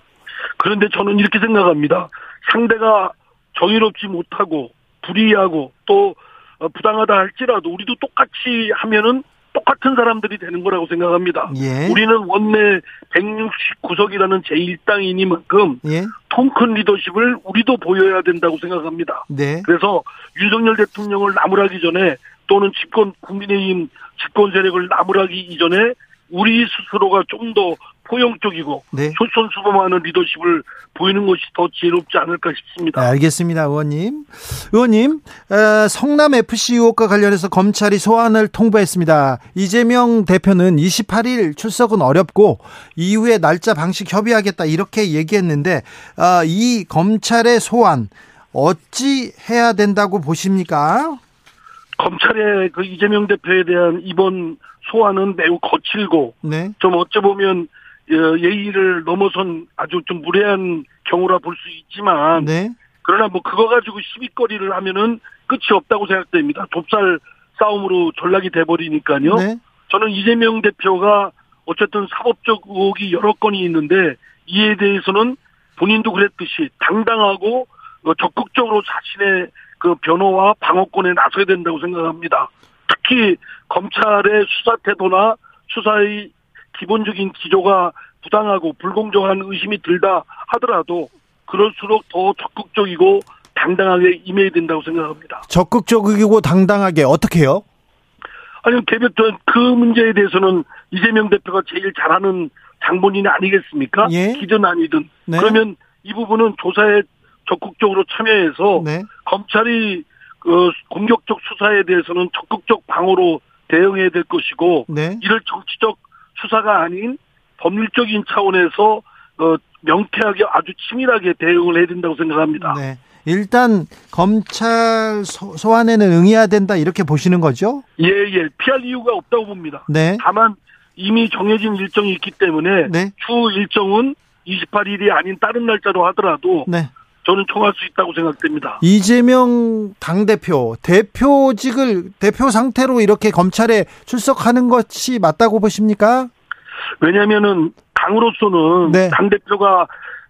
그런데 저는 이렇게 생각합니다. 상대가 정의롭지 못하고 불의하고 또 어, 부당하다 할지라도 우리도 똑같이 하면은 똑같은 사람들이 되는 거라고 생각합니다. 예. 우리는 원내 169석이라는 제1당이니만큼 예. 통큰 리더십을 우리도 보여야 된다고 생각합니다. 네. 그래서 윤석열 대통령을 나무라기 전에 또는 집권 국민의힘 집권 세력을 나무라기 이전에 우리 스스로가 좀 더 포용적이고 네. 솔선수범하는 리더십을 보이는 것이 더 지혜롭지 않을까 싶습니다. 네, 알겠습니다, 의원님. 의원님, 어, 성남 FC 의혹과 관련해서 검찰이 소환을 통보했습니다. 이재명 대표는 28일 출석은 어렵고 이후에 날짜 방식 협의하겠다 이렇게 얘기했는데 어, 이 검찰의 소환 어찌 해야 된다고 보십니까? 검찰의 그 이재명 대표에 대한 이번 소환은 매우 거칠고 네, 좀 어찌 보면 어, 예의를 넘어선 아주 좀 무례한 경우라 볼 수 있지만 네, 그러나 뭐 그거 가지고 시비거리를 하면은 끝이 없다고 생각됩니다. 돕살 싸움으로 전락이 돼버리니까요. 네, 저는 이재명 대표가 어쨌든 사법적 의혹이 여러 건이 있는데 이에 대해서는 본인도 그랬듯이 당당하고 어, 적극적으로 자신의 그 변호와 방어권에 나서야 된다고 생각합니다. 특히 검찰의 수사 태도나 수사의 기본적인 기조가 부당하고 불공정한 의심이 들다 하더라도 그럴수록 더 적극적이고 당당하게 임해야 된다고 생각합니다. 적극적이고 당당하게 어떻게 해요? 아니, 개별, 저, 그 문제에 대해서는 이재명 대표가 제일 잘하는 장본인이 아니겠습니까? 예. 기든 아니든. 네. 그러면 이 부분은 조사에 적극적으로 참여해서 네, 검찰이 그 공격적 수사에 대해서는 적극적 방어로 대응해야 될 것이고 네, 이를 정치적 수사가 아닌 법률적인 차원에서 어, 명쾌하게 아주 치밀하게 대응을 해야 된다고 생각합니다. 네. 일단 검찰 소, 소환에는 응해야 된다 이렇게 보시는 거죠? 예, 예. 피할 이유가 없다고 봅니다. 네, 다만 이미 정해진 일정이 있기 때문에 네. 추후 일정은 28일이 아닌 다른 날짜로 하더라도 네. 저는 총할 수 있다고 생각됩니다. 이재명 당대표, 대표직을, 대표 상태로 이렇게 검찰에 출석하는 것이 맞다고 보십니까? 왜냐면은 당으로서는 네. 당 대표가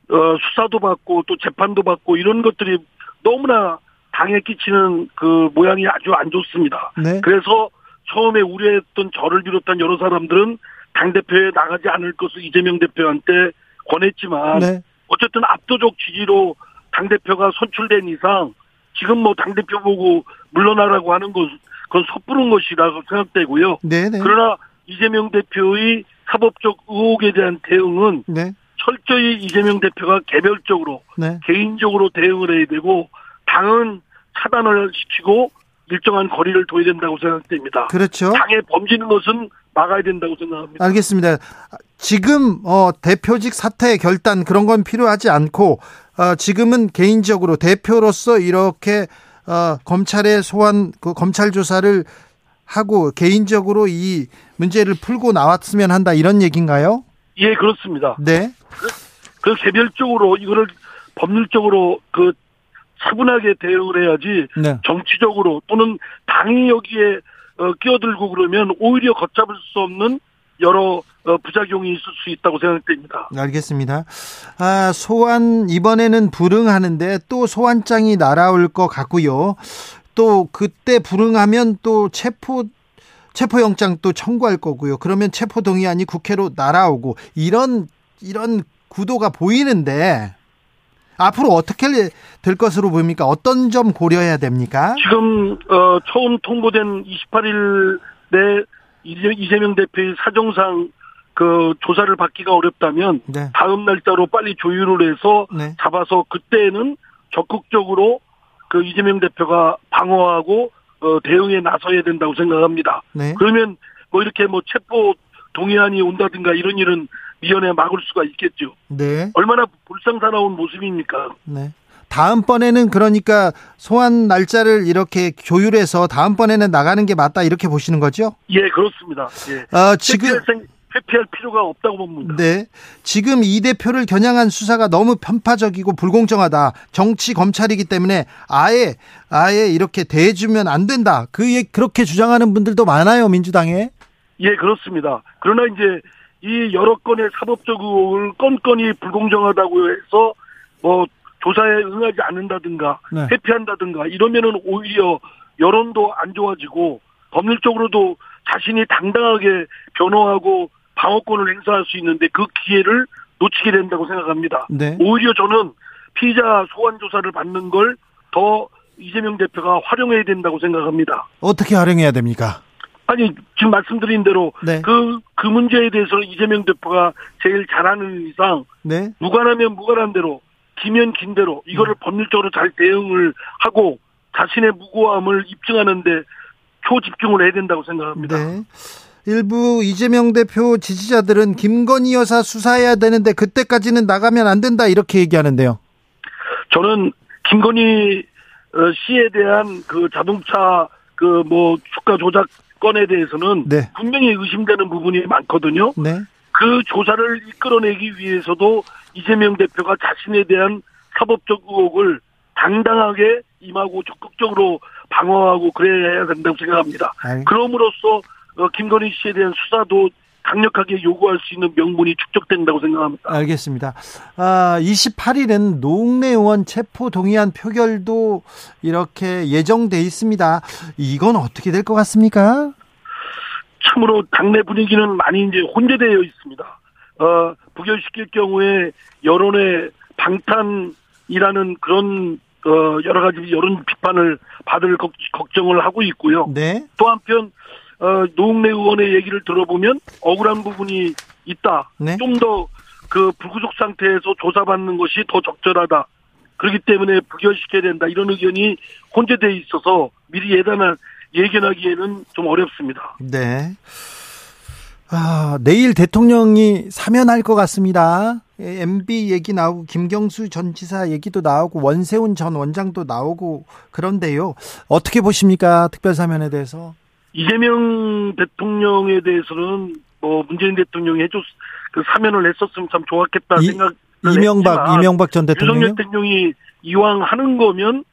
어, 수사도 받고 또 재판도 받고 이런 것들이 너무나 당에 끼치는 그 모양이 아주 안 좋습니다. 네. 그래서 처음에 우려했던 저를 비롯한 여러 사람들은 당 대표에 나가지 않을 것을 이재명 대표한테 권했지만 네. 어쨌든 압도적 지지로 당 대표가 선출된 이상 지금 뭐 당 대표 보고 물러나라고 하는 것 그건 섣부른 것이라고 생각되고요. 네, 네. 그러나 이재명 대표의 사법적 의혹에 대한 대응은 네. 철저히 이재명 대표가 개별적으로 네. 개인적으로 대응을 해야 되고 당은 차단을 시키고 일정한 거리를 둬야 된다고 생각됩니다. 그렇죠. 당에 범지는 것은 막아야 된다고 생각합니다. 알겠습니다. 지금 어, 대표직 사퇴 결단 그런 건 필요하지 않고 어, 지금은 개인적으로 대표로서 이렇게 어, 검찰의 소환 그 검찰 조사를 하고 개인적으로 이 문제를 풀고 나왔으면 한다 이런 얘기인가요? 예, 그렇습니다. 네. 그 개별적으로 이거를 법률적으로 그 차분하게 대응을 해야지 네. 정치적으로 또는 당이 여기에 어, 끼어들고 그러면 오히려 걷잡을 수 없는 여러 어, 부작용이 있을 수 있다고 생각됩니다. 알겠습니다. 아, 소환 이번에는 불응하는데 또 소환장이 날아올 것 같고요. 또 그때 불응하면 또 체포 체포영장 또 청구할 거고요. 그러면 체포 동의안이 국회로 날아오고 이런 이런 구도가 보이는데 앞으로 어떻게 될 것으로 보입니까? 어떤 점 고려해야 됩니까? 지금 어, 처음 통보된 28일에 이재명 대표의 사정상 그 조사를 받기가 어렵다면 네. 다음 날짜로 빨리 조율을 해서 네. 잡아서 그때는 적극적으로 그 이재명 대표가 방어하고 어, 대응에 나서야 된다고 생각합니다. 네. 그러면 뭐 이렇게 뭐 체포 동의안이 온다든가 이런 일은 미연에 막을 수가 있겠죠. 네. 얼마나 불상사나운 모습입니까? 네. 다음번에는 그러니까 소환 날짜를 이렇게 조율해서 다음번에는 나가는 게 맞다 이렇게 보시는 거죠? 예, 그렇습니다. 예. 어, 지금 회피할, 필요가 없다고 봅니다. 네. 지금 이 대표를 겨냥한 수사가 너무 편파적이고 불공정하다. 정치 검찰이기 때문에 아예 아예 이렇게 대해주면 안 된다. 그 얘- 그렇게 주장하는 분들도 많아요 민주당에. 예, 그렇습니다. 그러나 이제 이 여러 건의 사법적 의혹을 건건이 불공정하다고 해서 뭐 조사에 응하지 않는다든가 네. 회피한다든가 이러면은 오히려 여론도 안 좋아지고 법률적으로도 자신이 당당하게 변호하고 방어권을 행사할 수 있는데 그 기회를 놓치게 된다고 생각합니다. 네. 오히려 저는 피의자 소환 조사를 받는 걸 더 이재명 대표가 활용해야 된다고 생각합니다. 어떻게 활용해야 됩니까? 아니 지금 말씀드린 대로 네. 그, 그 문제에 대해서는 이재명 대표가 제일 잘하는 이상 네. 무관하면 무관한 대로 기면 긴 대로 이거를 법률적으로 잘 대응을 하고 자신의 무고함을 입증하는데 초집중을 해야 된다고 생각합니다. 네. 일부 이재명 대표 지지자들은 김건희 여사 수사해야 되는데 그때까지는 나가면 안 된다 이렇게 얘기하는데요. 저는 김건희 어, 씨에 대한 그 자동차 그 뭐 주가 조작 건에 대해서는 네. 분명히 의심되는 부분이 많거든요. 네. 그 조사를 이끌어내기 위해서도 이재명 대표가 자신에 대한 사법적 의혹을 당당하게 임하고 적극적으로 방어하고 그래야 된다고 생각합니다. 알- 그럼으로써 어, 김건희 씨에 대한 수사도 강력하게 요구할 수 있는 명분이 축적된다고 생각합니다. 알겠습니다. 아, 28일은 노웅래 의원 체포 동의안 표결도 이렇게 예정돼 있습니다. 이건 어떻게 될 것 같습니까? 참으로 당내 분위기는 많이 이제 혼재되어 있습니다. 어, 부결시킬 경우에 여론의 방탄이라는 그런 어, 여러 가지 여론 비판을 받을 걱- 걱정을 하고 있고요. 네. 또 한편 어, 노웅래 의원의 얘기를 들어보면 억울한 부분이 있다. 네. 좀더 그 불구속 상태에서 조사받는 것이 더 적절하다. 그렇기 때문에 부결시켜야 된다. 이런 의견이 혼재돼 있어서 미리 예단한 예견하기에는 좀 어렵습니다. 네. 아, 내일 대통령이 사면할 것 같습니다. 예, MB 얘기 나오고 김경수 전 지사 얘기도 나오고 원세훈 전 원장도 나오고 그런데요. 어떻게 보십니까? 특별 사면에 대해서? 이재명 대통령에 대해서는 뭐 문재인 대통령이 해줬 그 사면을 했었으면 참 좋았겠다 이- 생각. 이명박 이명박 전 대통령 윤석열 대통령이 이왕 하는 거면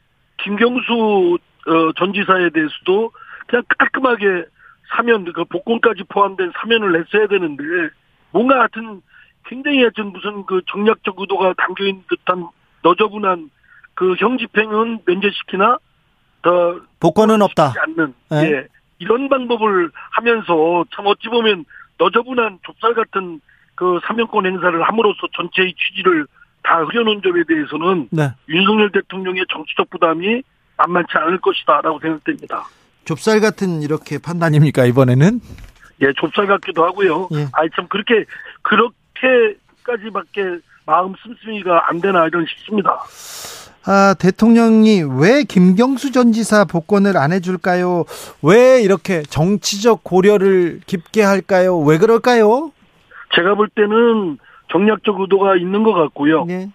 김경수 어, 전 지사에 대해서도 그냥 깔끔하게 사면 그 복권까지 포함된 사면을 했어야 되는데 뭔가 하여튼 굉장히 하여튼 무슨 그 정략적 의도가 담겨 있는 듯한 너저분한 그 형 집행은 면제시키나 더 복권은 없다. 않는 네. 예 이런 방법을 하면서 참 어찌 보면 너저분한 좁쌀 같은 그 사면권 행사를 함으로써 전체의 취지를 다 흐려놓은 점에 대해서는 네. 윤석열 대통령의 정치적 부담이 만만치 않을 것이다라고 생각됩니다. 좁쌀 같은 이렇게 판단입니까 이번에는? 예, 좁쌀 같기도 하고요. 예. 아이 참 그렇게 그렇게까지밖에 마음 씀씀이가 안 되나 이런 싶습니다. 아, 대통령이 왜 김경수 전 지사 복권을 안 해줄까요? 왜 이렇게 정치적 고려를 깊게 할까요? 왜 그럴까요? 제가 볼 때는 정략적 의도가 있는 것 같고요. 네.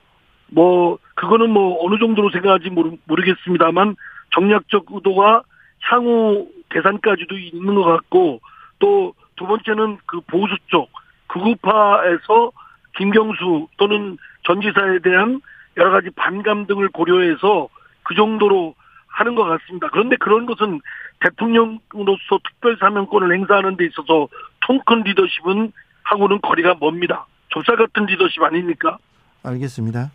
뭐 그거는 뭐 어느 정도로 생각하지 모르, 모르겠습니다만 정략적 의도가 향후 대상까지도 있는 것 같고 또 두 번째는 그 보수 쪽 극우파에서 김경수 또는 전 지사에 대한 여러 가지 반감 등을 고려해서 그 정도로 하는 것 같습니다. 그런데 그런 것은 대통령으로서 특별 사면권을 행사하는 데 있어서 통큰 리더십은 하고는 거리가 멉니다. 조사 같은 리더십 아닙니까? 알겠습니다.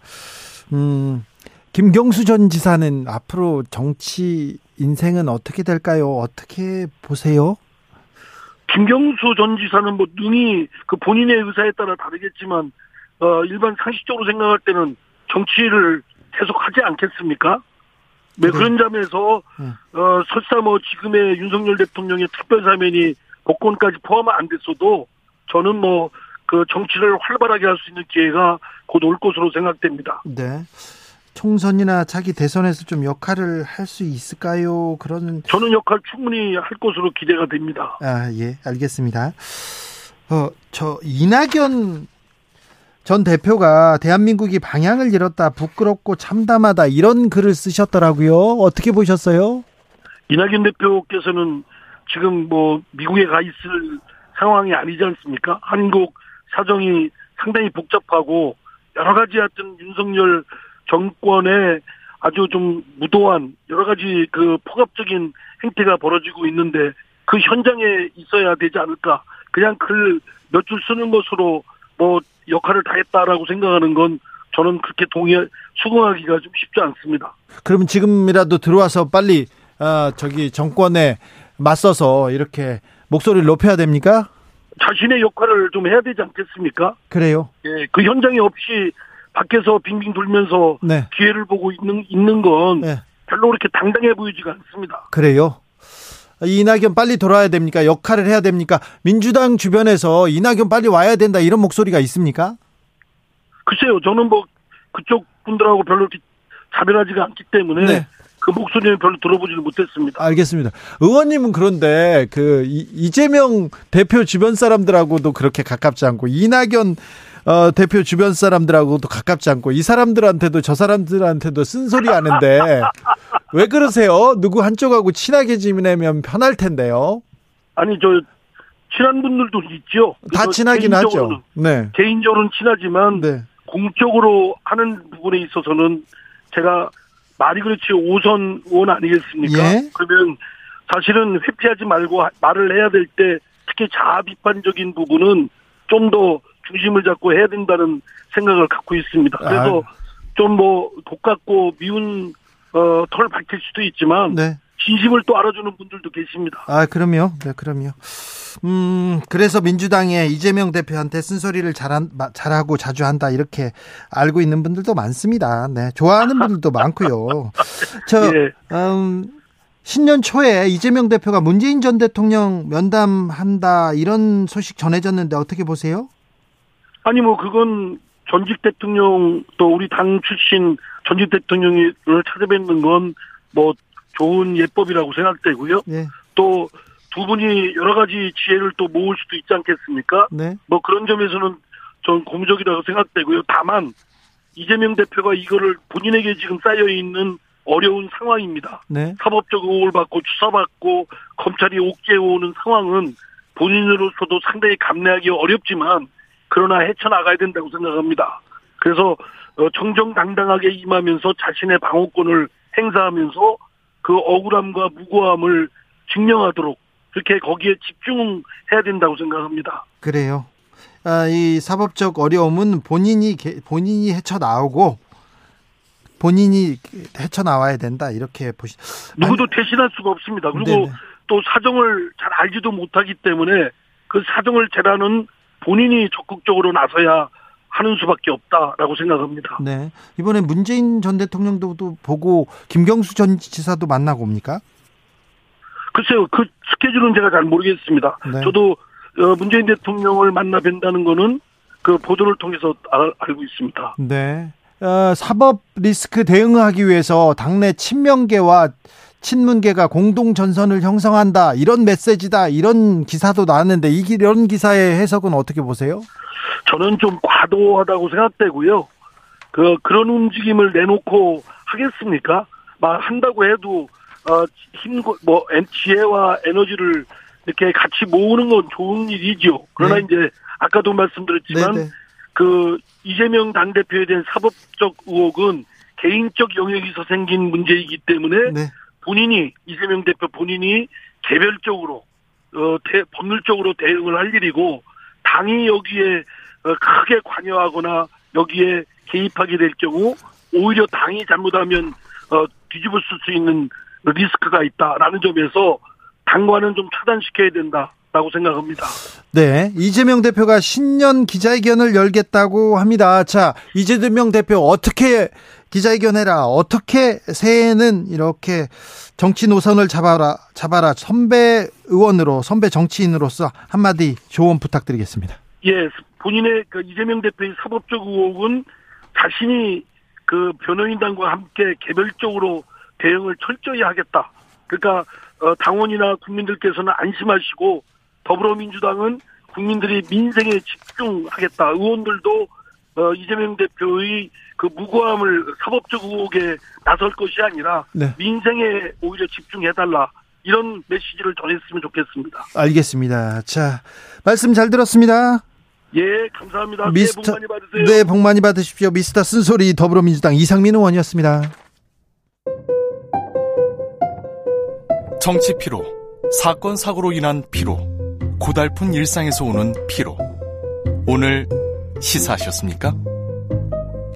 음, 김경수 전 지사는 앞으로 정치 인생은 어떻게 될까요? 어떻게 보세요? 김경수 전 지사는 뭐 능히 그 본인의 의사에 따라 다르겠지만 어 일반 상식적으로 생각할 때는 정치를 계속 하지 않겠습니까? 네, 네. 그런 점에서 네. 어 설사 뭐 지금의 윤석열 대통령의 특별 사면이 복권까지 포함 안 됐어도 저는 뭐 그 정치를 활발하게 할 수 있는 기회가 곧 올 것으로 생각됩니다. 네. 총선이나 차기 대선에서 좀 역할을 할 수 있을까요? 그러는 저는 역할 충분히 할 것으로 기대가 됩니다. 아, 예, 알겠습니다. 어, 저 이낙연 전 대표가 대한민국이 방향을 잃었다, 부끄럽고 참담하다 이런 글을 쓰셨더라고요. 어떻게 보셨어요? 이낙연 대표께서는 지금 뭐 미국에 가 있을 상황이 아니지 않습니까? 한국 사정이 상당히 복잡하고 여러 가지 하여튼 윤석열 정권의 아주 좀 무도한 여러 가지 그 폭압적인 행태가 벌어지고 있는데 그 현장에 있어야 되지 않을까. 그냥 글 몇 줄 쓰는 것으로 뭐 역할을 다했다라고 생각하는 건 저는 그렇게 동의 수긍하기가 좀 쉽지 않습니다. 그럼 지금이라도 들어와서 빨리 아, 저기 정권에 맞서서 이렇게 목소리를 높여야 됩니까? 자신의 역할을 좀 해야 되지 않겠습니까? 그래요. 예, 그 현장에 없이 밖에서 빙빙 돌면서 네. 기회를 보고 있는 있는 건 네. 별로 그렇게 당당해 보이지가 않습니다. 그래요. 이낙연 빨리 돌아야 됩니까? 역할을 해야 됩니까? 민주당 주변에서 이낙연 빨리 와야 된다 이런 목소리가 있습니까? 글쎄요, 저는 뭐 그쪽 분들하고 별로 이렇게 자별하지가 않기 때문에 네. 그 목소리는 별로 들어보지를 못했습니다. 알겠습니다. 의원님은 그런데 그 이- 이재명 대표 주변 사람들하고도 그렇게 가깝지 않고 이낙연 어, 대표 주변 사람들하고도 가깝지 않고 이 사람들한테도 저 사람들한테도 쓴소리 하는데 왜 그러세요? 누구 한쪽하고 친하게 지내면 편할 텐데요. 아니 저 친한 분들도 있죠. 다 친하긴 하죠. 네. 개인적으로는 친하지만 네. 공적으로 하는 부분에 있어서는 제가 말이 그렇지 오선 의원 아니겠습니까? 예. 그러면 사실은 회피하지 말고 하- 말을 해야 될 때 특히 자아 비판적인 부분은 좀더 중심을 잡고 해야 된다는 생각을 갖고 있습니다. 그래서 좀뭐 독같고 미운 어, 털 밝힐 수도 있지만 네. 진심을 또 알아주는 분들도 계십니다. 아, 그럼요. 네, 그럼요. 음, 그래서 민주당에 이재명 대표한테 쓴소리를 잘한, 마- 잘하고 자주 한다, 이렇게 알고 있는 분들도 많습니다. 네, 좋아하는 분들도 많고요. 저, 예. 음, 신년 초에 이재명 대표가 문재인 전 대통령 면담한다, 이런 소식 전해졌는데 어떻게 보세요? 아니 뭐 그건 전직 대통령 또 우리 당 출신 전직 대통령을 찾아뵙는 건 뭐 좋은 예법이라고 생각되고요. 네, 또두 분이 여러 가지 지혜를 또 모을 수도 있지 않겠습니까? 네, 뭐 그런 점에서는 전 고무적이라고 생각되고요. 다만 이재명 대표가 이거를 본인에게 지금 쌓여 있는 어려운 상황입니다. 네, 사법적 의혹을 받고 수사받고 검찰이 옥죄해 오는 상황은 본인으로서도 상당히 감내하기 어렵지만 그러나 헤쳐나가야 된다고 생각합니다. 그래서 어, 정정당당하게 임하면서 자신의 방어권을 행사하면서 그 억울함과 무고함을 증명하도록 그렇게 거기에 집중해야 된다고 생각합니다. 그래요. 아, 이 사법적 어려움은 본인이, 개- 본인이 헤쳐 나오고, 본인이 헤쳐 나와야 된다, 이렇게 보시, 누구도 대신할 수가 없습니다. 그리고 네네. 또 사정을 잘 알지도 못하기 때문에 그 사정을 재라는 본인이 적극적으로 나서야 하는 수밖에 없다라고 생각합니다. 네. 이번에 문재인 전 대통령도 또 보고 김경수 전 지사도 만나고 옵니까? 글쎄요, 그 스케줄은 제가 잘 모르겠습니다. 네. 저도 어, 문재인 대통령을 만나 뵌다는 거는 그 보도를 통해서 알, 알고 있습니다. 네. 어, 사법 리스크 대응하기 위해서 당내 친명계와 친문계가 공동 전선을 형성한다 이런 메시지다 이런 기사도 나왔는데 이 이런 기사의 해석은 어떻게 보세요? 저는 좀 과도하다고 생각되고요. 그 그런 움직임을 내놓고 하겠습니까? 막 한다고 해도 어, 힘뭐 지혜와 에너지를 이렇게 같이 모으는 건 좋은 일이죠. 그러나 네. 이제 아까도 말씀드렸지만 네, 네. 그 이재명 당 대표에 대한 사법적 의혹은 개인적 영역에서 생긴 문제이기 때문에 네. 본인이 이재명 대표 본인이 개별적으로 어, 대- 법률적으로 대응을 할 일이고 당이 여기에 어, 크게 관여하거나 여기에 개입하게 될 경우 오히려 당이 잘못하면 어, 뒤집어 쓸수 있는 리스크가 있다라는 점에서 당과는 좀 차단시켜야 된다라고 생각합니다. 네, 이재명 대표가 신년 기자회견을 열겠다고 합니다. 자, 이재명 대표 어떻게 기자회견해라. 어떻게 새해에는 이렇게 정치 노선을 잡아라, 잡아라. 선배 의원으로, 선배 정치인으로서 한마디 조언 부탁드리겠습니다. 예, 본인의 그 이재명 대표의 사법적 의혹은 자신이 그 변호인단과 함께 개별적으로 대응을 철저히 하겠다. 그러니까 어, 당원이나 국민들께서는 안심하시고 더불어민주당은 국민들이 민생에 집중하겠다. 의원들도 어, 이재명 대표의 그 무고함을 사법적 의혹에 나설 것이 아니라 네. 민생에 오히려 집중해달라 이런 메시지를 전했으면 좋겠습니다. 알겠습니다. 자, 말씀 잘 들었습니다. 예, 감사합니다. 미스터- 새해 복 많이 받으세요. 네, 복 많이 받으십시오. 미스터 쓴소리 더불어민주당 이상민 의원이었습니다. 정치 피로, 사건 사고로 인한 피로, 고달픈 일상에서 오는 피로. 오늘 시사하셨습니까?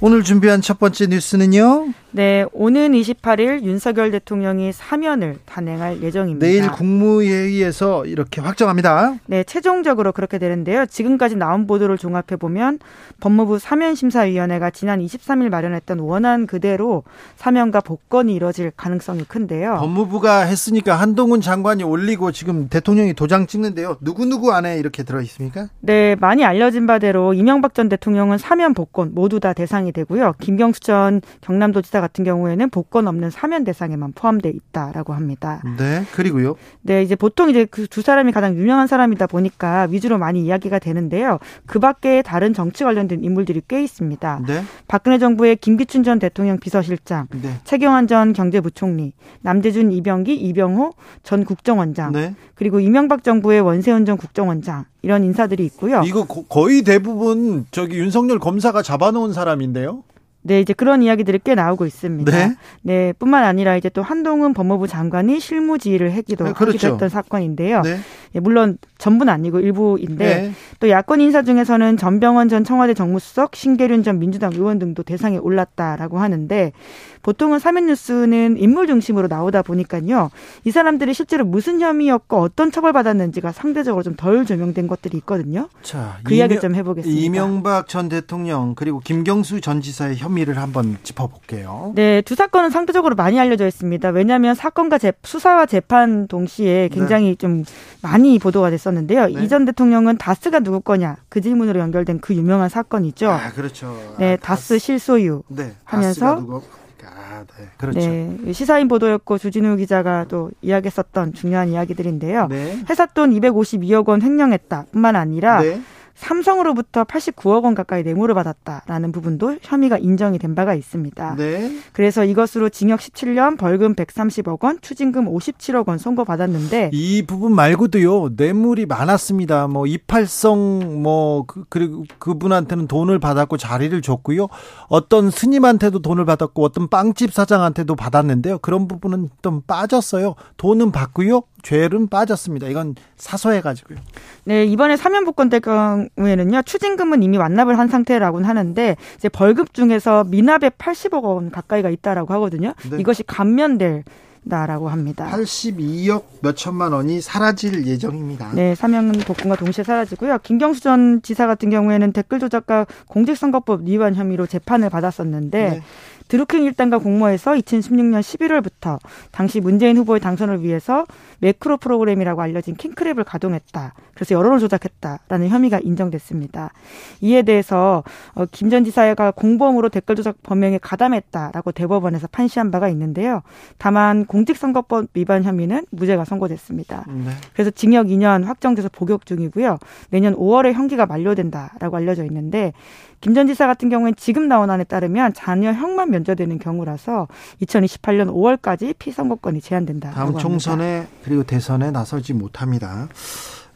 오늘 준비한 첫 번째 뉴스는요. 네, 오는 28일 윤석열 대통령이 사면을 단행할 예정입니다. 내일 국무회의에서 이렇게 확정합니다. 네, 최종적으로 그렇게 되는데요. 지금까지 나온 보도를 종합해 보면 법무부 사면심사위원회가 지난 23일 마련했던 원안 그대로 사면과 복권이 이뤄질 가능성이 큰데요. 법무부가 했으니까 한동훈 장관이 올리고 지금 대통령이 도장 찍는데요. 누구누구 안에 이렇게 들어 있습니까? 네, 많이 알려진 바대로 이명박 전 대통령은 사면 복권 모두 다 대상이 되고요. 김경수 전 경남도지사 같은 경우에는 복권 없는 사면 대상에만 포함돼 있다라고 합니다. 네. 그리고요. 네, 이제 보통 이제 그 두 사람이 가장 유명한 사람이다 보니까 위주로 많이 이야기가 되는데요. 그 밖에 다른 정치 관련된 인물들이 꽤 있습니다. 네. 박근혜 정부의 김기춘 전 대통령 비서실장, 네. 최경환 전 경제부총리, 남재준, 이병기, 이병호 전 국정원장, 네. 그리고 이명박 정부의 원세훈 전 국정원장 이런 인사들이 있고요. 이거 거- 거의 대부분 저기 윤석열 검사가 잡아놓은 사람인데요. 네, 이제 그런 이야기들이 꽤 나오고 있습니다. 네. 네, 뿐만 아니라 이제 또 한동훈 법무부 장관이 실무지휘를 하기도, 네, 그렇죠. 하기도 했던 사건인데요. 네. 예, 물론 전부는 아니고 일부인데 네. 또 야권 인사 중에서는 전병헌 전 청와대 정무수석, 신계륜 전 민주당 의원 등도 대상에 올랐다라고 하는데 보통은 사면 뉴스는 인물 중심으로 나오다 보니까요. 이 사람들이 실제로 무슨 혐의였고 어떤 처벌받았는지가 상대적으로 좀 덜 조명된 것들이 있거든요. 자, 그 이야기를 좀 해보겠습니다. 이명박 전 대통령 그리고 김경수 전 지사의 혐의를 한번 짚어볼게요. 네, 두 사건은 상대적으로 많이 알려져 있습니다. 왜냐하면 사건과 재, 수사와 재판 동시에 굉장히 좀 많이 보도가 됐었는데요. 네. 이전 대통령은 다스가 누구 거냐 그 질문으로 연결된 그 유명한 사건이죠. 아, 그렇죠. 네, 아, 다스 실소유. 네. 하면서? 아, 네. 그렇죠. 네, 시사인 보도였고 주진우 기자가 또 이야기했었던 중요한 이야기들인데요. 네. 회사 돈 252억 원 횡령했다 뿐만 아니라 네. 삼성으로부터 89억 원 가까이 뇌물을 받았다라는 부분도 혐의가 인정이 된 바가 있습니다. 네. 그래서 이것으로 징역 17년, 벌금 130억 원, 추징금 57억 원 선고받았는데 이 부분 말고도요 뇌물이 많았습니다. 뭐 이팔성 뭐 그, 그리고 그분한테는 돈을 받았고 자리를 줬고요. 어떤 스님한테도 돈을 받았고 어떤 빵집 사장한테도 받았는데요. 그런 부분은 좀 빠졌어요. 돈은 받고요. 죄는 빠졌습니다. 이건 사소해 가지고요. 네, 이번에 사면 복권 될 경우에는요. 추징금은 이미 완납을 한 상태라고는 하는데 이제 벌금 중에서 미납에 80억 원 가까이가 있다라고 하거든요. 네. 이것이 감면될 다라고 합니다. 82억 몇 천만 원이 사라질 예정입니다. 네, 사면 복권과 동시에 사라지고요. 김경수 전 지사 같은 경우에는 댓글 조작과 공직선거법 위반 혐의로 재판을 받았었는데 네. 드루킹 일당과 공모해서 2016년 11월부터 당시 문재인 후보의 당선을 위해서 매크로 프로그램이라고 알려진 킹크랩을 가동했다. 그래서 여론을 조작했다라는 혐의가 인정됐습니다. 이에 대해서 어, 김전 지사가 공범으로 댓글 조작 범행에 가담했다라고 대법원에서 판시한 바가 있는데요. 다만 공직선거법 위반 혐의는 무죄가 선고됐습니다. 네. 그래서 징역 2년 확정돼서 복역 중이고요. 내년 5월에 형기가 만료된다라고 알려져 있는데 김 전 지사 같은 경우에는 지금 나온 안에 따르면 자녀 형만 면제되는 경우라서 2028년 5월까지 피선거권이 제한된다. 다음 총선에 그리고 대선에 나서지 못합니다.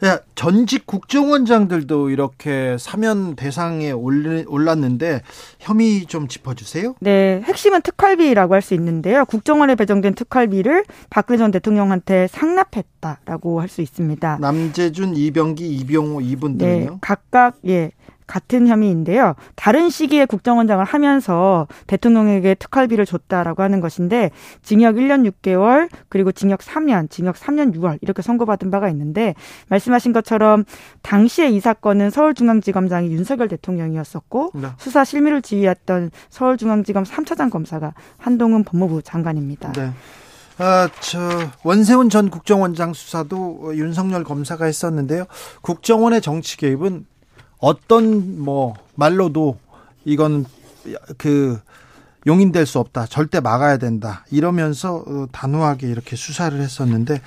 야, 전직 국정원장들도 이렇게 사면 대상에 올랐는데 혐의 좀 짚어주세요. 네, 핵심은 특활비라고 할 수 있는데요. 국정원에 배정된 특활비를 박근혜 전 대통령한테 상납했다라고 할 수 있습니다. 남재준, 이병기, 이병호 네, 이분들은요. 각각 예. 같은 혐의인데요. 다른 시기에 국정원장을 하면서 대통령에게 특활비를 줬다라고 하는 것인데 징역 1년 6개월 그리고 징역 3년, 징역 3년 6월 이렇게 선고받은 바가 있는데 말씀하신 것처럼 당시에 이 사건은 서울중앙지검장이 윤석열 대통령이었었고 네. 수사 실미를 지휘했던 서울중앙지검 3차장 검사가 한동훈 법무부 장관입니다. 네. 아, 저 원세훈 전 국정원장 수사도 윤석열 검사가 했었는데요. 국정원의 정치 개입은 어떤 뭐 말로도 이건 그 용인될 수 없다. 절대 막아야 된다. 이러면서 어, 단호하게 이렇게 수사를 했었는데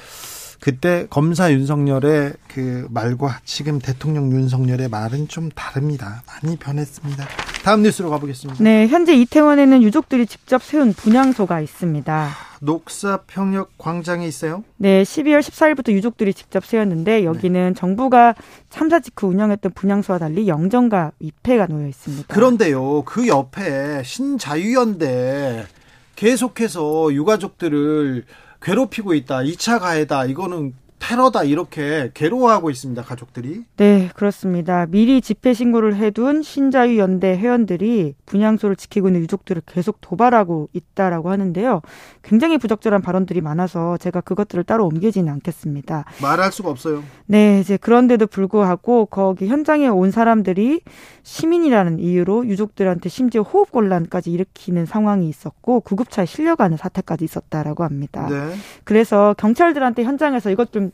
그때 검사 윤석열의 그 말과 지금 대통령 윤석열의 말은 좀 다릅니다. 많이 변했습니다. 다음 뉴스로 가보겠습니다. 네, 현재 이태원에는 유족들이 직접 세운 분향소가 있습니다. 녹사 평역 광장에 있어요. 네, 12월 14일부터 유족들이 직접 세웠는데 여기는 정부가 참사 직후 운영했던 분향소와 달리 영정과 위패가 놓여 있습니다. 그런데요, 그 옆에 신자유연대 계속해서 유가족들을 괴롭히고 있다. 2차 가해다. 이거는 테러다. 이렇게 괴로워하고 있습니다. 가족들이. 네, 그렇습니다. 미리 집회 신고를 해둔 신자유 연대 회원들이 분향소를 지키고 있는 유족들을 계속 도발하고 있다라고 하는데요. 굉장히 부적절한 발언들이 많아서 제가 그것들을 따로 옮기지는 않겠습니다. 말할 수가 없어요. 네, 이제 그런데도 불구하고 거기 현장에 온 사람들이 시민이라는 이유로 유족들한테 심지어 호흡 곤란까지 일으키는 상황이 있었고 구급차에 실려가는 사태까지 있었다라고 합니다. 네. 그래서 경찰들한테 현장에서 이것 좀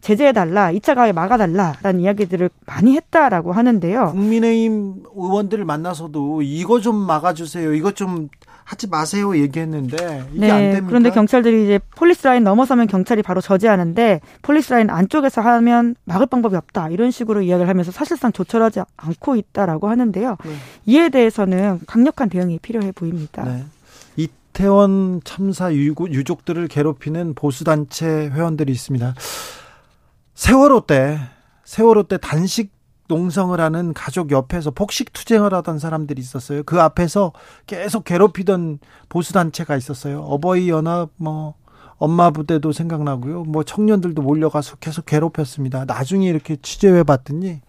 제재해달라, 2차 가해 막아달라라는 이야기들을 많이 했다라고 하는데요. 국민의힘 의원들을 만나서도 이거 좀 막아주세요. 이거 좀 하지 마세요. 얘기했는데 이게 안 됩니까? 네, 그런데 경찰들이 이제 폴리스 라인 넘어서면 경찰이 바로 저지하는데 폴리스 라인 안쪽에서 하면 막을 방법이 없다 이런 식으로 이야기를 하면서 사실상 조치하지 않고 있다라고 하는데요. 네. 이에 대해서는 강력한 대응이 필요해 보입니다. 네. 이태원 참사 유족들을 괴롭히는 보수단체 회원들이 있습니다. 세월호 때, 세월호 때 단식 농성을 하는 가족 옆에서 폭식 투쟁을 하던 사람들이 있었어요. 그 앞에서 계속 괴롭히던 보수단체가 있었어요. 어버이 연합, 뭐, 엄마 부대도 생각나고요. 뭐 청년들도 몰려가서 계속 괴롭혔습니다. 나중에 이렇게 취재해 봤더니 어,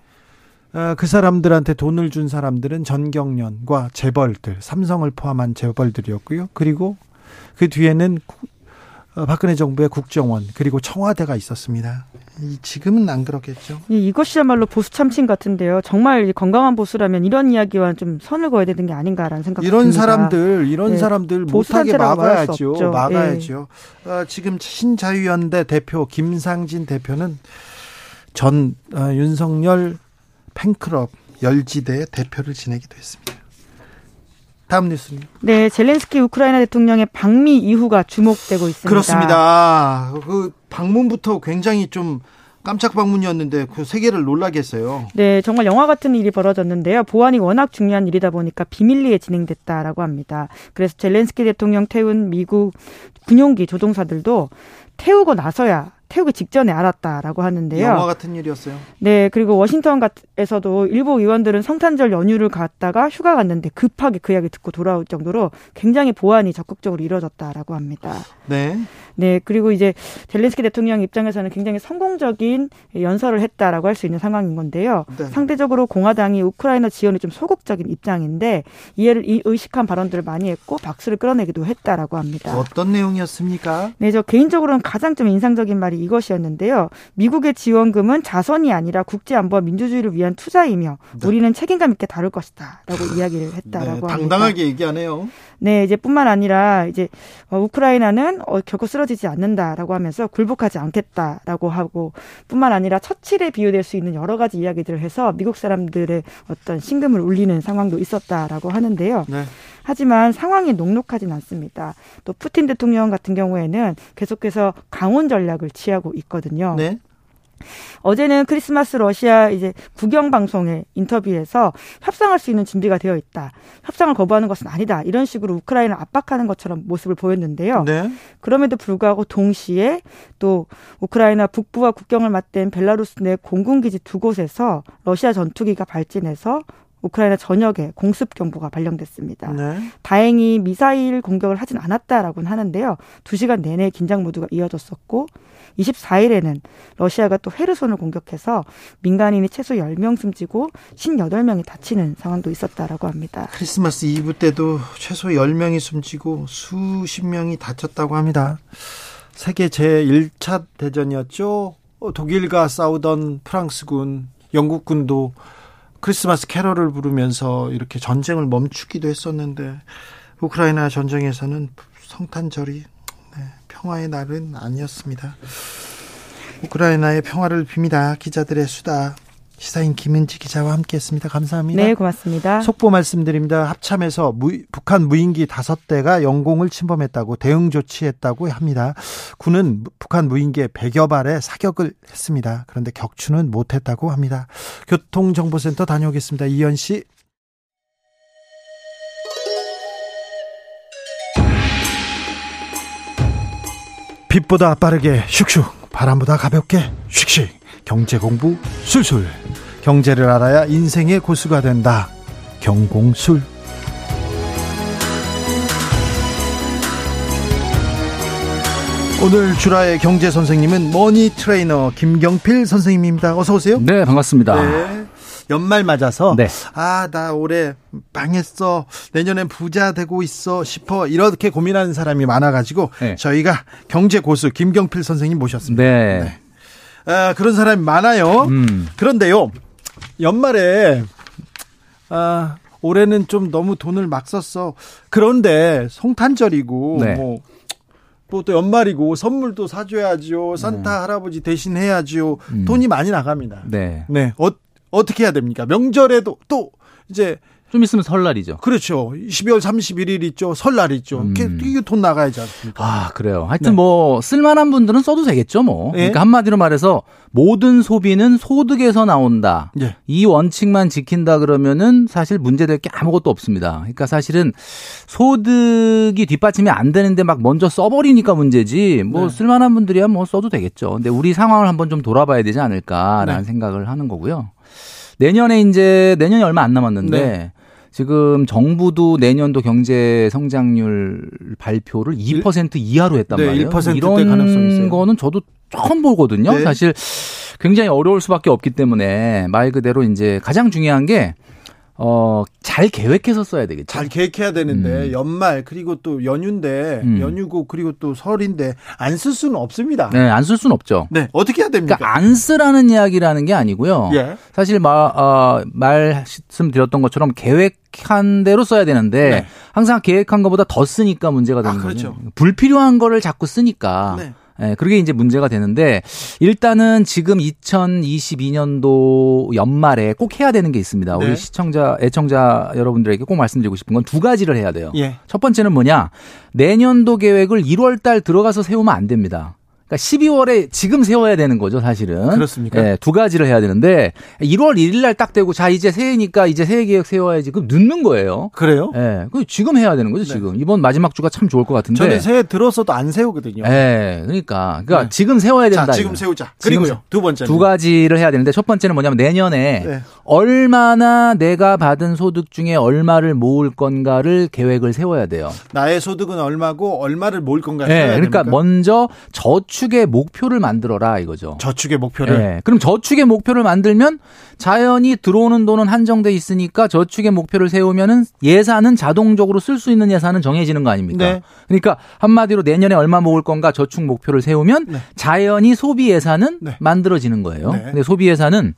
그 사람들한테 돈을 준 사람들은 전경련과 재벌들, 삼성을 포함한 재벌들이었고요. 그리고 그 뒤에는 구- 어, 박근혜 정부의 국정원 그리고 청와대가 있었습니다. 이- 지금은 안 그렇겠죠. 이- 이것이야말로 보수 참칭 같은데요. 정말 이 건강한 보수라면 이런 이야기와는 좀 선을 그어야 되는 게 아닌가라는 생각이 이런 듭니다. 사람들, 이런 네, 사람들 못하게 막아야죠. 막아야죠. 어, 지금 신자유연대 대표 김상진 대표는 전 어, 윤석열 팬클럽 열지대 대표를 지내기도 했습니다. 다음 뉴스입니다. 네, 젤렌스키 우크라이나 대통령의 방미 이후가 주목되고 있습니다. 그렇습니다. 그 방문부터 굉장히 좀 깜짝 방문이었는데 그 세계를 놀라게 했어요. 네, 정말 영화 같은 일이 벌어졌는데요. 보안이 워낙 중요한 일이다 보니까 비밀리에 진행됐다라고 합니다. 그래서 젤렌스키 대통령 태운 미국 군용기 조종사들도 태우고 나서야 태우기 직전에 알았다라고 하는데요. 영화 같은 일이었어요. 네, 그리고 워싱턴에서도 일부 의원들은 성탄절 연휴를 갔다가 휴가 갔는데 급하게 그 이야기 듣고 돌아올 정도로 굉장히 보안이 적극적으로 이루어졌다라고 합니다. 네. 네, 그리고 이제 젤렌스키 대통령 입장에서는 굉장히 성공적인 연설을 했다라고 할 수 있는 상황인 건데요. 네. 상대적으로 공화당이 우크라이나 지원에 좀 소극적인 입장인데 이해를 이- 의식한 발언들을 많이 했고 박수를 끌어내기도 했다라고 합니다. 어떤 내용이었습니까? 네, 저 개인적으로는 가장 좀 인상적인 말이 이것이었는데요. 미국의 지원금은 자선이 아니라 국제 안보와 민주주의를 위한 투자이며 네. 우리는 책임감 있게 다룰 것이다라고 이야기를 했다라고 네, 합니다. 당당하게 얘기하네요. 네, 이제 뿐만 아니라 이제 어, 우크라이나는 어, 결코 쓰러지지 않는다라고 하면서 굴복하지 않겠다라고 하고 뿐만 아니라 처칠에 비유될 수 있는 여러 가지 이야기들을 해서 미국 사람들의 어떤 신금을 울리는 상황도 있었다라고 하는데요. 네. 하지만 상황이 녹록하진 않습니다. 또 푸틴 대통령 같은 경우에는 계속해서 강원 전략을 취하고 있거든요. 네. 어제는 크리스마스 러시아 이제 국영 방송의 인터뷰에서 협상할 수 있는 준비가 되어 있다. 협상을 거부하는 것은 아니다. 이런 식으로 우크라이나를 압박하는 것처럼 모습을 보였는데요. 네. 그럼에도 불구하고 동시에 또 우크라이나 북부와 국경을 맞댄 벨라루스 내 공군 기지 두 곳에서 러시아 전투기가 발진해서 우크라이나 전역에 공습 경보가 발령됐습니다. 네. 다행히 미사일 공격을 하진 않았다라고는 하는데요. 2시간 내내 긴장 모드가 이어졌었고 24일에는 러시아가 또 헤르손을 공격해서 민간인이 최소 10명 숨지고 58명이 다치는 상황도 있었다라고 합니다. 크리스마스 이브 때도 최소 10명이 숨지고 수십 명이 다쳤다고 합니다. 세계 제1차 대전이었죠. 어, 독일과 싸우던 프랑스군, 영국군도 크리스마스 캐럴을 부르면서 이렇게 전쟁을 멈추기도 했었는데 우크라이나 전쟁에서는 성탄절이 네, 평화의 날은 아니었습니다. 우크라이나의 평화를 빕니다. 기자들의 수다. 시사인 김은지 기자와 함께했습니다. 감사합니다. 네, 고맙습니다. 속보 말씀드립니다. 합참에서 무, 북한 무인기 다섯 대가 영공을 침범했다고 대응 조치했다고 합니다. 군은 북한 무인기에 100여 발의 사격을 했습니다. 그런데 격추는 못했다고 합니다. 교통정보센터 다녀오겠습니다. 이현 씨. 빛보다 빠르게 슉슉 바람보다 가볍게 슉슉 경제 공부 술술 경제를 알아야 인생의 고수가 된다 경공술 오늘 주라의 경제 선생님은 money 트레이너 김경필 선생님입니다. 어서 오세요. 네, 반갑습니다. 네. 연말 맞아서 네. 아나 올해 망했어 내년엔 부자 되고 있어 싶어 이렇게 고민하는 사람이 많아가지고 네. 저희가 경제 고수 김경필 선생님 모셨습니다. 네. 아, 그런 사람이 많아요. 음. 그런데요 연말에 아 올해는 좀 너무 돈을 막 썼어. 그런데 성탄절이고 네. 뭐. 또또 연말이고 선물도 사줘야지요. 산타 할아버지 대신 해야지요. 음. 돈이 많이 나갑니다. 네. 네. 어, 어떻게 해야 됩니까? 명절에도 또 이제 좀 있으면 설날이죠. 그렇죠. 12월 31일 있죠. 설날 있죠. 음. 이게, 돈 나가야지 않습니까? 아, 그래요. 하여튼 네. 뭐 쓸만한 분들은 써도 되겠죠, 뭐. 예. 그러니까 한마디로 말해서 모든 소비는 소득에서 나온다. 예. 이 원칙만 지킨다 그러면은 사실 문제될 게 아무것도 없습니다. 그러니까 사실은 소득이 뒷받침이 안 되는데 막 먼저 써버리니까 문제지. 뭐 네. 쓸만한 분들이야 뭐 써도 되겠죠. 근데 우리 상황을 한번 좀 돌아봐야 되지 않을까라는 네. 생각을 하는 거고요. 내년에 이제 내년이 얼마 안 남았는데 네. 지금 정부도 내년도 경제 성장률 발표를 2% 이하로 했단 네, 말이에요. 1%대 이런 가능성이 있어요. 거는 저도 처음 보거든요. 네. 사실 굉장히 어려울 수밖에 없기 때문에 말 그대로 이제 가장 중요한 게 어, 잘 계획해서 써야 되겠죠. 잘 계획해야 되는데 음. 연말 그리고 또 연휴인데 음. 연휴고 그리고 또 설인데 안 쓸 수는 없습니다. 네, 안 쓸 수는 없죠. 네, 어떻게 해야 됩니까? 그러니까 안 쓰라는 이야기라는 게 아니고요. 예. 사실 마, 어, 말씀드렸던 것처럼 계획한 대로 써야 되는데 네. 항상 계획한 것보다 더 쓰니까 문제가 되는 아, 그렇죠. 거죠. 불필요한 거를 자꾸 쓰니까 네. 예, 그게 이제 문제가 되는데 일단은 지금 2022년도 연말에 꼭 해야 되는 게 있습니다. 네. 우리 시청자, 애청자 여러분들에게 꼭 말씀드리고 싶은 건 두 가지를 해야 돼요. 예. 첫 번째는 뭐냐? 내년도 계획을 1월 달 들어가서 세우면 안 됩니다. 그러니까 12월에 지금 세워야 되는 거죠, 사실은. 그렇습니까? 예, 두 가지를 해야 되는데 1월 1일 날 딱 되고 자, 이제 새해니까 이제 새해 계획 세워야지. 그럼 늦는 거예요. 그래요? 예. 그 지금 해야 되는 거죠, 네. 지금. 이번 마지막 주가 참 좋을 것 같은데. 저는 새해 들어서도 안 세우거든요. 예. 그러니까 그러니까 네. 지금 세워야 된다. 자, 지금 이거예요. 세우자. 그리고요. 두 번째는 두 가지를 해야 되는데 첫 번째는 뭐냐면 내년에 네. 얼마나 내가 받은 소득 중에 얼마를 모을 건가를 계획을 세워야 돼요. 나의 소득은 얼마고 얼마를 모을 건가 네, 해야 그러니까 됩니까? 먼저 저축 의 목표를 만들어라 이거죠. 저축의 목표를 네, 그럼 저축의 목표를 만들면 자연히 들어오는 돈은 한정돼 있으니까 저축의 목표를 세우면은 예산은 자동적으로 쓸 수 있는 예산은 정해지는 거 아닙니까? 네. 그러니까 한마디로 내년에 얼마 모을 건가 저축 목표를 세우면 네. 자연히 소비 예산은 네. 만들어지는 거예요. 네. 근데 소비 예산은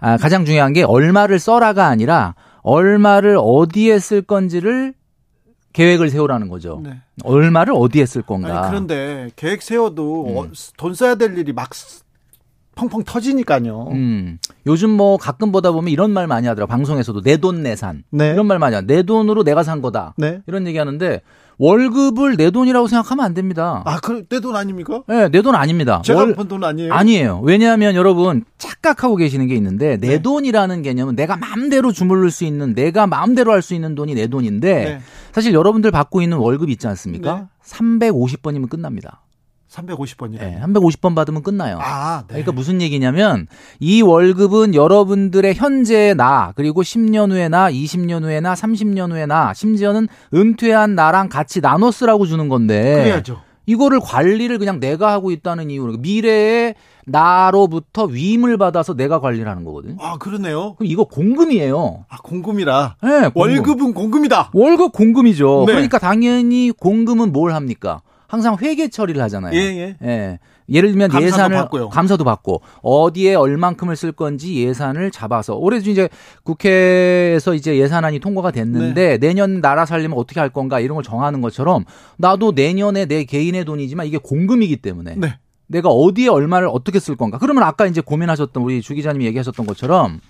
아, 가장 중요한 게 얼마를 써라가 아니라 얼마를 어디에 쓸 건지를 계획을 세우라는 거죠. 네. 얼마를 어디에 쓸 건가. 아니 그런데 계획 세워도 음. 어, 돈 써야 될 일이 막 쓰- 펑펑 터지니까요. 음. 요즘 뭐 가끔 보다 보면 이런 말 많이 하더라고. 방송에서도 내 돈 내산. 네. 이런 말 많이 하내 돈으로 내가 산 거다. 네. 이런 얘기 하는데 월급을 내 돈이라고 생각하면 안 됩니다. 아, 그내돈 아닙니까? 네, 내 돈 아닙니다. 제가 월- 번돈 아니에요? 아니에요. 왜냐하면 여러분 착각하고 계시는 게 있는데 내 네. 돈이라는 개념은 내가 마음대로 주물를 수 있는 내가 마음대로 할 수 있는 돈이 내 돈인데 네. 사실 여러분들 받고 있는 월급 있지 않습니까? 네. 350번이면 끝납니다. 350번이요. 예, 350번 받으면 끝나요. 아, 네. 그러니까 무슨 얘기냐면 이 월급은 여러분들의 현재의 나 그리고 10년 후의 나, 20년 후의 나, 30년 후의 나, 심지어는 은퇴한 나랑 같이 나눠 쓰라고 주는 건데 그래야죠. 이거를 관리를 그냥 내가 하고 있다는 이유로 미래에 나로부터 위임을 받아서 내가 관리를 하는 거거든요. 아, 그러네요. 그럼 이거 공금이에요. 아, 공금이라. 네, 공금. 월급은 공금이다. 월급 공금이죠. 네. 그러니까 당연히 공금은 뭘 합니까? 항상 회계 처리를 하잖아요. 예, 예. 예를 들면 감사도 예산을 받고요. 감사도 받고 어디에 얼만큼을 쓸 건지 예산을 잡아서 올해 이제 국회에서 이제 예산안이 통과가 됐는데 네. 내년 나라 살려면 어떻게 할 건가 이런 걸 정하는 것처럼 나도 내년에 내 개인의 돈이지만 이게 공금이기 때문에 네. 내가 어디에 얼마를 어떻게 쓸 건가 그러면 아까 이제 고민하셨던 우리 주 기자님이 얘기하셨던 것처럼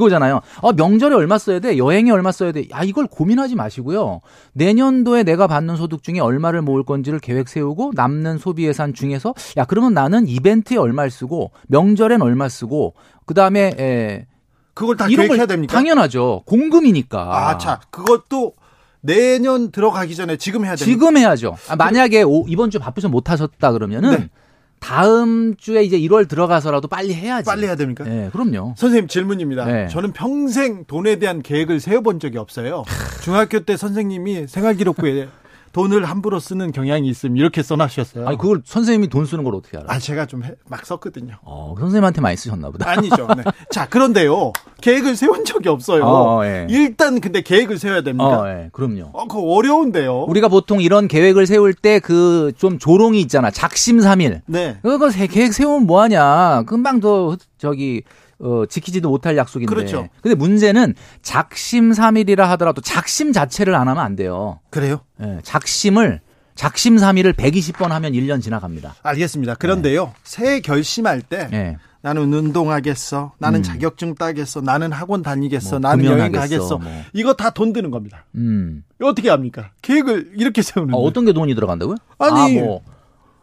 이거잖아요. 어, 명절에 얼마 써야 돼? 여행에 얼마 써야 돼? 아, 이걸 고민하지 마시고요. 내년도에 내가 받는 소득 중에 얼마를 모을 건지를 계획 세우고 남는 소비 예산 중에서 야, 그러면 나는 이벤트에 얼마를 쓰고 명절엔 얼마 쓰고 그다음에 에, 그걸 다 이런 계획해야 걸 됩니까? 당연하죠. 공금이니까. 아, 자, 그것도 내년 들어가기 전에 지금 해야 됩니다. 지금 해야죠. 아, 만약에 오- 이번 주 바쁘셔 못 하셨다 그러면은 네. 다음 주에 이제 1월 들어가서라도 빨리 해야지. 빨리 해야 됩니까? 네, 그럼요. 선생님 질문입니다. 네. 저는 평생 돈에 대한 계획을 세워본 적이 없어요. 중학교 때 선생님이 생활기록부에 돈을 함부로 쓰는 경향이 있음 이렇게 써놔셨어요. 아니 그걸 선생님이 돈 쓰는 걸 어떻게 알아? 아, 제가 좀 막 썼거든요. 어, 선생님한테 많이 쓰셨나 보다. 아니죠. 네. 자, 그런데요. 계획을 세운 적이 없어요. 어, 예. 일단 근데 계획을 세워야 됩니까? 어, 예, 그럼요. 어, 그거 어려운데요. 우리가 보통 이런 계획을 세울 때 그 좀 조롱이 있잖아. 작심삼일. 네. 그거 세- 계획 세우면 뭐 하냐. 금방 더 저기 어, 지키지도 못할 약속인데. 그렇죠. 근데 문제는 작심 삼일이라 하더라도 작심 자체를 안 하면 안 돼요. 그래요? 예, 작심을 작심 삼일을 120번 하면 1년 지나갑니다. 알겠습니다. 그런데요. 새해 결심할 때 예. 나는 운동하겠어. 나는 음. 자격증 따겠어. 나는 학원 다니겠어. 뭐 나는 여행 가겠어. 뭐. 이거 다 돈 드는 겁니다. 음. 어떻게 합니까? 계획을 이렇게 세우는데. 아, 어떤 게 돈이 들어간다고요? 아니. 아, 뭐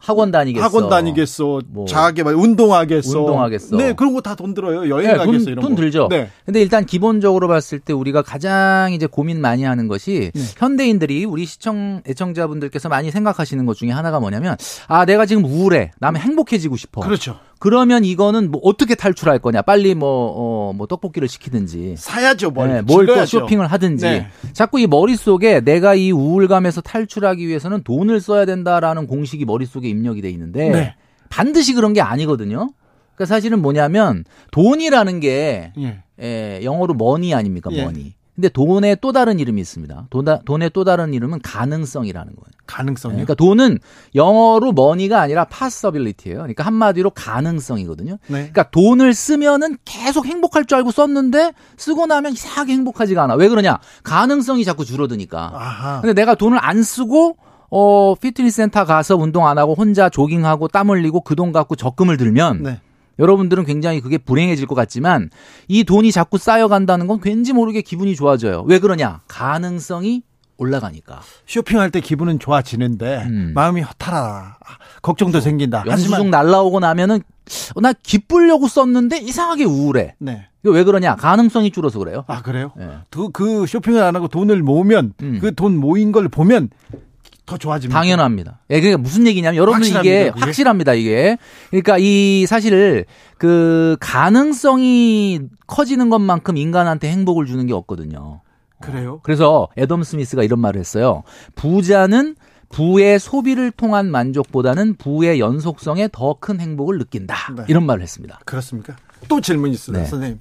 학원 다니겠어. 학원 다니겠어. 뭐. 자기 운동하겠어. 운동하겠어. 네, 그런 거 다 돈 들어요. 여행 네, 가겠어 돈, 이런 돈 거. 들죠. 네. 근데 일단 기본적으로 봤을 때 우리가 가장 이제 고민 많이 하는 것이 네. 현대인들이 우리 시청 애청자분들께서 많이 생각하시는 것 중에 하나가 뭐냐면 아 내가 지금 우울해. 나는 행복해지고 싶어. 그렇죠. 그러면 이거는 뭐 어떻게 탈출할 거냐? 빨리 뭐, 어, 뭐 떡볶이를 시키든지. 사야죠, 뭘. 네, 뭘또. 쇼핑을 하든지. 네. 자꾸 이 머릿속에 내가 이 우울감에서 탈출하기 위해서는 돈을 써야 된다라는 공식이 머릿속에 입력이 돼 있는데 네. 반드시 그런 게 아니거든요. 그러니까 사실은 뭐냐면 돈이라는 게 예. 예, 영어로 money 아닙니까? 예. money. 근데 돈의 또 다른 이름이 있습니다. 돈다, 돈의 또 다른 이름은 가능성이라는 거예요. 가능성이요. 그러니까 돈은 영어로 money가 아니라 possibility예요. 그러니까 한마디로 가능성이거든요. 네. 그러니까 돈을 쓰면은 계속 행복할 줄 알고 썼는데 쓰고 나면 이상하게 행복하지가 않아. 왜 그러냐? 가능성이 자꾸 줄어드니까. 아하. 근데 내가 돈을 안 쓰고 어 피트니스 센터 가서 운동 안 하고 혼자 조깅하고 땀 흘리고 그 돈 갖고 적금을 들면 네. 여러분들은 굉장히 그게 불행해질 것 같지만 이 돈이 자꾸 쌓여간다는 건 왠지 모르게 기분이 좋아져요. 왜 그러냐? 가능성이 올라가니까. 쇼핑할 때 기분은 좋아지는데 음. 마음이 허탈하다. 아, 걱정도 생긴다. 영수증 하지만 날라오고 나면은 어, 나 기쁘려고 썼는데 이상하게 우울해. 네. 왜 그러냐? 가능성이 줄어서 그래요. 아 그래요? 예. 그, 그 쇼핑을 안 하고 돈을 모으면 음. 그돈 모인 걸 보면 더 좋아집니다. 당연합니다. 예, 그러니까 무슨 얘기냐면 여러분 이게 확실합니다, 그게. 확실합니다, 이게. 그러니까 이 사실 그 가능성이 커지는 것만큼 인간한테 행복을 주는 게 없거든요. 그래요? 그래서 애덤 스미스가 이런 말을 했어요. 부자는 부의 소비를 통한 만족보다는 부의 연속성에 더 큰 행복을 느낀다. 네. 이런 말을 했습니다. 그렇습니까? 또 질문 있습니다, 네. 선생님.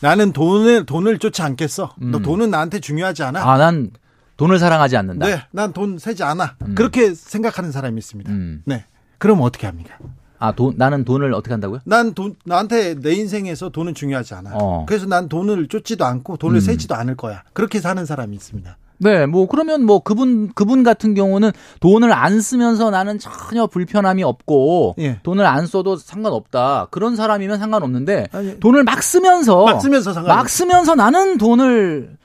나는 돈을 돈을 쫓지 않겠어. 너 음. 돈은 나한테 중요하지 않아. 아, 난 돈을 사랑하지 않는다. 네, 난 돈 세지 않아. 음. 그렇게 생각하는 사람이 있습니다. 음. 네. 그럼 어떻게 합니까? 아, 돈, 나는 돈을 어떻게 한다고요? 난 돈, 나한테 내 인생에서 돈은 중요하지 않아. 어. 그래서 난 돈을 쫓지도 않고 돈을 음. 세지도 않을 거야. 그렇게 사는 사람이 있습니다. 네, 뭐 그러면 뭐 그분 그분 같은 경우는 돈을 안 쓰면서 나는 전혀 불편함이 없고 예. 돈을 안 써도 상관없다. 그런 사람이면 상관없는데 아니, 돈을 막 쓰면서 막 쓰면서 상관없- 막 쓰면서 나는 돈을 예,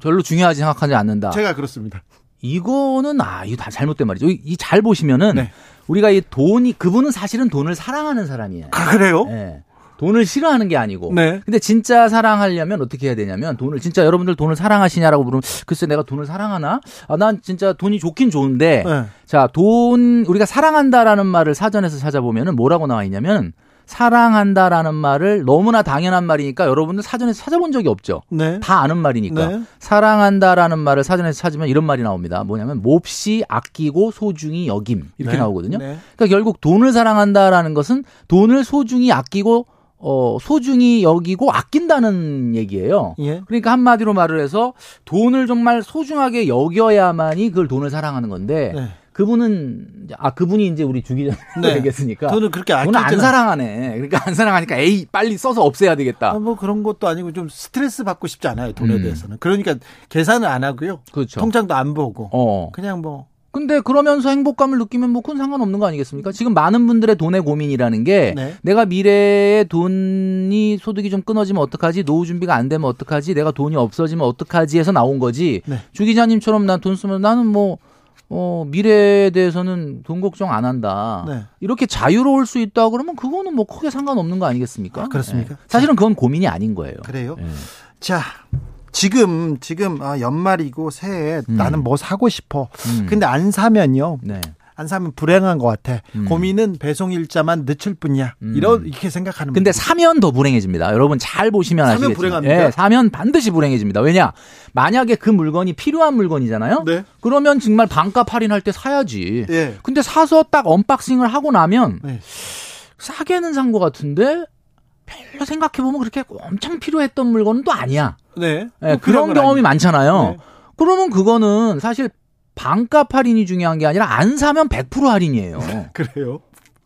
별로 중요하지 생각하지 않는다. 제가 그렇습니다. 이거는 아, 이거 다 잘못된 말이죠. 이 잘 보시면은 네. 우리가 이 돈이 그분은 사실은 돈을 사랑하는 사람이에요. 아, 그래요? 예. 돈을 싫어하는 게 아니고. 네. 근데 진짜 사랑하려면 어떻게 해야 되냐면 돈을 진짜 여러분들 돈을 사랑하시냐라고 물으면 글쎄 내가 돈을 사랑하나? 아, 난 진짜 돈이 좋긴 좋은데 네. 자, 돈 우리가 사랑한다라는 말을 사전에서 찾아보면은 뭐라고 나와 있냐면 사랑한다라는 말을 너무나 당연한 말이니까 여러분들 사전에서 찾아본 적이 없죠. 네. 다 아는 말이니까. 네. 사랑한다라는 말을 사전에서 찾으면 이런 말이 나옵니다. 뭐냐면 몹시 아끼고 소중히 여김 이렇게 네. 나오거든요. 네. 그러니까 결국 돈을 사랑한다라는 것은 돈을 소중히 아끼고 어 소중히 여기고 아낀다는 얘기예요. 예. 그러니까 한마디로 말을 해서 돈을 정말 소중하게 여겨야만이 그걸 돈을 사랑하는 건데 네. 그분은 아 그분이 이제 우리 주기자 네. 얘기했으니까 돈을 그렇게 돈을 안 아끼지는 사랑하네. 그러니까 안 사랑하니까 에이 빨리 써서 없애야 되겠다. 아, 뭐 그런 것도 아니고 좀 스트레스 받고 싶지 않아요 돈에 음. 대해서는 그러니까 계산을 안 하고요 그렇죠. 통장도 안 보고 어. 그냥 뭐 근데 그러면서 행복감을 느끼면 뭐 큰 상관없는 거 아니겠습니까? 지금 많은 분들의 돈의 고민이라는 게 네. 내가 미래에 돈이 소득이 좀 끊어지면 어떡하지? 노후 준비가 안 되면 어떡하지? 내가 돈이 없어지면 어떡하지? 해서 나온 거지. 네. 주 기자님처럼 난 돈 쓰면 나는 뭐 어, 미래에 대해서는 돈 걱정 안 한다. 네. 이렇게 자유로울 수 있다 그러면 그거는 뭐 크게 상관없는 거 아니겠습니까? 아, 그렇습니까? 예. 사실은 그건 고민이 아닌 거예요. 그래요 예. 자 지금 지금 아, 연말이고 새해 음. 나는 뭐 사고 싶어 음. 근데 안 사면요 네. 안 사면 불행한 것 같아 음. 고민은 배송 일자만 늦출 뿐이야 음. 이런 이렇게 생각하는 근데 분들. 사면 더 불행해집니다. 여러분 잘 보시면 사면 아시겠지만. 불행합니까? 예, 사면 반드시 불행해집니다. 왜냐? 만약에 그 물건이 필요한 물건이잖아요. 네. 그러면 정말 반값 할인할 때 사야지. 예. 근데 사서 딱 언박싱을 하고 나면 네. 싸게는 산 것 같은데 별로 생각해 보면 그렇게 엄청 필요했던 물건은 또 아니야. 네. 예, 뭐 그런 건 경험이 많잖아요. 네. 그러면 그거는 사실 반값 할인이 중요한 게 아니라 안 사면 100% 할인이에요. 그래요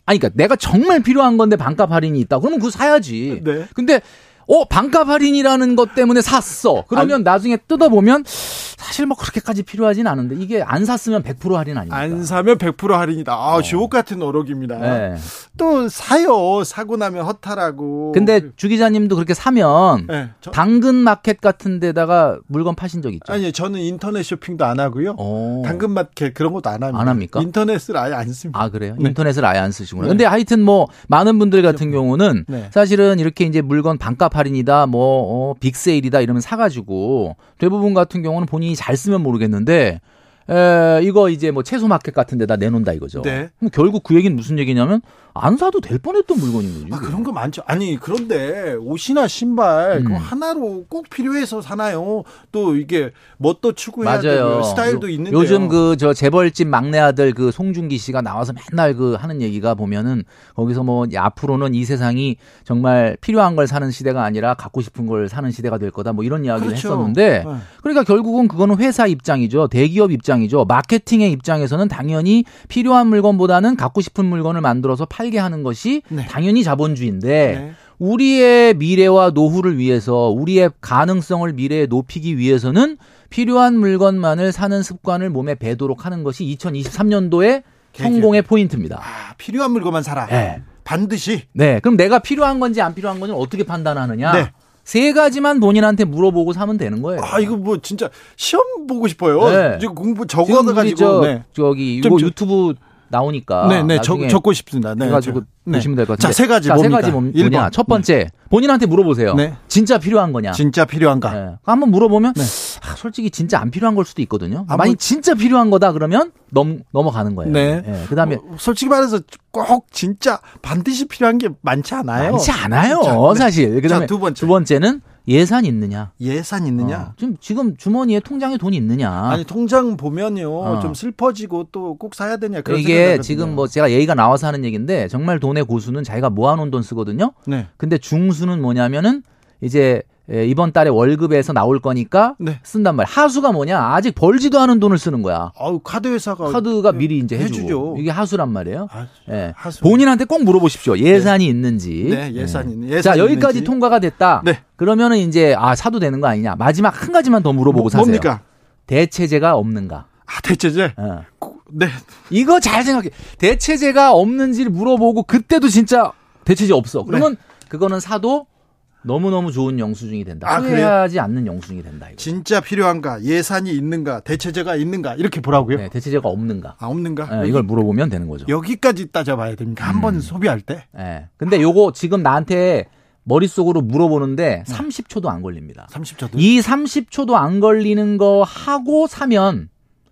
아니, 그러니까 내가 정말 필요한 건데 반값 할인이 있다. 그러면 그거 사야지. 네. 근데 어 반값 할인이라는 것 때문에 샀어. 그러면 나중에 뜯어보면 사실 뭐 그렇게까지 필요하진 않은데 이게 안 샀으면 100% 할인 아닙니까? 안 사면 100% 할인이다. 아, 주옥 같은 어록입니다. 네. 또 사요. 사고 나면 허탈하고. 근데 주 기자님도 그렇게 사면 네, 저- 당근 마켓 같은 데다가 물건 파신 적 있죠? 아니요, 저는 인터넷 쇼핑도 안 하고요. 어. 당근 마켓 그런 것도 안 합니다. 안 합니까? 인터넷을 아예 안 씁니다. 아 그래요? 네. 인터넷을 아예 안 쓰시구나. 네. 근데 하여튼 뭐 많은 분들 같은 경우는 네. 사실은 이렇게 이제 물건 반값 할인이다, 뭐 어, 빅세일이다 이러면 사가지고 대부분 같은 경우는 본인이 잘 쓰면 모르겠는데 에, 이거 이제 뭐 채소 마켓 같은 데다 내놓는다 이거죠. 네. 그럼 결국 그 얘기는 무슨 얘기냐면 안 사도 될 뻔했던 물건인 거지. 아, 그런 거 많죠. 아니, 그런데 옷이나 신발, 음. 그거 하나로 꼭 필요해서 사나요? 또 이게 뭐또 추구해야. 되고요. 스타일도 요- 있는데. 요즘 그 저 재벌집 막내 아들 그 송중기 씨가 나와서 맨날 그 하는 얘기가 보면은 거기서 뭐 야, 앞으로는 이 세상이 정말 필요한 걸 사는 시대가 아니라 갖고 싶은 걸 사는 시대가 될 거다 뭐 이런 이야기를 그렇죠. 했었는데 네. 그러니까 결국은 그거는 회사 입장이죠. 대기업 입장 이죠. 마케팅의 입장에서는 당연히 필요한 물건보다는 갖고 싶은 물건을 만들어서 팔게 하는 것이 네. 당연히 자본주의인데 네. 우리의 미래와 노후를 위해서 우리의 가능성을 미래에 높이기 위해서는 필요한 물건만을 사는 습관을 몸에 배도록 하는 것이 2023년도의 성공의 포인트입니다. 아, 필요한 물건만 사라. 네. 반드시. 네. 그럼 내가 필요한 건지 안 필요한 건지 어떻게 판단하느냐? 네. 세 가지만 본인한테 물어보고 사면 되는 거예요. 아, 이거 뭐 진짜 시험 보고 싶어요. 네. 지금 공부 지금 적어서 우리 가지고. 저, 네. 저기 좀 이거 저- 유튜브 나오니까 네, 네, 적, 적고 싶습니다. 네. 해가지고 저- 네. 보시면 될것 자, 같은데. 세 가지 자, 세 뭡니까? 가지 뭐- 일 뭐냐? 번. 첫 번째 본인한테 물어보세요. 네. 진짜 필요한 거냐? 진짜 필요한가? 네. 한번 물어보면 네. 아, 솔직히 진짜 안 필요한 걸 수도 있거든요. 아, 만약 뭐- 진짜 필요한 거다 그러면 넘 넘어가는 거예요. 네. 예, 그다음에 어, 솔직히 말해서 꼭 진짜 반드시 필요한 게 많지 않아요. 많지 않아요, 자, 네. 사실. 그다음에 자, 두 번째. 두 번째는 예산 있느냐? 예산 있느냐? 어, 지금 지금 주머니에 통장에 돈이 있느냐? 아니 통장 보면요 어. 좀 슬퍼지고 또 꼭 사야 되냐 그런 이게 지금. 뭐 제가 얘기가 나와서 하는 얘기인데 정말 돈의 고수는 자기가 모아놓은 돈 쓰거든요. 네. 근데 중수는 뭐냐면은 이제 에, 이번 달에 월급에서 나올 거니까 네. 쓴단 말이야. 하수가 뭐냐? 아직 벌지도 않은 돈을 쓰는 거야. 아우 카드 회사가 카드가 미리 이제 해주고. 해주죠. 이게 하수란 말이에요. 아, 예. 하수. 본인한테 꼭 물어보십시오. 예산이 있는지. 네, 예산이 있는- 자, 여기까지 있는지. 통과가 됐다. 네. 그러면은 이제 아 사도 되는 거 아니냐? 마지막 한 가지만 더 물어보고 뭐, 사세요. 뭡니까? 대체제가 없는가? 아 대체제. 어. 네. 이거 잘 생각해. 대체제가 없는지를 물어보고 그때도 진짜 대체제 없어. 그러면 그거는 사도 너무너무 좋은 영수증이 된다. 아, 후회하지 않는 영수증이 된다. 이거. 진짜 필요한가? 예산이 있는가? 대체제가 있는가? 이렇게 보라고요? 네, 대체제가 없는가? 아 없는가? 예, 여기- 이걸 물어보면 되는 거죠. 여기까지 따져봐야 됩니까? 한번 음. 소비할 때. 예. 근데 요거 지금 나한테 머릿속으로 물어보는데 30초도 안 걸립니다. 30초도. 이 30초도 안 걸리는 거 하고 사면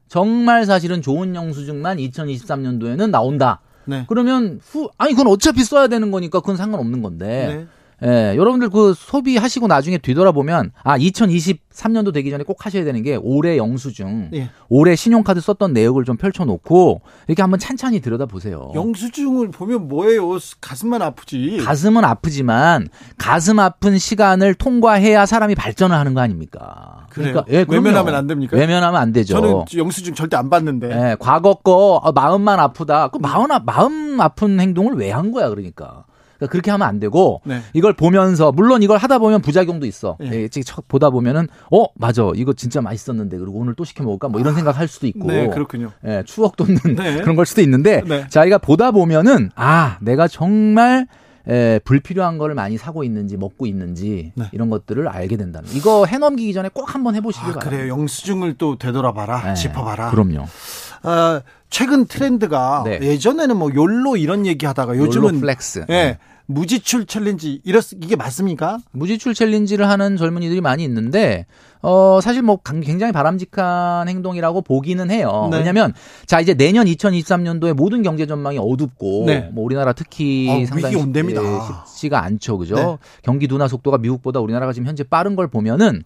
정말 사실은 좋은 영수증만 2023년도에는 나온다. 네. 그러면 후 아니 그건 어차피 써야 되는 거니까 그건 상관없는 건데. 네. 예, 여러분들 그 소비하시고 나중에 뒤돌아보면 아 2023년도 되기 전에 꼭 하셔야 되는 게 올해 영수증, 예. 올해 신용카드 썼던 내역을 좀 펼쳐놓고 이렇게 한번 찬찬히 들여다 보세요. 영수증을 보면 뭐예요? 가슴만 아프지. 가슴은 아프지만 가슴 아픈 시간을 통과해야 사람이 발전을 하는 거 아닙니까? 그래요? 예, 그럼요. 외면하면 안 됩니까? 외면하면 안 되죠. 저는 영수증 절대 안 받는데. 예, 과거 거 어, 마음만 아프다. 그 마음, 아- 마음 아픈 행동을 왜 한 거야, 그러니까. 그러니까 그렇게 하면 안 되고 네. 이걸 보면서 물론 이걸 하다 보면 부작용도 있어. 예. 예, 보다 보면은 어 맞아 이거 진짜 맛있었는데 그리고 오늘 또 시켜 먹을까 뭐 이런 생각 할 수도 있고. 네, 그렇군요. 예, 추억 돋는 네. 그런 걸 수도 있는데 네. 자기가 보다 보면은 아 내가 정말 에, 불필요한 거를 많이 사고 있는지 먹고 있는지 네. 이런 것들을 알게 된다는 이거 해넘기기 전에 꼭 한번 해보시기 아, 바랍니다. 그래요. 영수증을 또 되돌아봐라. 네, 짚어봐라. 그럼요. 아, 최근 트렌드가 네. 예전에는 뭐 욜로 이런 얘기 하다가 요즘은 욜로 플렉스. 예. 무지출 챌린지 이렇 이게 맞습니까? 무지출 챌린지를 하는 젊은이들이 많이 있는데 어 사실 뭐 강- 굉장히 바람직한 행동이라고 보기는 해요. 네. 왜냐하면 자 이제 내년 2023년도에 모든 경제 전망이 어둡고 네. 뭐 우리나라 특히 어, 상당히 위기 온답니다. 예, 쉽지가 않죠, 그죠? 네. 경기 둔화 속도가 미국보다 우리나라가 지금 현재 빠른 걸 보면은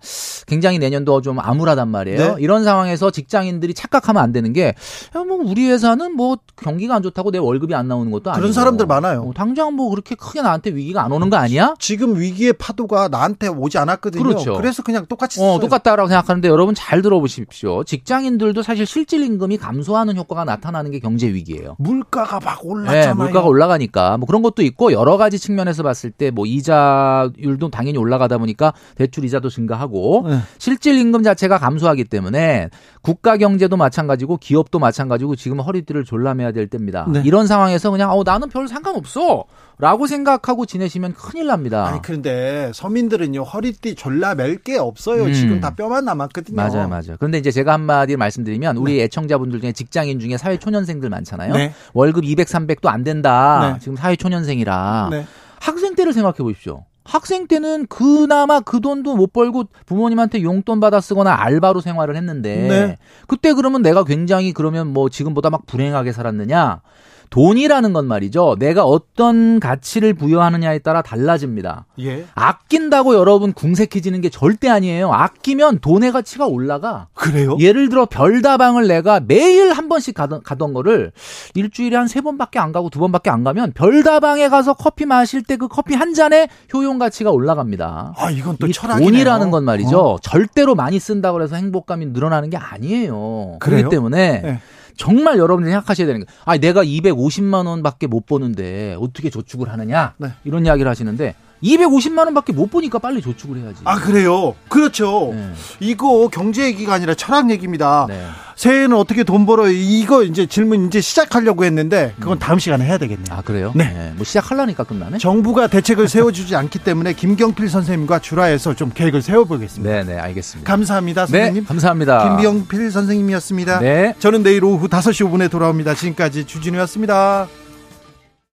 굉장히 내년도 좀 암울하단 말이에요. 네. 이런 상황에서 직장인들이 착각하면 안 되는 게 야, 뭐 우리 회사는 뭐 경기가 안 좋다고 내 월급이 안 나오는 것도 아니고 그런 사람들 많아요. 어, 당장 뭐 그렇게 크게 나한테 위기가 안 오는 거 아니야? 지금 위기의 파도가 나한테 오지 않았거든요. 그렇죠. 래서 그냥 똑같이 어. 똑같다라고 생각하는데 여러분 잘 들어보십시오. 직장인들도 사실 실질 임금이 감소하는 효과가 나타나는 게 경제 위기예요. 물가가 막 네, 올랐잖아요. 물가가 올라가니까 뭐 그런 것도 있고 여러 가지 측면에서 봤을 때 뭐 이자율도 당연히 올라가다 보니까 대출 이자도 증가하고 네. 실질 임금 자체가 감소하기 때문에 국가 경제도 마찬가지고 기업도 마찬가지고 지금 허리띠를 졸라매야 될 때입니다. 네. 이런 상황에서 그냥 어 나는 별 상관없어 라고 생각하고 지내시면 큰일 납니다. 아니 그런데 서민들은요 허리띠 졸라 맬게 없어요. 음. 지금 다 뼈만 남았거든요. 맞아요, 맞아요. 그런데 이제 제가 한마디 말씀드리면 우리 애청자분들 중에 직장인 중에 사회 초년생들 많잖아요. 네. 월급 200, 300도 안 된다. 네. 지금 사회 초년생이라 네. 학생 때를 생각해 보십시오. 학생 때는 그나마 그 돈도 못 벌고 부모님한테 용돈 받아 쓰거나 알바로 생활을 했는데 네. 그때 그러면 내가 굉장히 그러면 뭐 지금보다 막 불행하게 살았느냐? 돈이라는 건 말이죠. 내가 어떤 가치를 부여하느냐에 따라 달라집니다. 예. 아낀다고 여러분 궁색해지는 게 절대 아니에요. 아끼면 돈의 가치가 올라가. 그래요? 예를 들어 별다방을 내가 매일 한 번씩 가던, 가던 거를 일주일에 한 세 번밖에 안 가고 두 번밖에 안 가면 별다방에 가서 커피 마실 때 그 커피 한 잔의 효용 가치가 올라갑니다. 아 이건 또이 철학이네요. 돈이라는 건 말이죠. 어. 절대로 많이 쓴다고 해서 행복감이 늘어나는 게 아니에요. 그래요? 그렇기 때문에 네. 정말 여러분들이 생각하셔야 되는 게, 아, 내가 250만 원밖에 못 버는데 어떻게 저축을 하느냐? 네. 이런 이야기를 하시는데 250만 원밖에 못 버니까 빨리 저축을 해야지. 아 그래요. 그렇죠. 네. 이거 경제 얘기가 아니라 철학 얘기입니다. 네. 새해에는 어떻게 돈 벌어요? 이거 이제 질문 이제 시작하려고 했는데 그건 다음 시간에 해야 되겠네요. 아, 그래요? 네. 뭐 시작하려니까 끝나네. 정부가 대책을 세워주지 않기 때문에 김경필 선생님과 주라해서 좀 계획을 세워보겠습니다. 네, 네, 알겠습니다. 감사합니다, 네, 선생님. 감사합니다. 김경필 선생님이었습니다. 네. 저는 내일 오후 5시 5분에 돌아옵니다. 지금까지 주진우였습니다.